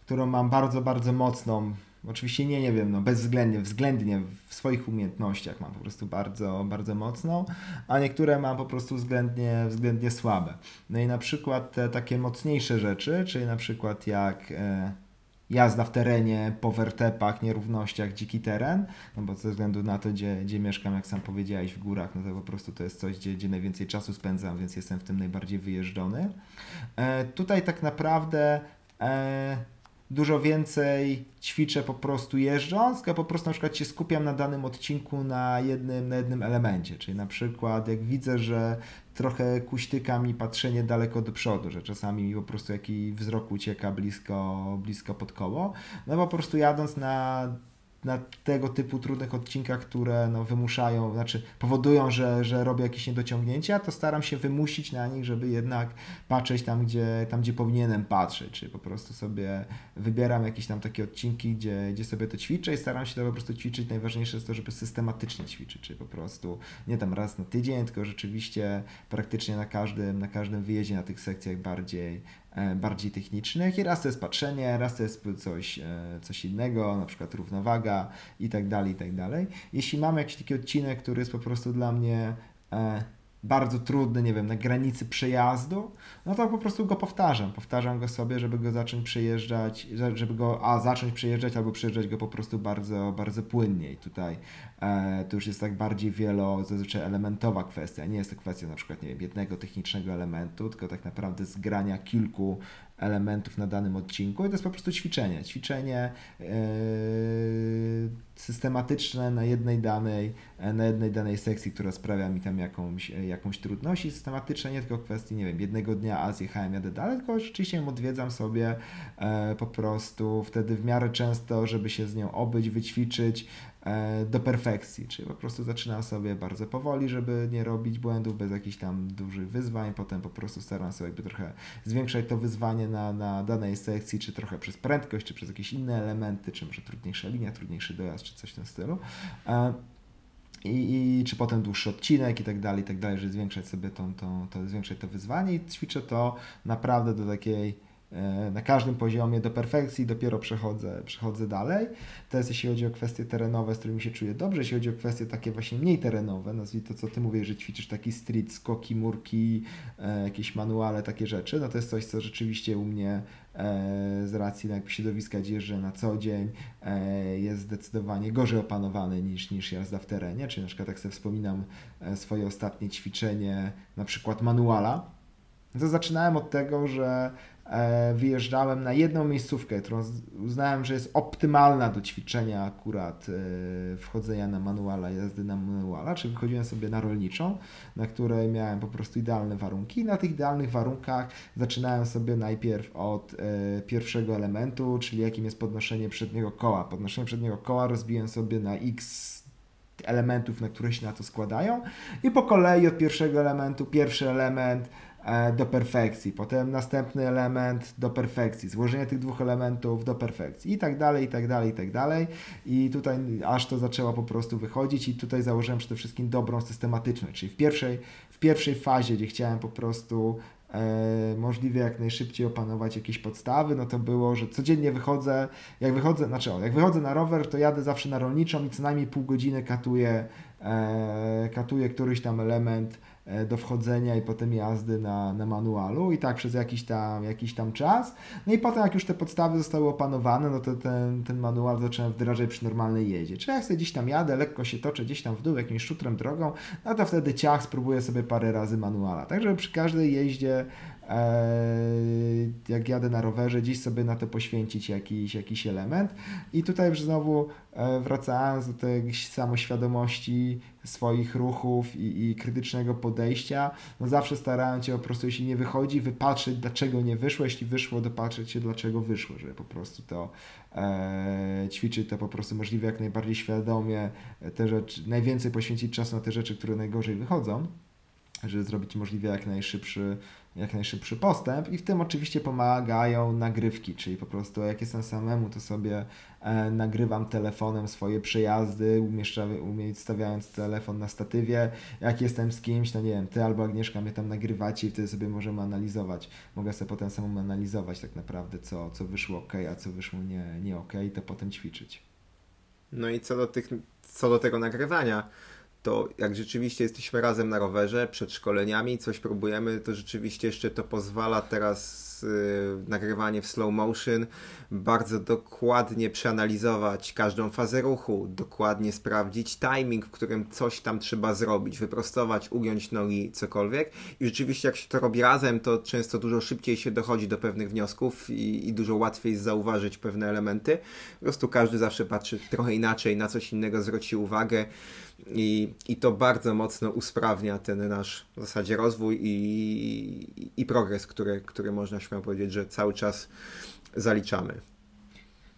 którą mam bardzo, bardzo mocną. Oczywiście nie, nie wiem, no bezwzględnie, względnie w swoich umiejętnościach mam po prostu bardzo, bardzo mocną, a niektóre mam po prostu względnie, względnie słabe. No i na przykład te takie mocniejsze rzeczy, czyli na przykład jak e, jazda w terenie, po wertepach, nierównościach, dziki teren, no bo ze względu na to, gdzie, gdzie mieszkam, jak sam powiedziałeś, w górach, no to po prostu to jest coś, gdzie, gdzie najwięcej czasu spędzam, więc jestem w tym najbardziej wyjeżdżony. E, tutaj tak naprawdę e, dużo więcej ćwiczę po prostu jeżdżąc, tylko po prostu na przykład się skupiam na danym odcinku na jednym, na jednym elemencie. Czyli na przykład jak widzę, że trochę kuśtyka mi patrzenie daleko do przodu, że czasami mi po prostu jakiś wzrok ucieka blisko, blisko pod koło, no po prostu jadąc na na tego typu trudnych odcinkach, które no, wymuszają, znaczy powodują, że, że robię jakieś niedociągnięcia, to staram się wymusić na nich, żeby jednak patrzeć tam, gdzie, tam, gdzie powinienem patrzeć, czyli po prostu sobie wybieram jakieś tam takie odcinki, gdzie, gdzie sobie to ćwiczę i staram się to po prostu ćwiczyć. Najważniejsze jest to, żeby systematycznie ćwiczyć, czyli po prostu nie tam raz na tydzień, tylko rzeczywiście praktycznie na każdym, na każdym wyjeździe na tych sekcjach bardziej, bardziej technicznych i raz to jest patrzenie, raz to jest coś, e, coś innego, na przykład równowaga i tak dalej, i tak dalej. Jeśli mamy jakiś taki odcinek, który jest po prostu dla mnie e, bardzo trudny, nie wiem, na granicy przejazdu, no to po prostu go powtarzam. Powtarzam go sobie, żeby go zacząć przejeżdżać, żeby go a zacząć przejeżdżać albo przejeżdżać go po prostu bardzo, bardzo płynnie. I tutaj e, to już jest tak bardziej wielo, zazwyczaj elementowa kwestia. Nie jest to kwestia na przykład, nie wiem, jednego technicznego elementu, tylko tak naprawdę zgrania kilku elementów na danym odcinku i to jest po prostu ćwiczenie. Ćwiczenie yy, systematyczne na jednej danej, na jednej danej sekcji, która sprawia mi tam jakąś, jakąś trudność i systematyczne nie tylko kwestii, nie wiem, jednego dnia a zjechałem, jadę dalej, tylko rzeczywiście odwiedzam sobie e, po prostu wtedy w miarę często, żeby się z nią obyć, wyćwiczyć, E, do perfekcji, czyli po prostu zaczynam sobie bardzo powoli, żeby nie robić błędów bez jakichś tam dużych wyzwań, potem po prostu staram się jakby trochę zwiększać to wyzwanie na, na danej sekcji, czy trochę przez prędkość, czy przez jakieś inne elementy, czy może trudniejsza linia, trudniejszy dojazd, czy coś w tym stylu. E, I, i, czy potem dłuższy odcinek i tak dalej, i tak dalej, żeby zwiększać sobie tą, tą, to, zwiększać to wyzwanie i ćwiczę to naprawdę do takiej E, na każdym poziomie do perfekcji, dopiero przechodzę, przechodzę dalej. To jest jeśli chodzi o kwestie terenowe, z którymi się czuję dobrze, jeśli chodzi o kwestie takie właśnie mniej terenowe, nazwij to, co Ty mówisz, że ćwiczysz taki street, skoki, murki, e, jakieś manuale, takie rzeczy, no to jest coś, co rzeczywiście u mnie e, z racji jakby środowiska, jeżdżę na co dzień, jest zdecydowanie gorzej opanowane niż, niż jazda w terenie, czyli na przykład jak sobie wspominam swoje ostatnie ćwiczenie, na przykład manuala, to zaczynałem od tego, że E, wyjeżdżałem na jedną miejscówkę, którą uznałem, że jest optymalna do ćwiczenia akurat e, wchodzenia na manuala, jazdy na manuala, czyli wychodziłem sobie na rolniczą, na której miałem po prostu idealne warunki. Na tych idealnych warunkach zaczynałem sobie najpierw od e, pierwszego elementu, czyli jakim jest podnoszenie przedniego koła. Podnoszenie przedniego koła rozbiłem sobie na x elementów, na które się na to składają i po kolei od pierwszego elementu, pierwszy element E, do perfekcji, potem następny element do perfekcji, złożenie tych dwóch elementów do perfekcji i tak dalej, i tak dalej, i tak dalej. I tutaj aż to zaczęło po prostu wychodzić i tutaj założyłem przede wszystkim dobrą systematyczność, czyli w pierwszej, w pierwszej fazie, gdzie chciałem po prostu e, możliwie jak najszybciej opanować jakieś podstawy, no to było, że codziennie wychodzę, jak wychodzę, znaczy jak wychodzę na rower, to jadę zawsze na rolniczą i co najmniej pół godziny katuję, e, katuję któryś tam element E, do wchodzenia i potem jazdy na, na manualu i tak przez jakiś tam, jakiś tam czas. No i potem jak już te podstawy zostały opanowane, no to ten, ten manual zacząłem wdrażać przy normalnej jeździe. Czy jak sobie gdzieś tam jadę, lekko się toczę gdzieś tam w dół jakimś szutrem drogą, no to wtedy ciach spróbuję sobie parę razy manuala. Tak, żeby przy każdej jeździe E, jak jadę na rowerze, gdzieś sobie na to poświęcić jakiś, jakiś element. I tutaj już znowu e, wracając do tej samoświadomości swoich ruchów i, i krytycznego podejścia, no zawsze starałem się po prostu, jeśli nie wychodzi, wypatrzeć, dlaczego nie wyszło, jeśli wyszło, dopatrzeć się, dlaczego wyszło, żeby po prostu to e, ćwiczyć to po prostu możliwie jak najbardziej świadomie, te rzeczy, najwięcej poświęcić czasu na te rzeczy, które najgorzej wychodzą żeby zrobić możliwie jak najszybszy, jak najszybszy postęp i w tym oczywiście pomagają nagrywki, czyli po prostu jak jestem samemu, to sobie e, nagrywam telefonem swoje przejazdy, stawiając telefon na statywie, jak jestem z kimś, to nie wiem, ty albo Agnieszka mnie tam nagrywacie i wtedy sobie możemy analizować, mogę sobie potem samemu analizować tak naprawdę, co, co wyszło ok, a co wyszło nie, nie ok, to potem ćwiczyć. No i co do, tych, co do tego nagrywania, to jak rzeczywiście jesteśmy razem na rowerze, przed szkoleniami, coś próbujemy, to rzeczywiście jeszcze to pozwala teraz y, nagrywanie w slow motion, bardzo dokładnie przeanalizować każdą fazę ruchu, dokładnie sprawdzić timing, w którym coś tam trzeba zrobić, wyprostować, ugiąć nogi, cokolwiek. I rzeczywiście jak się to robi razem, to często dużo szybciej się dochodzi do pewnych wniosków i, i dużo łatwiej zauważyć pewne elementy. Po prostu każdy zawsze patrzy trochę inaczej, na coś innego zwróci uwagę. I, I to bardzo mocno usprawnia ten nasz w zasadzie rozwój i, i, i progres, który, który można śmiało powiedzieć, że cały czas zaliczamy.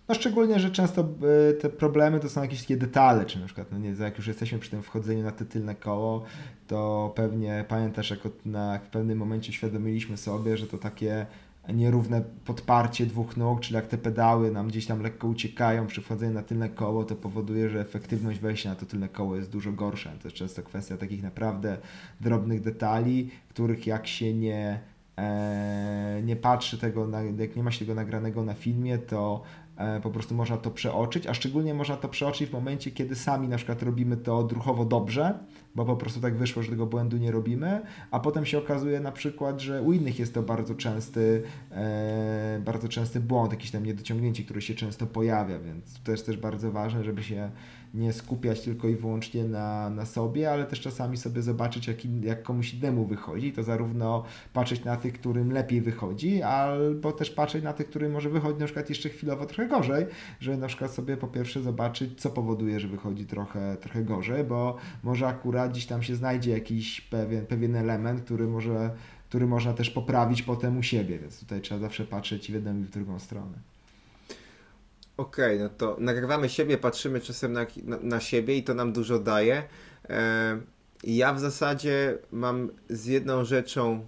No szczególnie, że często e, te problemy to są jakieś takie detale, czy na przykład, no nie, jak już jesteśmy przy tym wchodzeniu na te tylne koło, to pewnie pamiętasz, jak na, w pewnym momencie świadomiliśmy sobie, że to takie nierówne podparcie dwóch nóg, czyli jak te pedały nam gdzieś tam lekko uciekają przy wchodzeniu na tylne koło, to powoduje, że efektywność wejścia na to tylne koło jest dużo gorsza. To jest często kwestia takich naprawdę drobnych detali, których jak się nie, e, nie patrzy tego, jak nie ma się tego nagranego na filmie, to e, po prostu można to przeoczyć, a szczególnie można to przeoczyć w momencie, kiedy sami na przykład robimy to odruchowo dobrze, bo po prostu tak wyszło, że tego błędu nie robimy, a potem się okazuje na przykład, że u innych jest to bardzo częsty, e, bardzo częsty błąd, jakieś tam niedociągnięcie, które się często pojawia, więc to jest też bardzo ważne, żeby się nie skupiać tylko i wyłącznie na, na sobie, ale też czasami sobie zobaczyć, jak, in, jak komuś innemu wychodzi, to zarówno patrzeć na tych, którym lepiej wychodzi, albo też patrzeć na tych, którym może wychodzi na przykład jeszcze chwilowo trochę gorzej, żeby na przykład sobie po pierwsze zobaczyć, co powoduje, że wychodzi trochę, trochę gorzej, bo może akurat gdzieś tam się znajdzie jakiś pewien, pewien element, który może który można też poprawić potem u siebie, więc tutaj trzeba zawsze patrzeć i w jedną i w drugą stronę. Okej, okay, no to nagrywamy siebie, patrzymy czasem na, na, na siebie i to nam dużo daje. E, ja w zasadzie mam z jedną rzeczą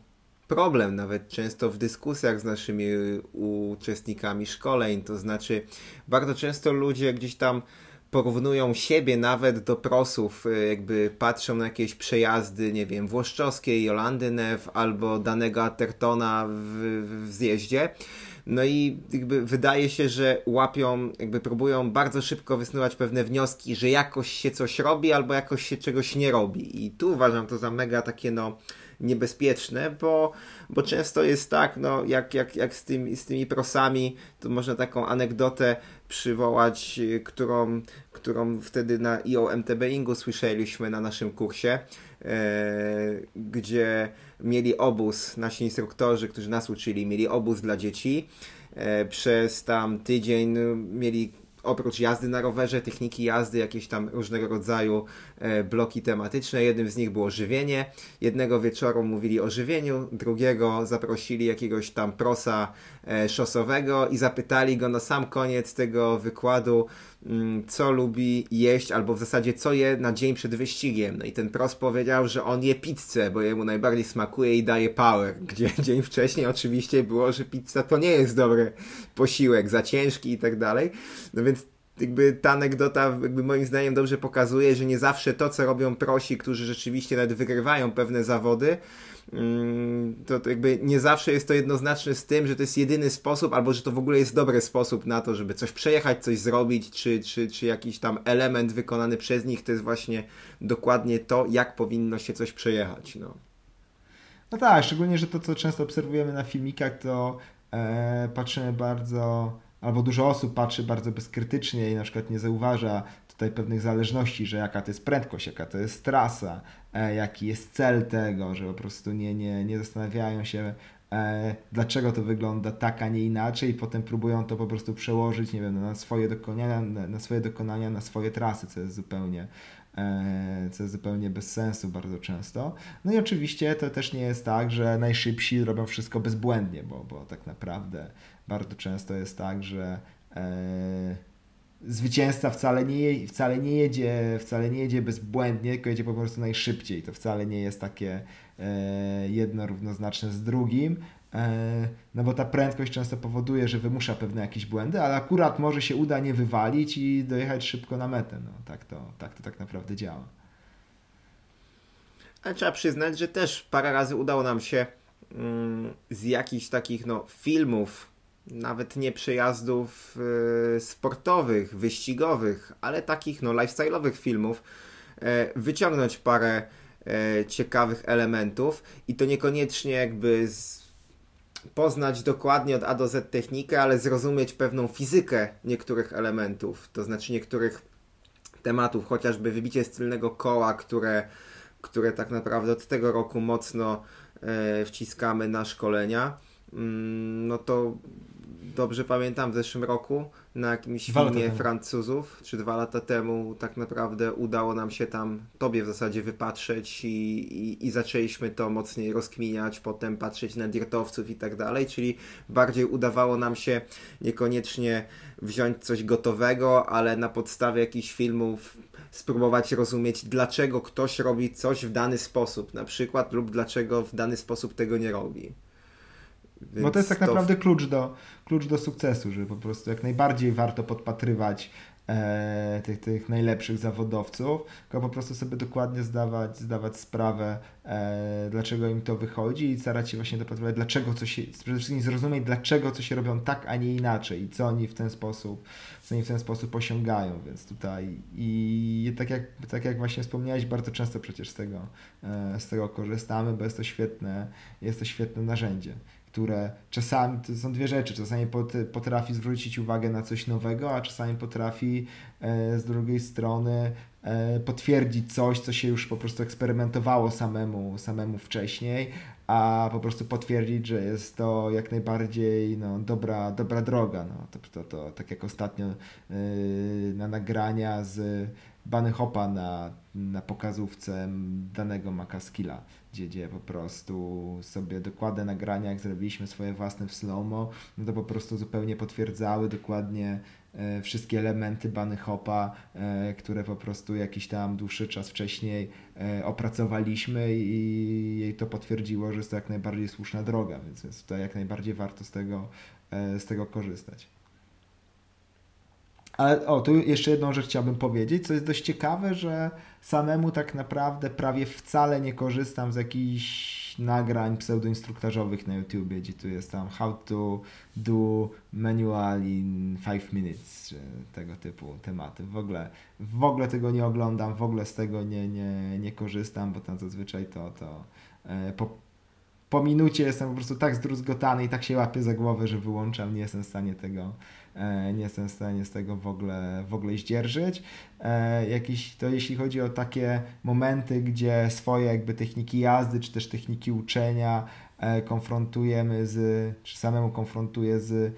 problem, nawet często w dyskusjach z naszymi uczestnikami szkoleń. To znaczy, bardzo często ludzie gdzieś tam porównują siebie nawet do prosów, e, jakby patrzą na jakieś przejazdy, nie wiem, włoszczowskiej, Jolandy Neff albo danego Athertona w, w zjeździe no i jakby wydaje się, że łapią, jakby próbują bardzo szybko wysnuwać pewne wnioski, że jakoś się coś robi albo jakoś się czegoś nie robi. I tu uważam to za mega takie no niebezpieczne, bo, bo często jest tak, no jak, jak, jak z, tym, z tymi prosami, to można taką anegdotę przywołać, którą, którą wtedy na IOMTB Ingu słyszeliśmy na naszym kursie, e, gdzie mieli obóz, nasi instruktorzy, którzy nas uczyli, mieli obóz dla dzieci. E, przez tam tydzień mieli oprócz jazdy na rowerze, techniki jazdy, jakieś tam różnego rodzaju e, bloki tematyczne. Jednym z nich było żywienie. Jednego wieczoru mówili o żywieniu, drugiego zaprosili jakiegoś tam prosa e, szosowego i zapytali go na sam koniec tego wykładu, co lubi jeść, albo w zasadzie co je na dzień przed wyścigiem. No i ten pros powiedział, że on je pizzę, bo jemu najbardziej smakuje i daje power. Gdzie dzień wcześniej oczywiście było, że pizza to nie jest dobry posiłek, za ciężki i tak dalej. No więc jakby ta anegdota jakby moim zdaniem dobrze pokazuje, że nie zawsze to, co robią prosi, którzy rzeczywiście nawet wygrywają pewne zawody, Mm, to, to jakby nie zawsze jest to jednoznaczne z tym, że to jest jedyny sposób, albo że to w ogóle jest dobry sposób na to, żeby coś przejechać, coś zrobić, czy, czy, czy jakiś tam element wykonany przez nich to jest właśnie dokładnie to, jak powinno się coś przejechać. No, no tak, szczególnie, że to, co często obserwujemy na filmikach, to e, patrzymy bardzo albo dużo osób patrzy bardzo bezkrytycznie i na przykład nie zauważa tutaj pewnych zależności, że jaka to jest prędkość, jaka to jest trasa, e, jaki jest cel tego, że po prostu nie, nie, nie zastanawiają się, e, dlaczego to wygląda tak, a nie inaczej i potem próbują to po prostu przełożyć, nie wiem, na swoje dokonania, na, na swoje dokonania, na swoje trasy, co jest zupełnie e, co jest zupełnie bez sensu bardzo często. No i oczywiście to też nie jest tak, że najszybsi robią wszystko bezbłędnie, bo, bo tak naprawdę bardzo często jest tak, że zwycięzca wcale nie, wcale nie jedzie, wcale nie jedzie bezbłędnie, tylko jedzie po prostu najszybciej. To wcale nie jest takie e, jedno równoznaczne z drugim. E, no bo ta prędkość często powoduje, że wymusza pewne jakieś błędy, ale akurat może się uda nie wywalić i dojechać szybko na metę. No, tak, to, tak to tak naprawdę działa. Ale trzeba przyznać, że też parę razy udało nam się mm, z jakichś takich no, filmów nawet nie przejazdów y, sportowych, wyścigowych, ale takich no lifestyle'owych filmów e, wyciągnąć parę e, ciekawych elementów i to niekoniecznie jakby z, poznać dokładnie od A do Z technikę, ale zrozumieć pewną fizykę niektórych elementów, to znaczy niektórych tematów, chociażby wybicie z tylnego koła, które, które tak naprawdę od tego roku mocno e, wciskamy na szkolenia. Mm, no to dobrze pamiętam w zeszłym roku na jakimś dwa filmie Francuzów, czy dwa lata temu tak naprawdę udało nam się tam tobie w zasadzie wypatrzeć i, i, i zaczęliśmy to mocniej rozkminiać, potem patrzeć na dirtowców i tak dalej, czyli bardziej udawało nam się niekoniecznie wziąć coś gotowego, ale na podstawie jakichś filmów spróbować rozumieć, dlaczego ktoś robi coś w dany sposób, na przykład, lub dlaczego w dany sposób tego nie robi. Więc Bo to jest tak naprawdę klucz do, klucz do sukcesu, że po prostu jak najbardziej warto podpatrywać e, tych, tych najlepszych zawodowców, tylko po prostu sobie dokładnie zdawać, zdawać sprawę, e, dlaczego im to wychodzi i starać się właśnie dopatrywać, dlaczego coś się, przede wszystkim zrozumieć, dlaczego coś robią tak, a nie inaczej i co oni w ten sposób, co oni w ten sposób osiągają, więc tutaj i tak jak, tak jak właśnie wspomniałeś, bardzo często przecież z tego, e, z tego korzystamy, bo jest to świetne, jest to świetne narzędzie które czasami, to są dwie rzeczy, czasami potrafi zwrócić uwagę na coś nowego, a czasami potrafi e, z drugiej strony e, potwierdzić coś, co się już po prostu eksperymentowało samemu, samemu wcześniej, a po prostu potwierdzić, że jest to jak najbardziej no, dobra, dobra droga. No, to, to, to tak jak ostatnio yy, na nagrania z Bunny Hopa na, na pokazówce danego Makaskilla, gdzie, gdzie po prostu sobie dokładne nagrania, jak zrobiliśmy swoje własne w slow-mo, no to po prostu zupełnie potwierdzały dokładnie e, wszystkie elementy Bunny Hopa, e, które po prostu jakiś tam dłuższy czas wcześniej e, opracowaliśmy i jej to potwierdziło, że jest to jak najbardziej słuszna droga, więc, więc tutaj jak najbardziej warto z tego, z tego korzystać. Ale o, tu jeszcze jedną rzecz chciałbym powiedzieć, co jest dość ciekawe, że samemu tak naprawdę prawie wcale nie korzystam z jakichś nagrań pseudoinstruktażowych na YouTubie, gdzie tu jest tam how to do manual in 5 minutes, czy tego typu tematy. W ogóle, w ogóle tego nie oglądam, w ogóle z tego nie, nie, nie korzystam, bo tam zazwyczaj to, to e, po, po minucie jestem po prostu tak zdruzgotany i tak się łapię za głowę, że wyłączam, nie jestem w stanie tego nie jestem w stanie z tego w ogóle, w ogóle zdzierżyć. E, jakiś, to jeśli chodzi o takie momenty, gdzie swoje jakby techniki jazdy, czy też techniki uczenia e, konfrontujemy z, czy samemu konfrontuję z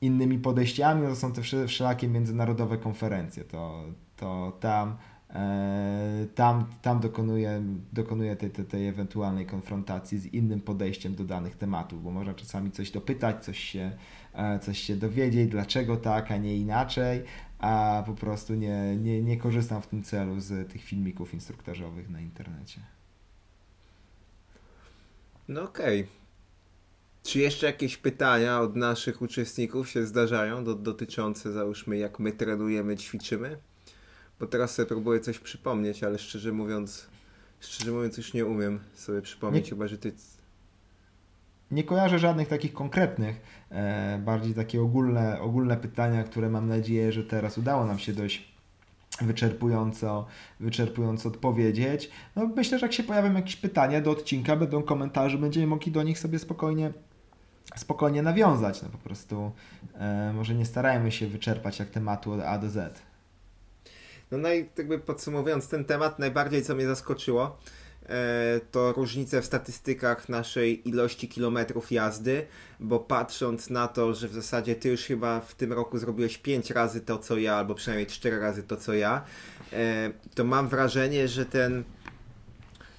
innymi podejściami, no to są te wszelakie międzynarodowe konferencje. To, to tam tam, tam dokonuje, dokonuje tej, tej, tej ewentualnej konfrontacji z innym podejściem do danych tematów, bo można czasami coś dopytać, coś się, E, coś się dowiedzieć, dlaczego tak, a nie inaczej, a po prostu nie, nie, nie korzystam w tym celu z tych filmików instruktażowych na internecie. No okej. Okay. Czy jeszcze jakieś pytania od naszych uczestników się zdarzają do, dotyczące, załóżmy, jak my trenujemy, ćwiczymy? Bo teraz sobie próbuję coś przypomnieć, ale szczerze mówiąc, szczerze mówiąc już nie umiem sobie przypomnieć, nie, chyba że ty nie kojarzę żadnych takich konkretnych, e, bardziej takie ogólne, ogólne pytania, które mam nadzieję, że teraz udało nam się dość wyczerpująco, wyczerpująco odpowiedzieć. No myślę, że jak się pojawią jakieś pytania do odcinka, będą komentarze, będziemy mogli do nich sobie spokojnie spokojnie nawiązać. No po prostu e, może nie starajmy się wyczerpać jak tematu od A do Z. No, no i jakby podsumowując ten temat, najbardziej co mnie zaskoczyło, E, to różnice w statystykach naszej ilości kilometrów jazdy, bo patrząc na to, że w zasadzie ty już chyba w tym roku zrobiłeś 5 razy to co ja, albo przynajmniej 4 razy to co ja, e, to mam wrażenie, że ten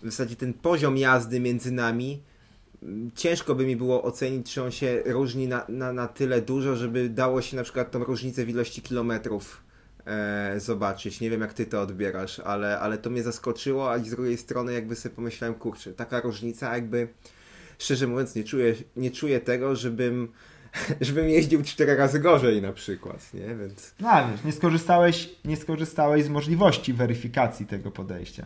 w zasadzie ten poziom jazdy między nami ciężko by mi było ocenić, czy on się różni na, na, na tyle dużo, żeby dało się na przykład tą różnicę w ilości kilometrów e, zobaczyć. Nie wiem, jak ty to odbierasz, ale, ale to mnie zaskoczyło, a z drugiej strony jakby sobie pomyślałem, kurczę, taka różnica jakby, szczerze mówiąc, nie czuję, nie czuję tego, żebym żebym jeździł cztery razy gorzej na przykład, nie? Więc... No wiesz, nie skorzystałeś, nie skorzystałeś z możliwości weryfikacji tego podejścia.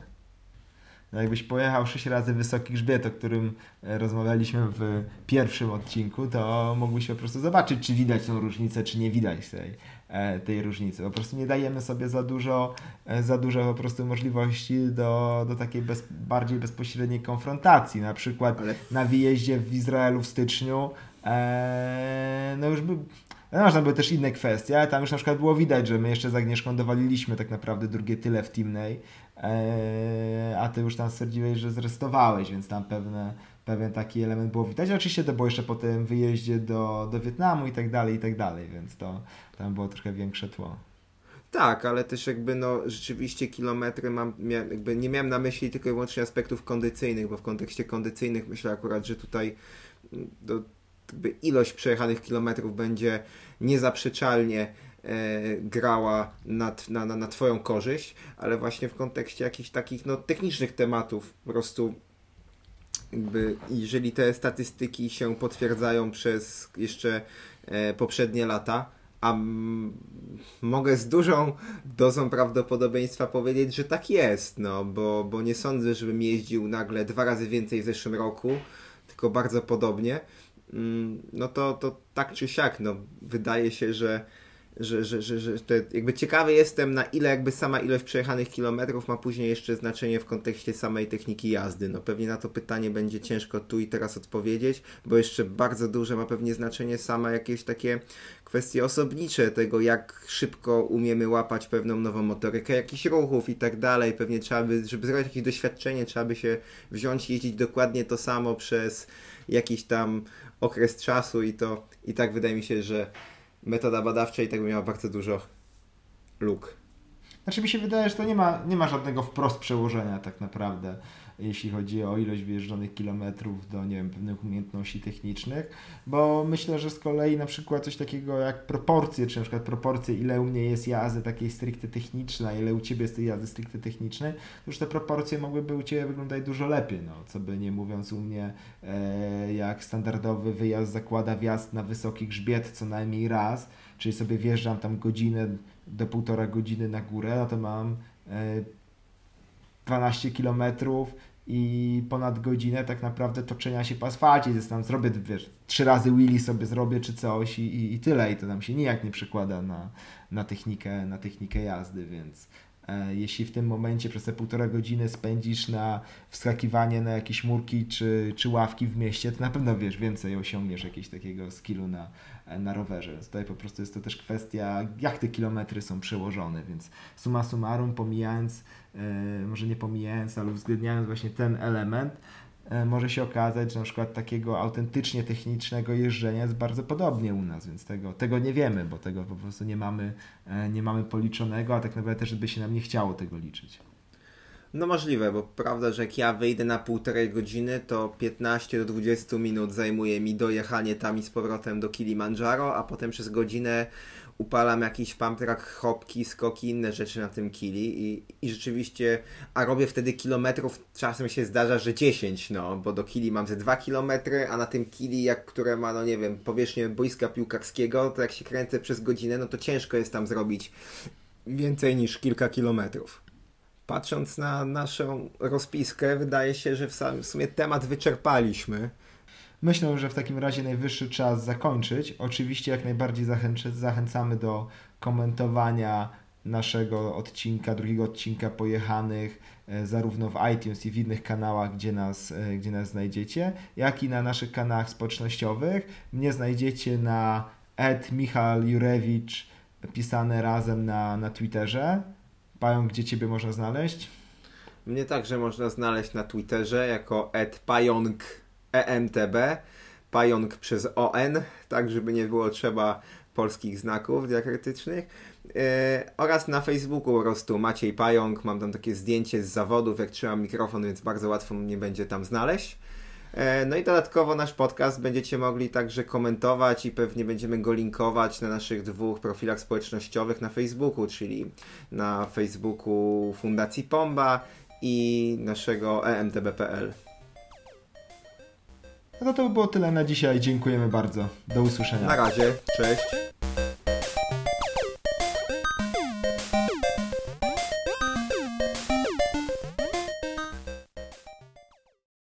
No jakbyś pojechał 6 razy wysoki grzbiet, o którym e, rozmawialiśmy w pierwszym odcinku, to mógłbyś po prostu zobaczyć, czy widać tą różnicę, czy nie widać tej, tej różnicy. Po prostu nie dajemy sobie za dużo, e, za dużo po prostu możliwości do, do takiej bez, bardziej bezpośredniej konfrontacji. Na przykład Ale... na wyjeździe w Izraelu w styczniu no już by no, można były też inne kwestie, ale tam już na przykład było widać, że my jeszcze z Agnieszką dowaliliśmy tak naprawdę drugie tyle w Teamnej, e, a ty już tam stwierdziłeś, że zrestowałeś, więc tam pewne, pewien taki element było widać. Oczywiście to było jeszcze po tym wyjeździe do, do Wietnamu i tak dalej, i tak dalej, więc to tam było trochę większe tło. Tak, ale też jakby no rzeczywiście kilometry mam, jakby nie miałem na myśli tylko i wyłącznie aspektów kondycyjnych, bo w kontekście kondycyjnych myślę akurat, że tutaj mm, do, ilość przejechanych kilometrów będzie niezaprzeczalnie e, grała na, na, na Twoją korzyść, ale właśnie w kontekście jakichś takich no, technicznych tematów po prostu jakby jeżeli te statystyki się potwierdzają przez jeszcze e, poprzednie lata, a mogę z dużą dozą prawdopodobieństwa powiedzieć, że tak jest, no, bo, bo nie sądzę, żebym jeździł nagle dwa razy więcej w zeszłym roku, tylko bardzo podobnie. Mm, no to, to tak czy siak, no, wydaje się, że, że, że, że, że te, jakby ciekawy jestem, na ile jakby sama ilość przejechanych kilometrów ma później jeszcze znaczenie w kontekście samej techniki jazdy. No pewnie na to pytanie będzie ciężko tu i teraz odpowiedzieć, bo jeszcze bardzo duże ma pewnie znaczenie sama jakieś takie kwestie osobnicze tego, jak szybko umiemy łapać pewną nową motorykę, jakichś ruchów i tak dalej. Pewnie trzeba by, żeby zrobić jakieś doświadczenie, trzeba by się wziąć jeździć dokładnie to samo przez jakiś tam okres czasu i to i tak wydaje mi się, że metoda badawcza i tak miała bardzo dużo luk. Znaczy mi się wydaje, że to nie ma, nie ma żadnego wprost przełożenia tak naprawdę jeśli chodzi o ilość wyjeżdżonych kilometrów do nie wiem, pewnych umiejętności technicznych, bo myślę, że z kolei na przykład coś takiego jak proporcje, czy na przykład proporcje, ile u mnie jest jazdy takiej stricte technicznej, ile u Ciebie jest tej jazdy stricte technicznej, to już te proporcje mogłyby u Ciebie wyglądać dużo lepiej, no, co by nie mówiąc u mnie, e, jak standardowy wyjazd zakłada wjazd na wysoki grzbiet co najmniej raz, czyli sobie wjeżdżam tam godzinę do półtora godziny na górę, no to mam e, 12 kilometrów i ponad godzinę tak naprawdę toczenia się po asfalcie, jest tam zrobię, wiesz, trzy razy wheelie sobie zrobię czy coś i, i, i tyle. I to nam się nijak nie przekłada na, na, technikę, na technikę jazdy, więc e, jeśli w tym momencie przez te półtora godziny spędzisz na wskakiwanie na jakieś murki czy, czy ławki w mieście, to na pewno wiesz, więcej osiągniesz jakiegoś takiego skillu na, na rowerze. Więc tutaj po prostu jest to też kwestia, jak te kilometry są przełożone, więc summa summarum, pomijając może nie pomijając, ale uwzględniając właśnie ten element, e, może się okazać, że na przykład takiego autentycznie technicznego jeżdżenia jest bardzo podobnie u nas, więc tego, tego nie wiemy, bo tego po prostu nie mamy, e, nie mamy policzonego, a tak naprawdę też by się nam nie chciało tego liczyć. No możliwe, bo prawda, że jak ja wyjdę na półtorej godziny, to 15 do 20 minut zajmuje mi dojechanie tam i z powrotem do Kilimandżaro, a potem przez godzinę upalam jakiś pump track, hopki, skoki, inne rzeczy na tym kili i, i rzeczywiście, a robię wtedy kilometrów, czasem się zdarza, że 10, no, bo do kili mam ze 2 kilometry, a na tym kili, jak, które ma, no nie wiem, powierzchnię boiska piłkarskiego, to jak się kręcę przez godzinę, no to ciężko jest tam zrobić więcej niż kilka kilometrów. Patrząc na naszą rozpiskę, wydaje się, że w, sam, w sumie temat wyczerpaliśmy. Myślę, że w takim razie najwyższy czas zakończyć. Oczywiście jak najbardziej zachęcamy do komentowania naszego odcinka, drugiego odcinka pojechanych e, zarówno w iTunes i w innych kanałach, gdzie nas, e, gdzie nas znajdziecie, jak i na naszych kanałach społecznościowych. Mnie znajdziecie na ed Michal Jurewicz pisane razem na, na Twitterze. Pająk, gdzie Ciebie można znaleźć? Mnie także można znaleźć na Twitterze jako @pająk EMTB, pająk przez ON, tak żeby nie było trzeba polskich znaków diakrytycznych. Yy, oraz na Facebooku po prostu Maciej Pająk, mam tam takie zdjęcie z zawodów, jak trzymam mikrofon, więc bardzo łatwo mnie będzie tam znaleźć. E, no i dodatkowo nasz podcast będziecie mogli także komentować i pewnie będziemy go linkować na naszych dwóch profilach społecznościowych na Facebooku, czyli na Facebooku Fundacji Pomba i naszego emtb.pl. No to by było tyle na dzisiaj. Dziękujemy bardzo. Do usłyszenia. Na razie. Cześć.